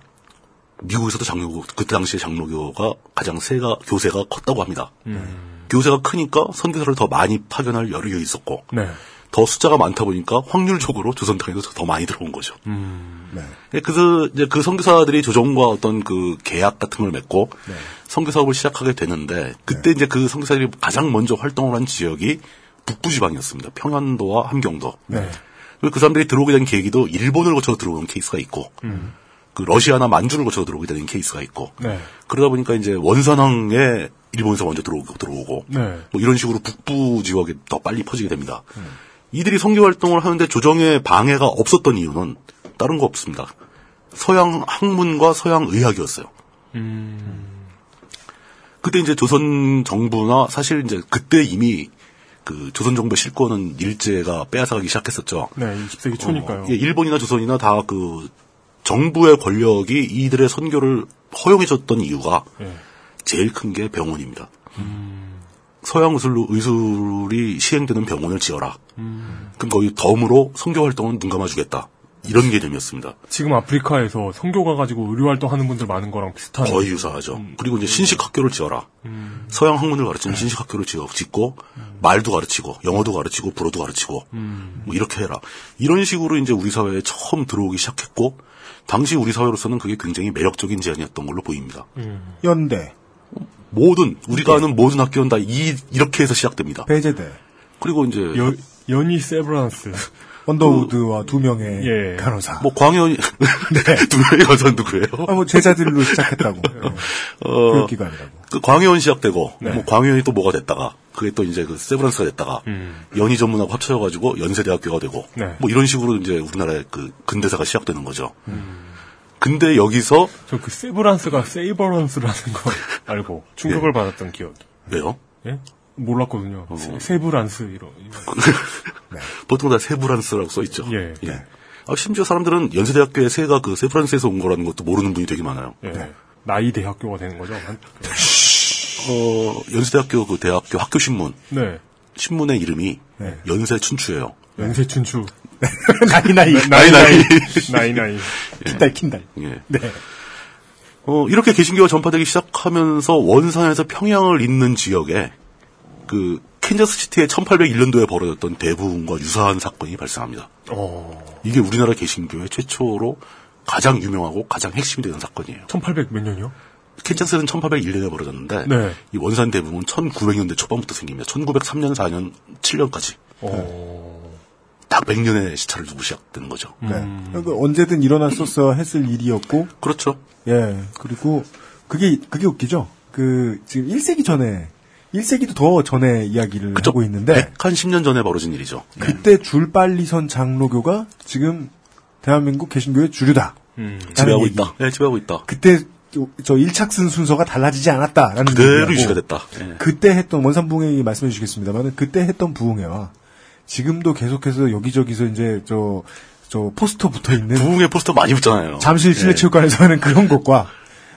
미국에서도 장로교, 그때 당시에 장로교가 가장 세가, 교세가 컸다고 합니다.
음.
교세가 크니까 선교사를 더 많이 파견할 여력이 있었고,
네.
더 숫자가 많다 보니까 확률적으로 조선 땅에서 더 많이 들어온 거죠.
음.
예, 그래서 이제 그 선교사들이 조정과 어떤 그 계약 같은 걸 맺고 선교 사업을 시작하게 되는데 그때 이제 그 선교사들이 가장 먼저 활동을 한 지역이 북부 지방이었습니다. 평안도와 함경도.
네.
그리고 그 사람들이 들어오게 된 계기도 일본을 거쳐 들어오는 케이스가 있고
음.
그 러시아나 만주를 거쳐 들어오게 되는 케이스가 있고
네.
그러다 보니까 이제 원산항에 일본에서 먼저 들어오고 들어오고
네.
뭐 이런 식으로 북부 지역에 더 빨리 퍼지게 됩니다. 이들이 선교 활동을 하는데 조정에 방해가 없었던 이유는 다른 거 없습니다. 서양 학문과 서양 의학이었어요. 그때 이제 조선 정부나 사실 이제 그때 이미 그 조선 정부의 실권은 일제가 빼앗아가기 시작했었죠.
네, 20세기 초니까요.
어, 예, 일본이나 조선이나 다 그 정부의 권력이 이들의 선교를 허용해줬던 이유가
예.
제일 큰 게 병원입니다. 서양 의술로, 의술이 시행되는 병원을 지어라. 그럼 거기 덤으로 선교 활동은 눈 감아주겠다. 이런 개념이었습니다.
지금 아프리카에서 성교 가 가지고 의료 활동하는 분들 많은 거랑 비슷한.
거의 유사하죠. 그리고 이제 신식 학교를 지어라. 서양 학문을 가르치는 신식 학교를 지어 짓고 말도 가르치고 영어도 가르치고 불어도 가르치고 뭐 이렇게 해라. 이런 식으로 이제 우리 사회에 처음 들어오기 시작했고 당시 우리 사회로서는 그게 굉장히 매력적인 제안이었던 걸로 보입니다.
연대,
모든 우리가 아는 모든 학교는 다 이, 이렇게 해서 시작됩니다.
배제대,
그리고 이제
여, 연희 세브란스.
언더우드와 두 명의
예.
간호사.
뭐 광현이 두 명의 여자 누구예요?
아, 뭐 제자들로 시작했다고.
어,
교육기관이라고.
그 광해원 시작되고
네.
뭐 광해원이 또 뭐가 됐다가 그게 또 이제 그 세브란스가 됐다가 연희 전문하고 합쳐져가지고 연세대학교가 되고
음. 네.
뭐 이런 식으로 이제 우리나라의 그 근대사가 시작되는 거죠. 근데 여기서
저 그 세브란스가 세이버런스라는 거 알고 충격을 받았던 기억이.
왜요?
예? 몰랐거든요.
어.
세, 세브란스 이런.
보통 다 세브란스라고 써 있죠.
예.
아, 심지어 사람들은 연세대학교의 세가 그 세브란스에서 온 거라는 것도 모르는 분이 되게 많아요.
예. 나이 대학교가 되는 거죠. 한-
어, 연세대학교 그 대학교 학교 신문
네.
신문의 이름이 연세 춘추예요.
연세 춘추.
나이 나이.
나이 나이.
나이 나이.
킨달 킨달.
예.
네.
어, 이렇게 개신교가 전파되기 시작하면서 원산에서 평양을 잇는 지역에 그 캔자스 시티의 1801년도에 벌어졌던 대부분과 유사한 사건이 발생합니다.
어.
이게 우리나라 개신교의 최초로 가장 유명하고 가장 핵심이 되는 사건이에요.
1800 몇 년이요?
캔자스는 1801년에 벌어졌는데
네.
이 원산 대부분 1900년대 초반부터 생깁니다. 1903년, 4년, 7년까지.
어.
딱 100년의 시차를 두고 시작되는 거죠.
네. 그러니까 언제든 일어났었어 했을 일이었고.
그렇죠.
예. 그리고 그게 그게 웃기죠. 그 지금 1세기 전에 1세기도 더 전에 이야기를 하고 있는데
한 10년 전에 벌어진 일이죠.
그때 줄 빨리 선 장로교가 지금 대한민국 개신교의 주류다.
지배하고 있다. 네, 지배하고 있다.
그때 저 1착순 순서가 달라지지 않았다라는
그대로 유지가 됐다. 예.
그때 했던 원산부흥회 말씀해 주시겠습니다만 그때 했던 부흥회와 지금도 계속해서 여기저기서 이제 저 저 포스터 붙어 있는
부흥회 포스터 많이 붙잖아요.
잠실 실내체육관에서 하는 그런 것과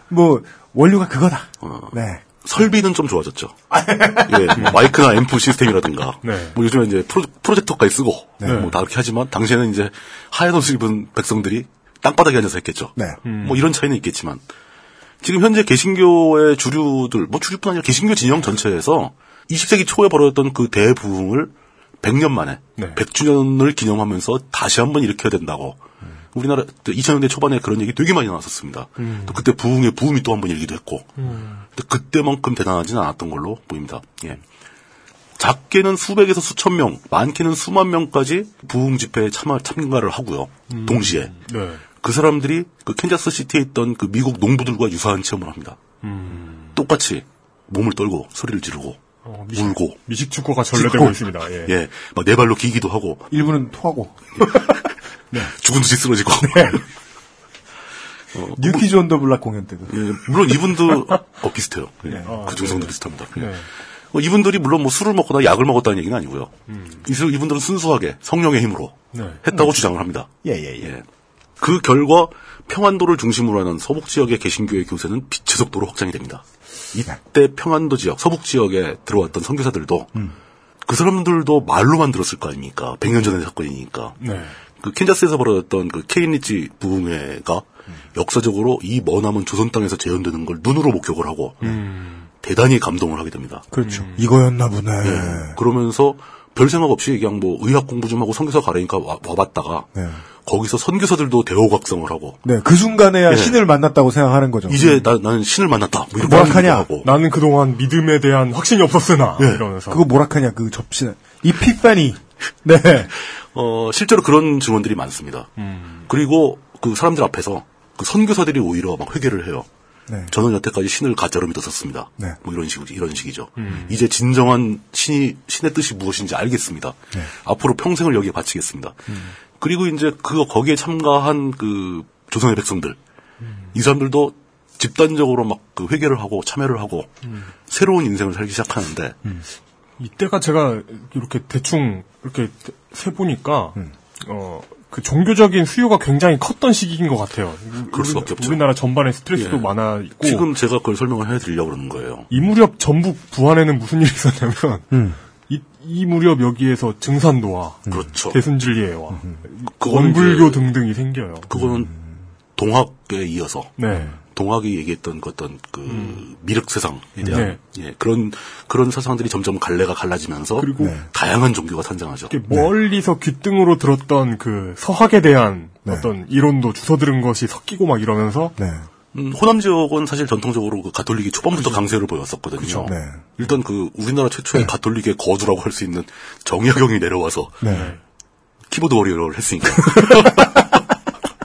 뭐 원류가 그거다. 네.
설비는 좀 좋아졌죠. 예, 뭐 마이크나 앰프 시스템이라든가,
네.
뭐 요즘에 이제 프로, 프로젝터까지 쓰고,
네.
뭐다 그렇게 하지만, 당시에는 이제 하얀 옷을 입은 백성들이 땅바닥에 앉아서 했겠죠.
네.
뭐 이런 차이는 있겠지만, 지금 현재 개신교의 주류들, 뭐 주류뿐 아니라 개신교 진영 전체에서 20세기 초에 벌어졌던 그 대부흥을 100년 만에,
네.
100주년을 기념하면서 다시 한번 일으켜야 된다고. 우리나라 2000년대 초반에 그런 얘기 되게 많이 나왔었습니다. 또 그때 부흥의 부음이 또 한 번 일기도 했고, 근데 그때만큼 대단하지는 않았던 걸로 보입니다. 예. 작게는 수백에서 수천 명, 많게는 수만 명까지 부흥 집회에 참가, 참가를 하고요. 동시에.
네.
그 사람들이 그 캔자스 시티에 있던 그 미국 농부들과 유사한 체험을 합니다. 똑같이 몸을 떨고 소리를 지르고
어, 미식,
울고
미식축구가 전래되고 있습니다. 예.
예, 막 네 발로 기기도 하고
일부는 토하고
죽은 듯이 쓰러지고. 어,
New Kids on the Block 공연 때도.
예, 물론 이분도 어, 비슷해요. 예,
네.
그 증상도 비슷합니다. 예.
네.
어, 이분들이 물론 뭐 술을 먹거나 약을 먹었다는 얘기는 아니고요. 이- 이분들은 순수하게 성령의 힘으로
네.
했다고 주장을 합니다.
예, 예, 예.
그 결과 평안도를 중심으로 하는 서북 지역의 개신교의 교세는 빛의 속도로 확장이 됩니다. 이때 평안도 지역, 서북 지역에 들어왔던 선교사들도 그 사람들도 말로만 들었을 거 아닙니까? 100년 전의 사건이니까.
네.
그 캔자스에서 벌어졌던 그 케인 리치 부흥회가 역사적으로 이 머나먼 조선 땅에서 재현되는 걸 눈으로 목격을 하고 대단히 감동을 하게 됩니다.
그렇죠. 이거였나 보네.
예. 그러면서 별 생각 없이 그냥 뭐 의학 공부 좀 하고 선교사 가라니까 와, 와봤다가
네.
거기서 선교사들도 대호각성을 하고
네, 그 순간에야
예.
신을 만났다고 생각하는 거죠.
이제 나, 나는 신을 만났다. 뭐 이렇게
뭐라카냐?
하고
나는 그동안 믿음에 대한 확신이 없었으나
예.
이러면서
그거 뭐라카냐, 그 접시. 이피파니. 네.
어, 실제로 그런 증언들이 많습니다.
음.
그리고 그 사람들 앞에서 그 선교사들이 오히려 막 회개를 해요.
네.
저는 여태까지 신을 가짜로 믿었었습니다.
네.
뭐 이런 식 이런 식이죠.
음.
이제 진정한 신이 신의 뜻이 무엇인지 알겠습니다.
네.
앞으로 평생을 여기에 바치겠습니다.
음.
그리고 이제 그 거기에 참가한 그 조선의 백성들
음.
이 사람들도 집단적으로 막 그 회개를 하고 참여를 하고
음.
새로운 인생을 살기 시작하는데
이때가 제가 이렇게 대충 이렇게 세 보니까
음.
어. 그 종교적인 수요가 굉장히 컸던 시기인 것 같아요.
그럴 수밖에 없죠.
우리나라 전반에 스트레스도
예.
많아 있고
지금 제가 그걸 설명을 해드리려고 그러는 거예요.
이 무렵 전북 부안에는 무슨 일이 있었냐면
음.
이, 이 무렵 여기에서 증산도와
그렇죠.
대순진리회와
그거는
원불교 등등이 생겨요.
그거는 동학에 이어서
네.
동학이 얘기했던 그 어떤 그 미륵 세상에 대한
네.
예, 그런 그런 사상들이 점점 갈래가 갈라지면서
그리고
다양한 종교가 탄생하죠.
멀리서 귓등으로 들었던 그 서학에 대한
네.
어떤 이론도 주워 들은 것이 섞이고 막 이러면서
네.
음, 호남 지역은 사실 전통적으로 그 가톨릭이 초반부터 강세를 보였었거든요.
그렇죠.
네.
일단 그 우리나라 최초의 가톨릭의 거두라고 할 수 있는 정약용이 내려와서
네.
키보드 워리어를 했으니까.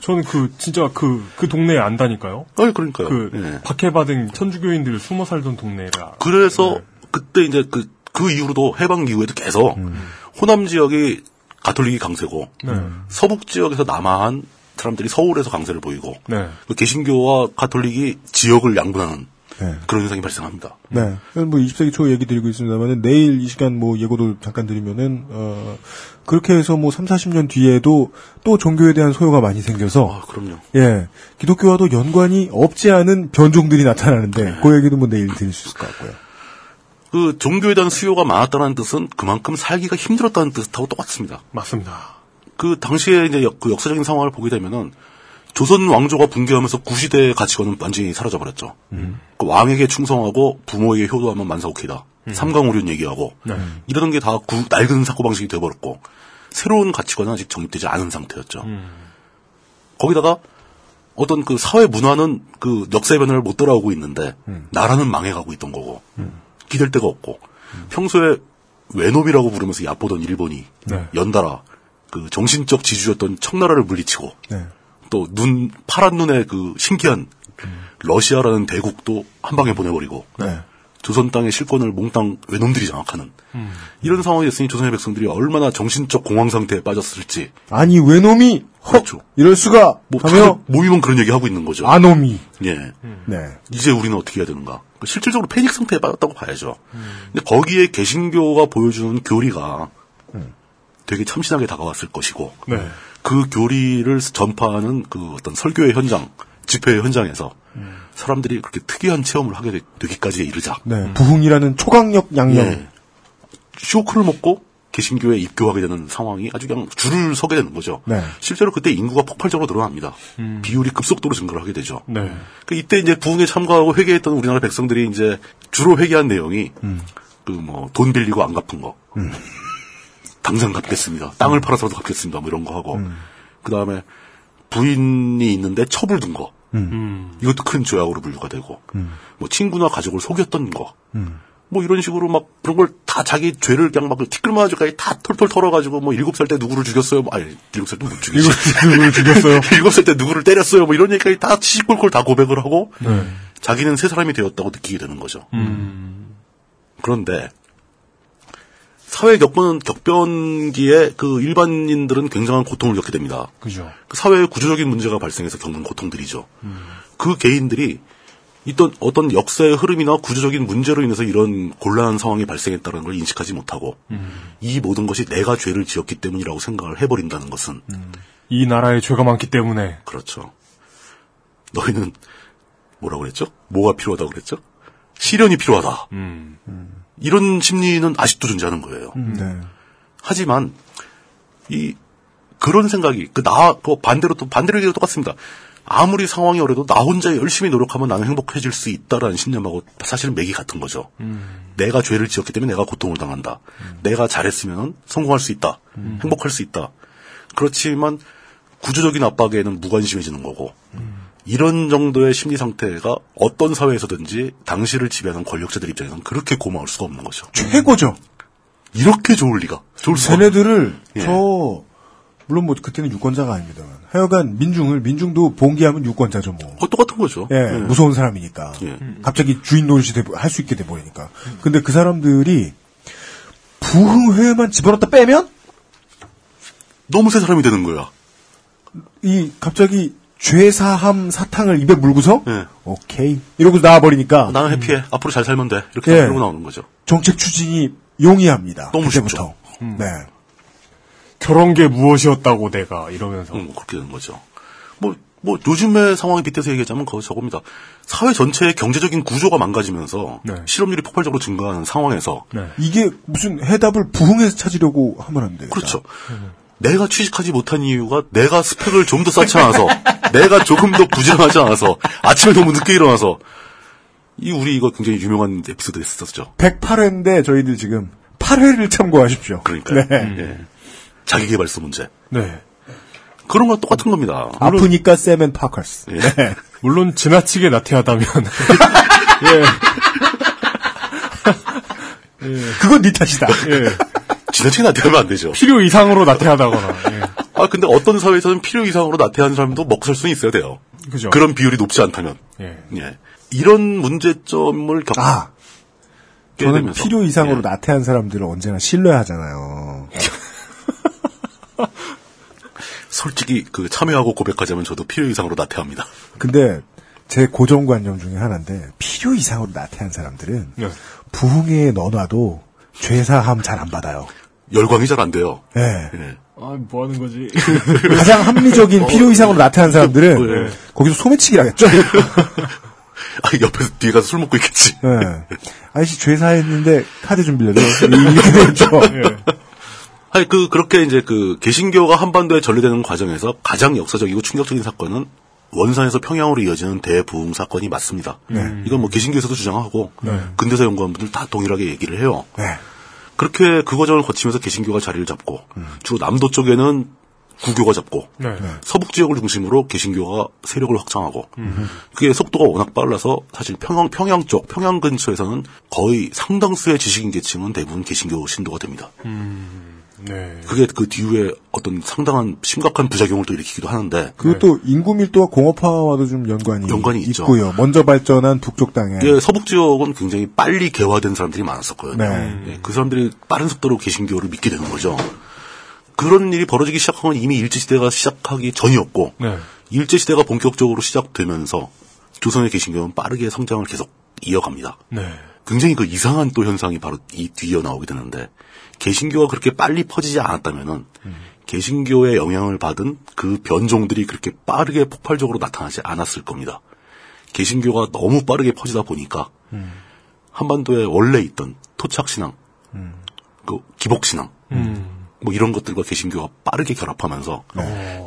저는 그 진짜 그그 동네에 안다니까요.
아니 그러니까요.
그
예.
박해받은 천주교인들 숨어 살던 동네라.
그래서
네.
그때 이제 그, 그 이후로도 해방 이후에도 계속 호남 지역이 가톨릭이 강세고
네.
서북 지역에서 남아한 사람들이 서울에서 강세를 보이고
네.
그 개신교와 가톨릭이 지역을 양분하는
네.
그런 현상이 발생합니다.
네. 뭐 20세기 초 얘기 드리고 있습니다만은 내일 이 시간 뭐 예고도 잠깐 드리면은 어 그렇게 해서 뭐 3, 40년 뒤에도 또 종교에 대한 소요가 많이 생겨서
아, 그럼요.
예. 기독교와도 연관이 없지 않은 변종들이 나타나는데 그 얘기도 뭐 내일 드릴 수 있을 것 같고요.
그 종교에 대한 수요가 많았다는 뜻은 그만큼 살기가 힘들었다는 뜻하고 똑같습니다.
맞습니다.
그 당시에 이제 역, 그 역사적인 상황을 보게 되면은 조선 왕조가 붕괴하면서 구시대의 가치관은 완전히 사라져 버렸죠. 그 왕에게 충성하고 부모에게 효도하면 만사오케이다. 삼강오륜 얘기하고
네.
이러던 게 다 낡은 사고 방식이 되어버렸고 새로운 가치관은 아직 정립되지 않은 상태였죠. 거기다가 어떤 그 사회 문화는 그 역사의 변화를 못 따라오고 있는데 나라는 망해가고 있던 거고 기댈 데가 없고 평소에 외놈이라고 부르면서 얕보던 일본이
네.
연달아 그 정신적 지주였던 청나라를 물리치고
네.
또 눈 파란 눈의 그 신기한 러시아라는 대국도 한 방에 보내버리고
네.
조선 땅의 실권을 몽땅 외놈들이 장악하는 이런 상황이 됐으니 조선의 백성들이 얼마나 정신적 공황 상태에 빠졌을지
아니 외놈이 헉 이럴 수가
뭐
하며
모이면 그런 얘기 하고 있는 거죠.
아놈이
예.
네.
이제 우리는 어떻게 해야 되는가? 실질적으로 패닉 상태에 빠졌다고 봐야죠. 근데 거기에 개신교가 보여주는 교리가 되게 참신하게 다가왔을 것이고
네.
그 교리를 전파하는 그 어떤 설교의 현장, 집회의 현장에서 사람들이 그렇게 특이한 체험을 하게 되, 되기까지에 이르자.
네. 부흥이라는 초강력 양령
예. 쇼크를 먹고 개신교에 입교하게 되는 상황이 아주 그냥 줄을 서게 되는 거죠.
네.
실제로 그때 인구가 폭발적으로 늘어납니다. 비율이 급속도로 증가를 하게 되죠.
네.
그 이때 이제 부흥에 참가하고 회개했던 우리나라 백성들이 이제 주로 회개한 내용이 그뭐 돈 빌리고 안 갚은 거, 당장 갚겠습니다. 땅을 팔아서라도 갚겠습니다. 뭐 이런 거 하고 그 다음에 부인이 있는데 첩을 둔 거. 이것도 큰 죄악으로 분류가 되고 뭐 친구나 가족을 속였던 거. 뭐 이런 식으로 막 그런 걸 다 자기 죄를 그냥 막 티끌마저까지 다 털털 털어가지고 뭐 일곱 살 때 누구를 죽였어요. 뭐 아니 일곱 살 때 못 죽이지.
누구를 죽였어요?
일곱 살 때 누구를 때렸어요. 뭐 이런 얘기까지 다 시시콜콜 다 고백을 하고
네.
자기는 새 사람이 되었다고 느끼게 되는 거죠. 그런데 사회 겪는 격변기에 그 일반인들은 굉장한 고통을 겪게 됩니다.
그죠.
그 사회에 구조적인 문제가 발생해서 겪는 고통들이죠. 그 개인들이 있던 어떤 역사의 흐름이나 구조적인 문제로 인해서 이런 곤란한 상황이 발생했다는 걸 인식하지 못하고 이 모든 것이 내가 죄를 지었기 때문이라고 생각을 해버린다는 것은
이 나라에 죄가 많기 때문에
그렇죠. 너희는 뭐라고 그랬죠? 뭐가 필요하다고 그랬죠? 시련이 필요하다.
음.
이런 심리는 아직도 존재하는 거예요.
네.
하지만 이 그런 생각이 그나 그 반대로 또 반대로 얘기도 똑같습니다. 아무리 상황이 어려도 나 혼자 열심히 노력하면 나는 행복해질 수 있다라는 신념하고 사실은 맥이 같은 거죠. 내가 죄를 지었기 때문에 내가 고통을 당한다. 내가 잘했으면 성공할 수 있다. 행복할 수 있다. 그렇지만 구조적인 압박에는 무관심해지는 거고 이런 정도의 심리 상태가 어떤 사회에서든지 당시를 지배하는 권력자들 입장에서는 그렇게 고마울 수가 없는 거죠.
최고죠.
이렇게 좋을 리가. 좋을 수가
쟤네들을
예.
저 물론 뭐 그때는 유권자가 아닙니다만 하여간 민중을 민중도 봉기하면 유권자죠 뭐.
어, 똑같은 거죠.
예,
예.
무서운 사람이니까.
예.
갑자기 주인 노릇이 할 수 있게 돼 버리니까. 근데 그 사람들이 부흥회만 집어넣다 빼면
너무 새 사람이 되는 거야.
이 갑자기 죄사함 사탕을 입에 물고서
예.
오케이 이러고 나와 버리니까
나는 해피해. 앞으로 잘 살면 돼. 이렇게
예.
그러고 나오는 거죠.
정책 추진이 용이합니다.
너무
그때부터. 네.
저런 게 무엇이었다고 내가 이러면서
음, 그렇게 되는 거죠. 뭐, 뭐, 요즘의 상황에 빗대서 얘기하자면 그거 저겁니다. 사회 전체의 경제적인 구조가 망가지면서
네.
실업률이 폭발적으로 증가하는 상황에서
이게 무슨 해답을 부흥에서 찾으려고 하면 안 돼요.
그렇죠. 내가 취직하지 못한 이유가 내가 스펙을 좀 더 쌓지 않아서 내가 조금 더 부지런하지 않아서 아침에 너무 늦게 일어나서 이 우리 이거 굉장히 유명한 에피소드 했었죠.
108회인데 저희들 지금 8회를 참고하십시오.
그러니까요.
네.
예. 자기개발서 문제.
네.
그런 거 똑같은 겁니다.
아프니까 세멘 파커스.
예.
네.
물론 지나치게 나태하다면
그건 네 탓이다.
예.
지나치게 나태하면 안 되죠.
필요 이상으로 나태하다거나 예.
아, 근데 어떤 사회에서는 필요 이상으로 나태한 사람도 먹고 살 수는 있어야 돼요.
그죠.
그런 비율이 높지 않다면.
예.
예. 이런 문제점을 겪게
아, 저는
되면서.
필요
예.
이상으로 나태한 사람들을 언제나 신뢰 하잖아요.
솔직히 그 참여하고 고백하자면 저도 필요 이상으로 나태합니다.
근데 제 고정관념 중에 하나인데 필요 이상으로 나태한 사람들은
네.
부흥회에 넣어놔도 죄사함 잘 안 받아요.
열광이 잘 안 돼요.
예.
예.
아, 뭐 하는 거지?
가장 합리적인 필요 이상으로 나태한 사람들은
네.
거기서 소매치기를 하겠죠.
아, 옆에서 뒤에 가서 술 먹고 있겠지.
예. 아저씨 죄사했는데 카드 좀 빌려줘. 이렇게 되죠.
아니, 그, 그렇게 이제 그, 개신교가 한반도에 전래되는 과정에서 가장 역사적이고 충격적인 사건은 원산에서 평양으로 이어지는 대부흥 사건이 맞습니다.
네.
이건 뭐 개신교에서도 주장하고,
네.
근대사 연구원분들 다 동일하게 얘기를 해요.
네.
그렇게 그 과정을 거치면서 개신교가 자리를 잡고, 주로 남도 쪽에는 구교가 잡고,
네.
서북 지역을 중심으로 개신교가 세력을 확장하고, 그게 속도가 워낙 빨라서 사실 평양, 평양 쪽, 평양 근처에서는 거의 상당수의 지식인 계층은 대부분 개신교 신도가 됩니다.
네.
그게 그 뒤에 어떤 상당한 심각한 부작용을 또 일으키기도 하는데
그것도 인구 밀도와 공업화와도 좀 연관이,
연관이 있죠.
있고요. 먼저 발전한 북쪽 땅에
예, 서북 지역은 굉장히 빨리 개화된 사람들이 많았었거든요.
네.
예, 그 사람들이 빠른 속도로 개신교를 믿게 되는 거죠. 그런 일이 벌어지기 시작한 건 이미 일제시대가 시작하기 전이었고,
네.
일제시대가 본격적으로 시작되면서 조선의 개신교는 빠르게 성장을 계속 이어갑니다.
네.
굉장히 그 이상한 또 현상이 바로 이 뒤에 나오게 되는데, 개신교가 그렇게 빨리 퍼지지 않았다면은, 개신교의 영향을 받은 그 변종들이 그렇게 빠르게 폭발적으로 나타나지 않았을 겁니다. 개신교가 너무 빠르게 퍼지다 보니까, 한반도에 원래 있던 토착신앙, 그 기복신앙, 뭐 이런 것들과 개신교가 빠르게 결합하면서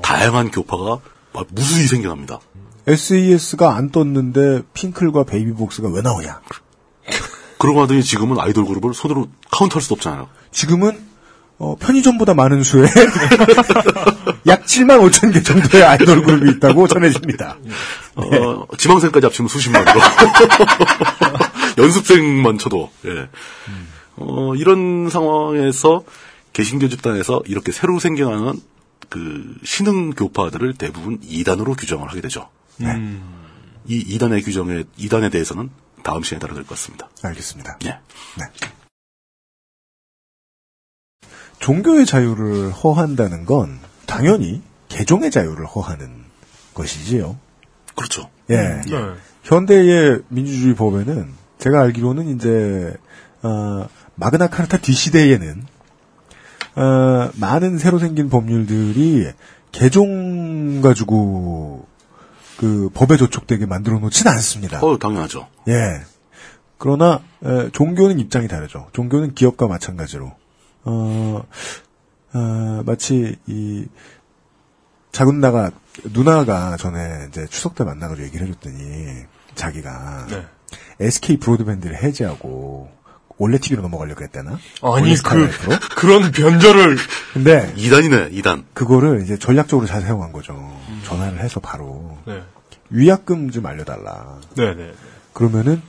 다양한 교파가 막 무수히 생겨납니다.
SES가 안 떴는데 핑클과 베이비복스가 왜 나오냐?
그러고 하더니 지금은 아이돌 그룹을 손으로 카운트할 수도 없잖아요.
지금은 어, 편의점보다 많은 수의 약 7만 5천 개 정도의 아이돌 그룹이 있다고 전해집니다. 네.
어, 지망생까지 합치면 수십만으로. 연습생만 쳐도, 예. 어, 이런 상황에서 개신교 집단에서 이렇게 새로 생겨나는 그 신흥 교파들을 대부분 이단으로 규정을 하게 되죠.
네.
이 이단의 규정에, 이단에 대해서는 다음 시간에 다뤄야 될것 같습니다.
알겠습니다.
예.
종교의 자유를 허한다는 건 당연히 개종의 자유를 허하는 것이지요.
그렇죠.
예.
네.
현대의 민주주의 법에는 제가 알기로는 이제 어, 마그나 카르타 뒷시대에는 어, 많은 새로 생긴 법률들이 개종 가지고 그 법에 저촉되게 만들어 놓진 않습니다.
어, 당연하죠.
예. 그러나 에, 종교는 입장이 다르죠. 종교는 기업과 마찬가지로 어, 어, 마치 이 작은 나가 누나가 전에 이제 추석 때 만나가지고 얘기를 해줬더니 자기가
네.
SK 브로드밴드를 해제하고 원래 TV로 넘어가려고 했다나?
아니, 그,
스타라이트로?
그런 변절을.
근데
2단이네, 2단.
그거를 이제 전략적으로 잘 사용한 거죠. 전화를 해서 바로
네.
위약금 좀 알려달라.
네네.
그러면은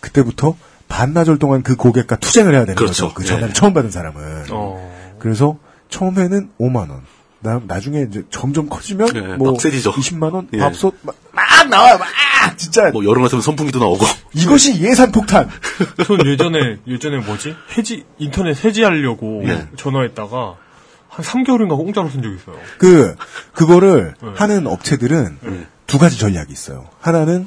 그때부터 반나절 동안 그 고객과 투쟁을 해야 되는
그렇죠.
거죠. 그 전화를
네.
처음 받은 사람은.
어.
그래서 처음에는 5만 원. 나, 나중에 이제 점점 커지면
네, 뭐막 세지죠.
20만 원
예.
밥솥 막, 막 나와요. 막 진짜
뭐 여름 같으면 선풍기도 나오고.
이것이 예산 폭탄.
전 예전에, 예전에 뭐지? 해지, 인터넷 해지하려고
네.
전화했다가 한 3개월인가 공짜로 쓴 적이 있어요.
그 그거를
네.
하는 업체들은 두 가지 전략이 있어요. 하나는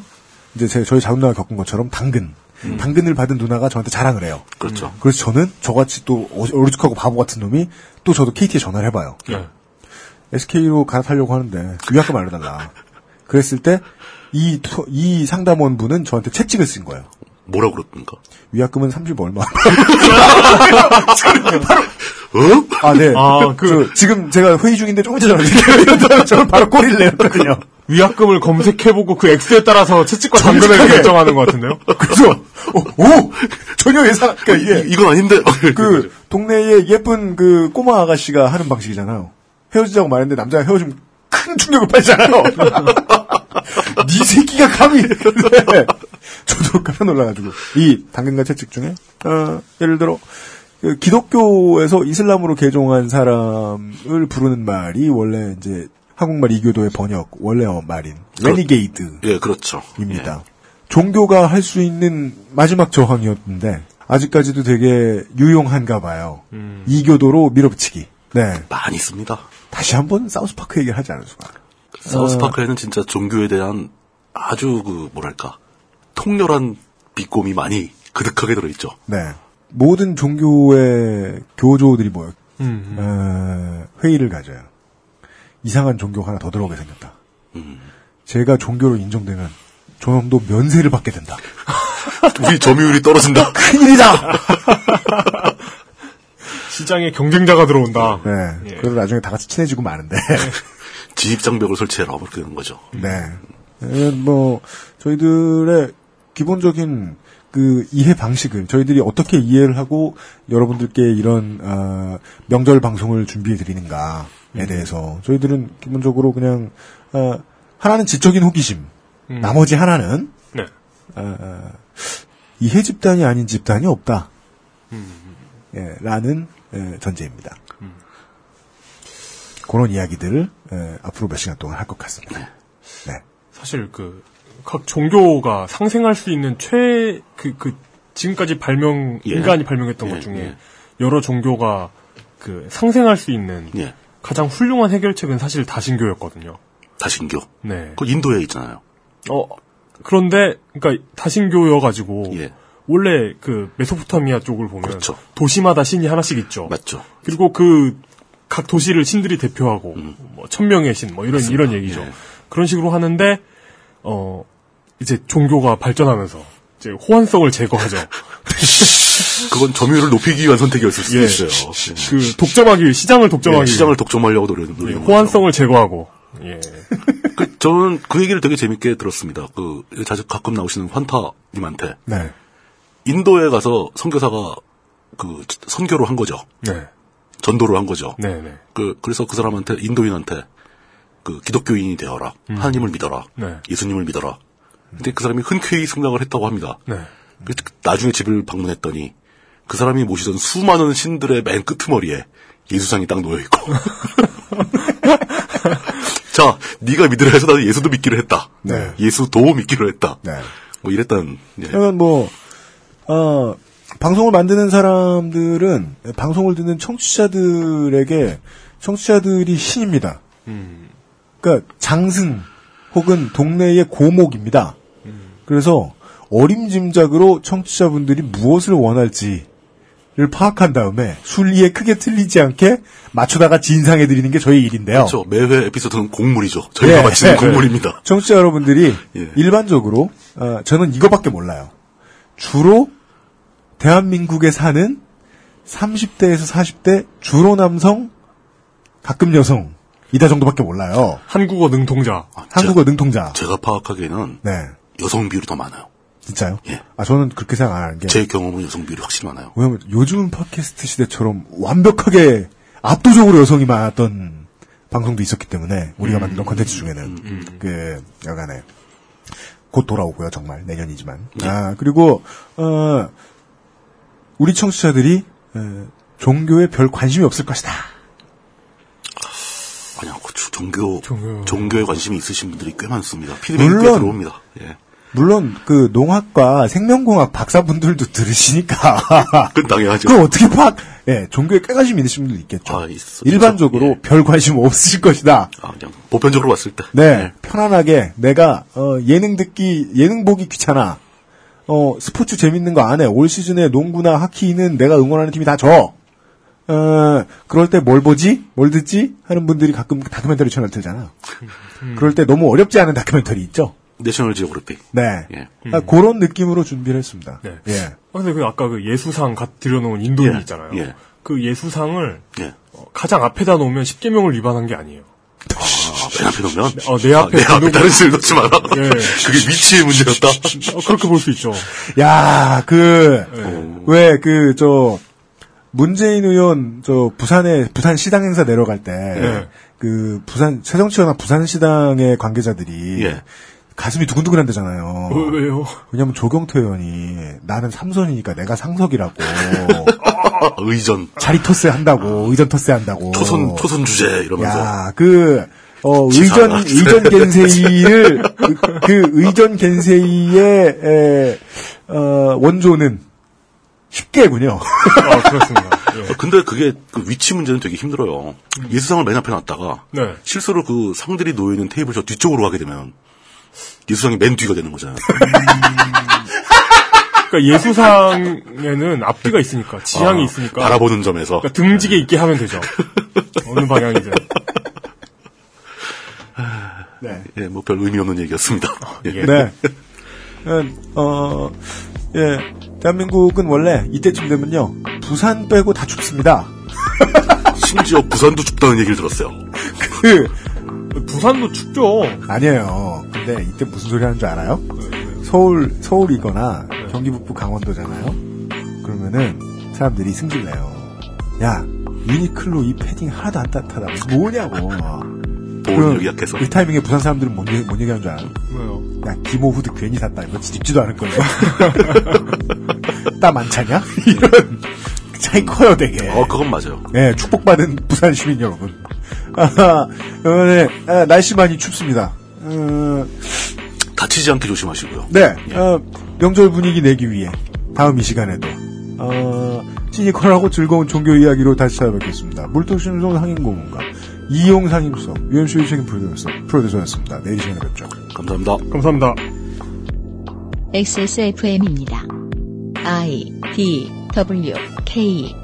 이제 제 저희 작은 누나가 겪은 것처럼 당근. 당근을 받은 누나가 저한테 자랑을 해요.
그렇죠.
그래서 저는 저같이 또 어- 어리숙하고 바보 같은 놈이 또 저도 KT에 전화를 해봐요.
네.
SK로 갈아타려고 하는데 위약금 알려달라. 그랬을 때 이 이 상담원 분은 저한테 채찍을 쓴 거예요.
뭐라고 그랬습니까?
위약금은 30 얼마.
어?
아, 네.
아, 그-
저 지금 제가 회의 중인데 조금 전에 전화드릴게요. 저는 바로 꼬리를 내렸거든요.
위약금을 검색해보고 그 액수에 따라서 채찍과 당근을
정직하게.
결정하는 것 같은데요?
그래서 오, 오! 전혀 예상 그러니까 이게
이건 아닌데.
그 동네에 예쁜 그 꼬마 아가씨가 하는 방식이잖아요. 헤어지자고 말했는데 남자가 헤어지면 큰 충격을 받잖아요. 네 새끼가 감히 네. 저도 깜짝 놀라가지고 이 당근과 채찍 중에 어, 예를 들어 그 기독교에서 이슬람으로 개종한 사람을 부르는 말이 원래 이제 한국말 이교도의 번역 원래 말인 renegade
예, 그렇죠.
입니다. 종교가 할 수 있는 마지막 저항이었는데 아직까지도 되게 유용한가 봐요. 이교도로 밀어붙이기. 네.
많이 있습니다.
다시 한번 사우스파크 얘기를 하지 않을 수가.
사우스파크에는 진짜 종교에 대한 아주 그 뭐랄까 통렬한 비꼼이 많이 그득하게 들어있죠.
네. 모든 종교의 교조들이 모여
음.
어, 회의를 가져요. 이상한 종교가 하나 더 들어오게 생겼다.
음.
제가 종교로 인정되면 저놈도 면세를 받게 된다.
우리 점유율이 떨어진다.
큰일이다.
시장에 경쟁자가 들어온다.
네.
예.
그래서 나중에 다 같이 친해지고 마는데.
진입장벽을 설치해라. 뭐 그렇게 되는 거죠.
네. 에, 뭐 저희들의 기본적인 그 이해 방식을 저희들이 어떻게 이해를 하고 여러분들께 이런 어, 명절 방송을 준비해 드리는가에
음.
대해서 저희들은 기본적으로 그냥 어, 하나는 지적인 호기심,
음.
나머지 하나는
네.
어, 어, 이해 집단이 아닌 집단이 없다.
음.
예, 라는 예, 전제입니다. 그런 이야기들을 에, 앞으로 몇 시간 동안 할 것 같습니다. 네.
사실 그 각 종교가 상생할 수 있는 최 그 그 지금까지 발명
예.
인간이 발명했던
예,
것 중에
예.
여러 종교가 그 상생할 수 있는
예.
가장 훌륭한 해결책은 사실 다신교였거든요.
다신교.
네.
그 인도에 있잖아요.
어 그런데 그러니까 다신교여가지고
예.
원래 그 메소포타미아 쪽을 보면
그렇죠.
도시마다 신이 하나씩 있죠.
맞죠.
그리고 그 각 도시를 신들이 대표하고
음.
뭐 천명의 신 뭐 이런 이런 얘기죠.
예.
그런 식으로 하는데 어 이제 종교가 발전하면서 이제 호환성을 제거하죠.
그건 점유율을 높이기 위한 선택이었을 수도
예.
있어요.
그 독점하기 시장을 독점하기
예, 시장을 독점하려고 노리, 노리는
예. 호환성을 제거하고 예.
그, 저는 그 얘기를 되게 재밌게 들었습니다. 그, 자주 가끔 나오시는 환타님한테.
네.
인도에 가서 선교사가 그, 선교를 한 거죠.
네.
전도를 한 거죠.
네, 네.
그, 그래서 그 사람한테, 인도인한테, 그, 기독교인이 되어라. 하나님을 믿어라.
네.
예수님을 믿어라. 근데 그 사람이 흔쾌히 승낙을 했다고 합니다.
네.
그, 나중에 집을 방문했더니, 그 사람이 모시던 수많은 신들의 맨 끄트머리에 예수상이 딱 놓여 있고. 자, 네가 믿으라 해서 나는 예수도 믿기로 했다.
네.
예수도 믿기로 했다.
네.
뭐 이랬단. 예.
그러면 뭐, 어, 방송을 만드는 사람들은 방송을 듣는 청취자들에게 청취자들이 신입니다. 그러니까 장승 혹은 동네의 고목입니다. 그래서 어림짐작으로 청취자분들이 무엇을 원할지를 파악한 다음에 순리에 크게 틀리지 않게 맞추다가 진상해 드리는 게 저희 일인데요.
그렇죠. 매회 에피소드는 곡물이죠. 저희가
예.
마치는
예.
곡물입니다.
청취자 여러분들이
예.
일반적으로 어, 저는 이거밖에 몰라요. 주로 대한민국에 사는 30대에서 40대 주로 남성 가끔 여성 이다 정도밖에 몰라요.
한국어 능통자.
한국어 능통자.
제가 파악하기에는
네.
여성 비율이 더 많아요.
진짜요?
예.
아 저는 그렇게 생각 안 하는 게
제 경험은 여성 비율이 확실히 많아요.
왜냐면 요즘은 팟캐스트 시대처럼 완벽하게 압도적으로 여성이 많았던 방송도 있었기 때문에 우리가 만든 컨텐츠 중에는 그 여간에 곧 돌아오고요 정말 내년이지만 아 그리고 어 우리 청취자들이 에, 종교에 별 관심이 없을 것이다.
아니요, 그 주- 종교,
종교.
종교 에 관심이 있으신 분들이 꽤 많습니다. 피드백이 꽤
물론.
들어옵니다. 예.
물론 그 농학과 생명공학 박사분들도 들으시니까
그건 당연하죠.
그럼 어떻게 파? 예, 종교에 꽤 관심 있으신 분들 있겠죠.
아, 있-
일반적으로
예.
별 관심 없으실 것이다.
아, 그냥 보편적으로 봤을 때.
네, 편안하게 내가 어, 예능 듣기 예능 보기 귀찮아. 어, 스포츠 재밌는 거 안 해. 올 시즌에 농구나 하키는 내가 응원하는 팀이 다 져. 어, 그럴 때 뭘 보지? 뭘 듣지? 하는 분들이 가끔 다큐멘터리 채널 틀잖아. 그럴 때 너무 어렵지 않은 다큐멘터리 있죠?
내셔널 지오그래피.
네.
예.
아, 그런 느낌으로 준비를 했습니다.
네.
예.
아, 근데 그 아까 그 예수상 가 들여놓은 인도인
예,
있잖아요.
예.
그 예수상을
예.
어, 가장 앞에다 놓으면 십계명을 위반한 게 아니에요.
아, 맨 앞에 놓으면?
어, 내 앞에
아, 내 앞에 다른 신을 놓지 마라.
예.
그게 위치의 문제였다.
어, 그렇게 볼 수 있죠.
야, 그,
네.
왜, 그, 저, 문재인 의원, 저, 부산에, 부산 시당 행사 내려갈 때,
네.
그, 부산, 새정치연합 부산시당의 관계자들이,
예.
가슴이 두근두근한대잖아요.
어, 왜요?
왜냐면 조경태 의원이, 나는 삼선이니까 내가 상석이라고,
의전.
자리 터세 한다고, 의전 터세 한다고.
초선, 초선 주제, 이러면서.
야, 그, 어. 의전, 의전 겐세이를, 그, 그 의전 겐세이의, 에, 어, 원조는 쉽게군요.
아, 그렇습니다. 예.
어, 근데 그게 그 위치 문제는 되게 힘들어요. 예수상을 맨 앞에 놨다가
네.
실수로 그 상들이 놓여있는 테이블 저 뒤쪽으로 가게 되면 예수상이 맨 뒤가 되는 거잖아요.
그러니까 예수상에는 앞뒤가 있으니까, 지향이
아,
있으니까.
바라보는 점에서.
그러니까 등지게 있게 하면 되죠. 어느 방향이든.
네.
예, 뭐 별 의미 없는 얘기였습니다. 예.
네. 어, 예. 대한민국은 원래 이때쯤 되면요. 부산 빼고 다 춥습니다.
심지어 부산도 춥다는 얘기를 들었어요.
그,
부산도 춥죠.
아니에요. 근데 이때 무슨 소리 하는 줄 알아요? 서울, 서울이거나 경기 북부 강원도잖아요? 그러면은 사람들이 승질내요. 야, 유니클로 이 패딩 하나도 안 따뜻하다. 뭐냐고.
보온력이 약해서.
이 타이밍에 부산 사람들은 뭔, 얘기, 뭔 얘기하는 줄 알아요?
왜요?
야, 기모 후드 괜히 샀다. 이거 입지도 않을 거야. 땀안 차냐? 이런. 자, 많이 커요, 되게.
어, 그건 맞아요.
네, 축복받은 부산 시민 여러분. 아, 어, 네, 아, 날씨 많이 춥습니다. 어,
다치지 않게 조심하시고요.
네, 어, 명절 분위기 내기 위해 다음 이 시간에도 어, 시니컬하고 즐거운 종교 이야기로 다시 찾아뵙겠습니다. 물토심송 상인고문가 이용 상임수석 UMC 책임 프로듀서, 프로듀서였습니다. 내일 시간에 뵙죠.
감사합니다.
감사합니다.
XSFM입니다. I D W K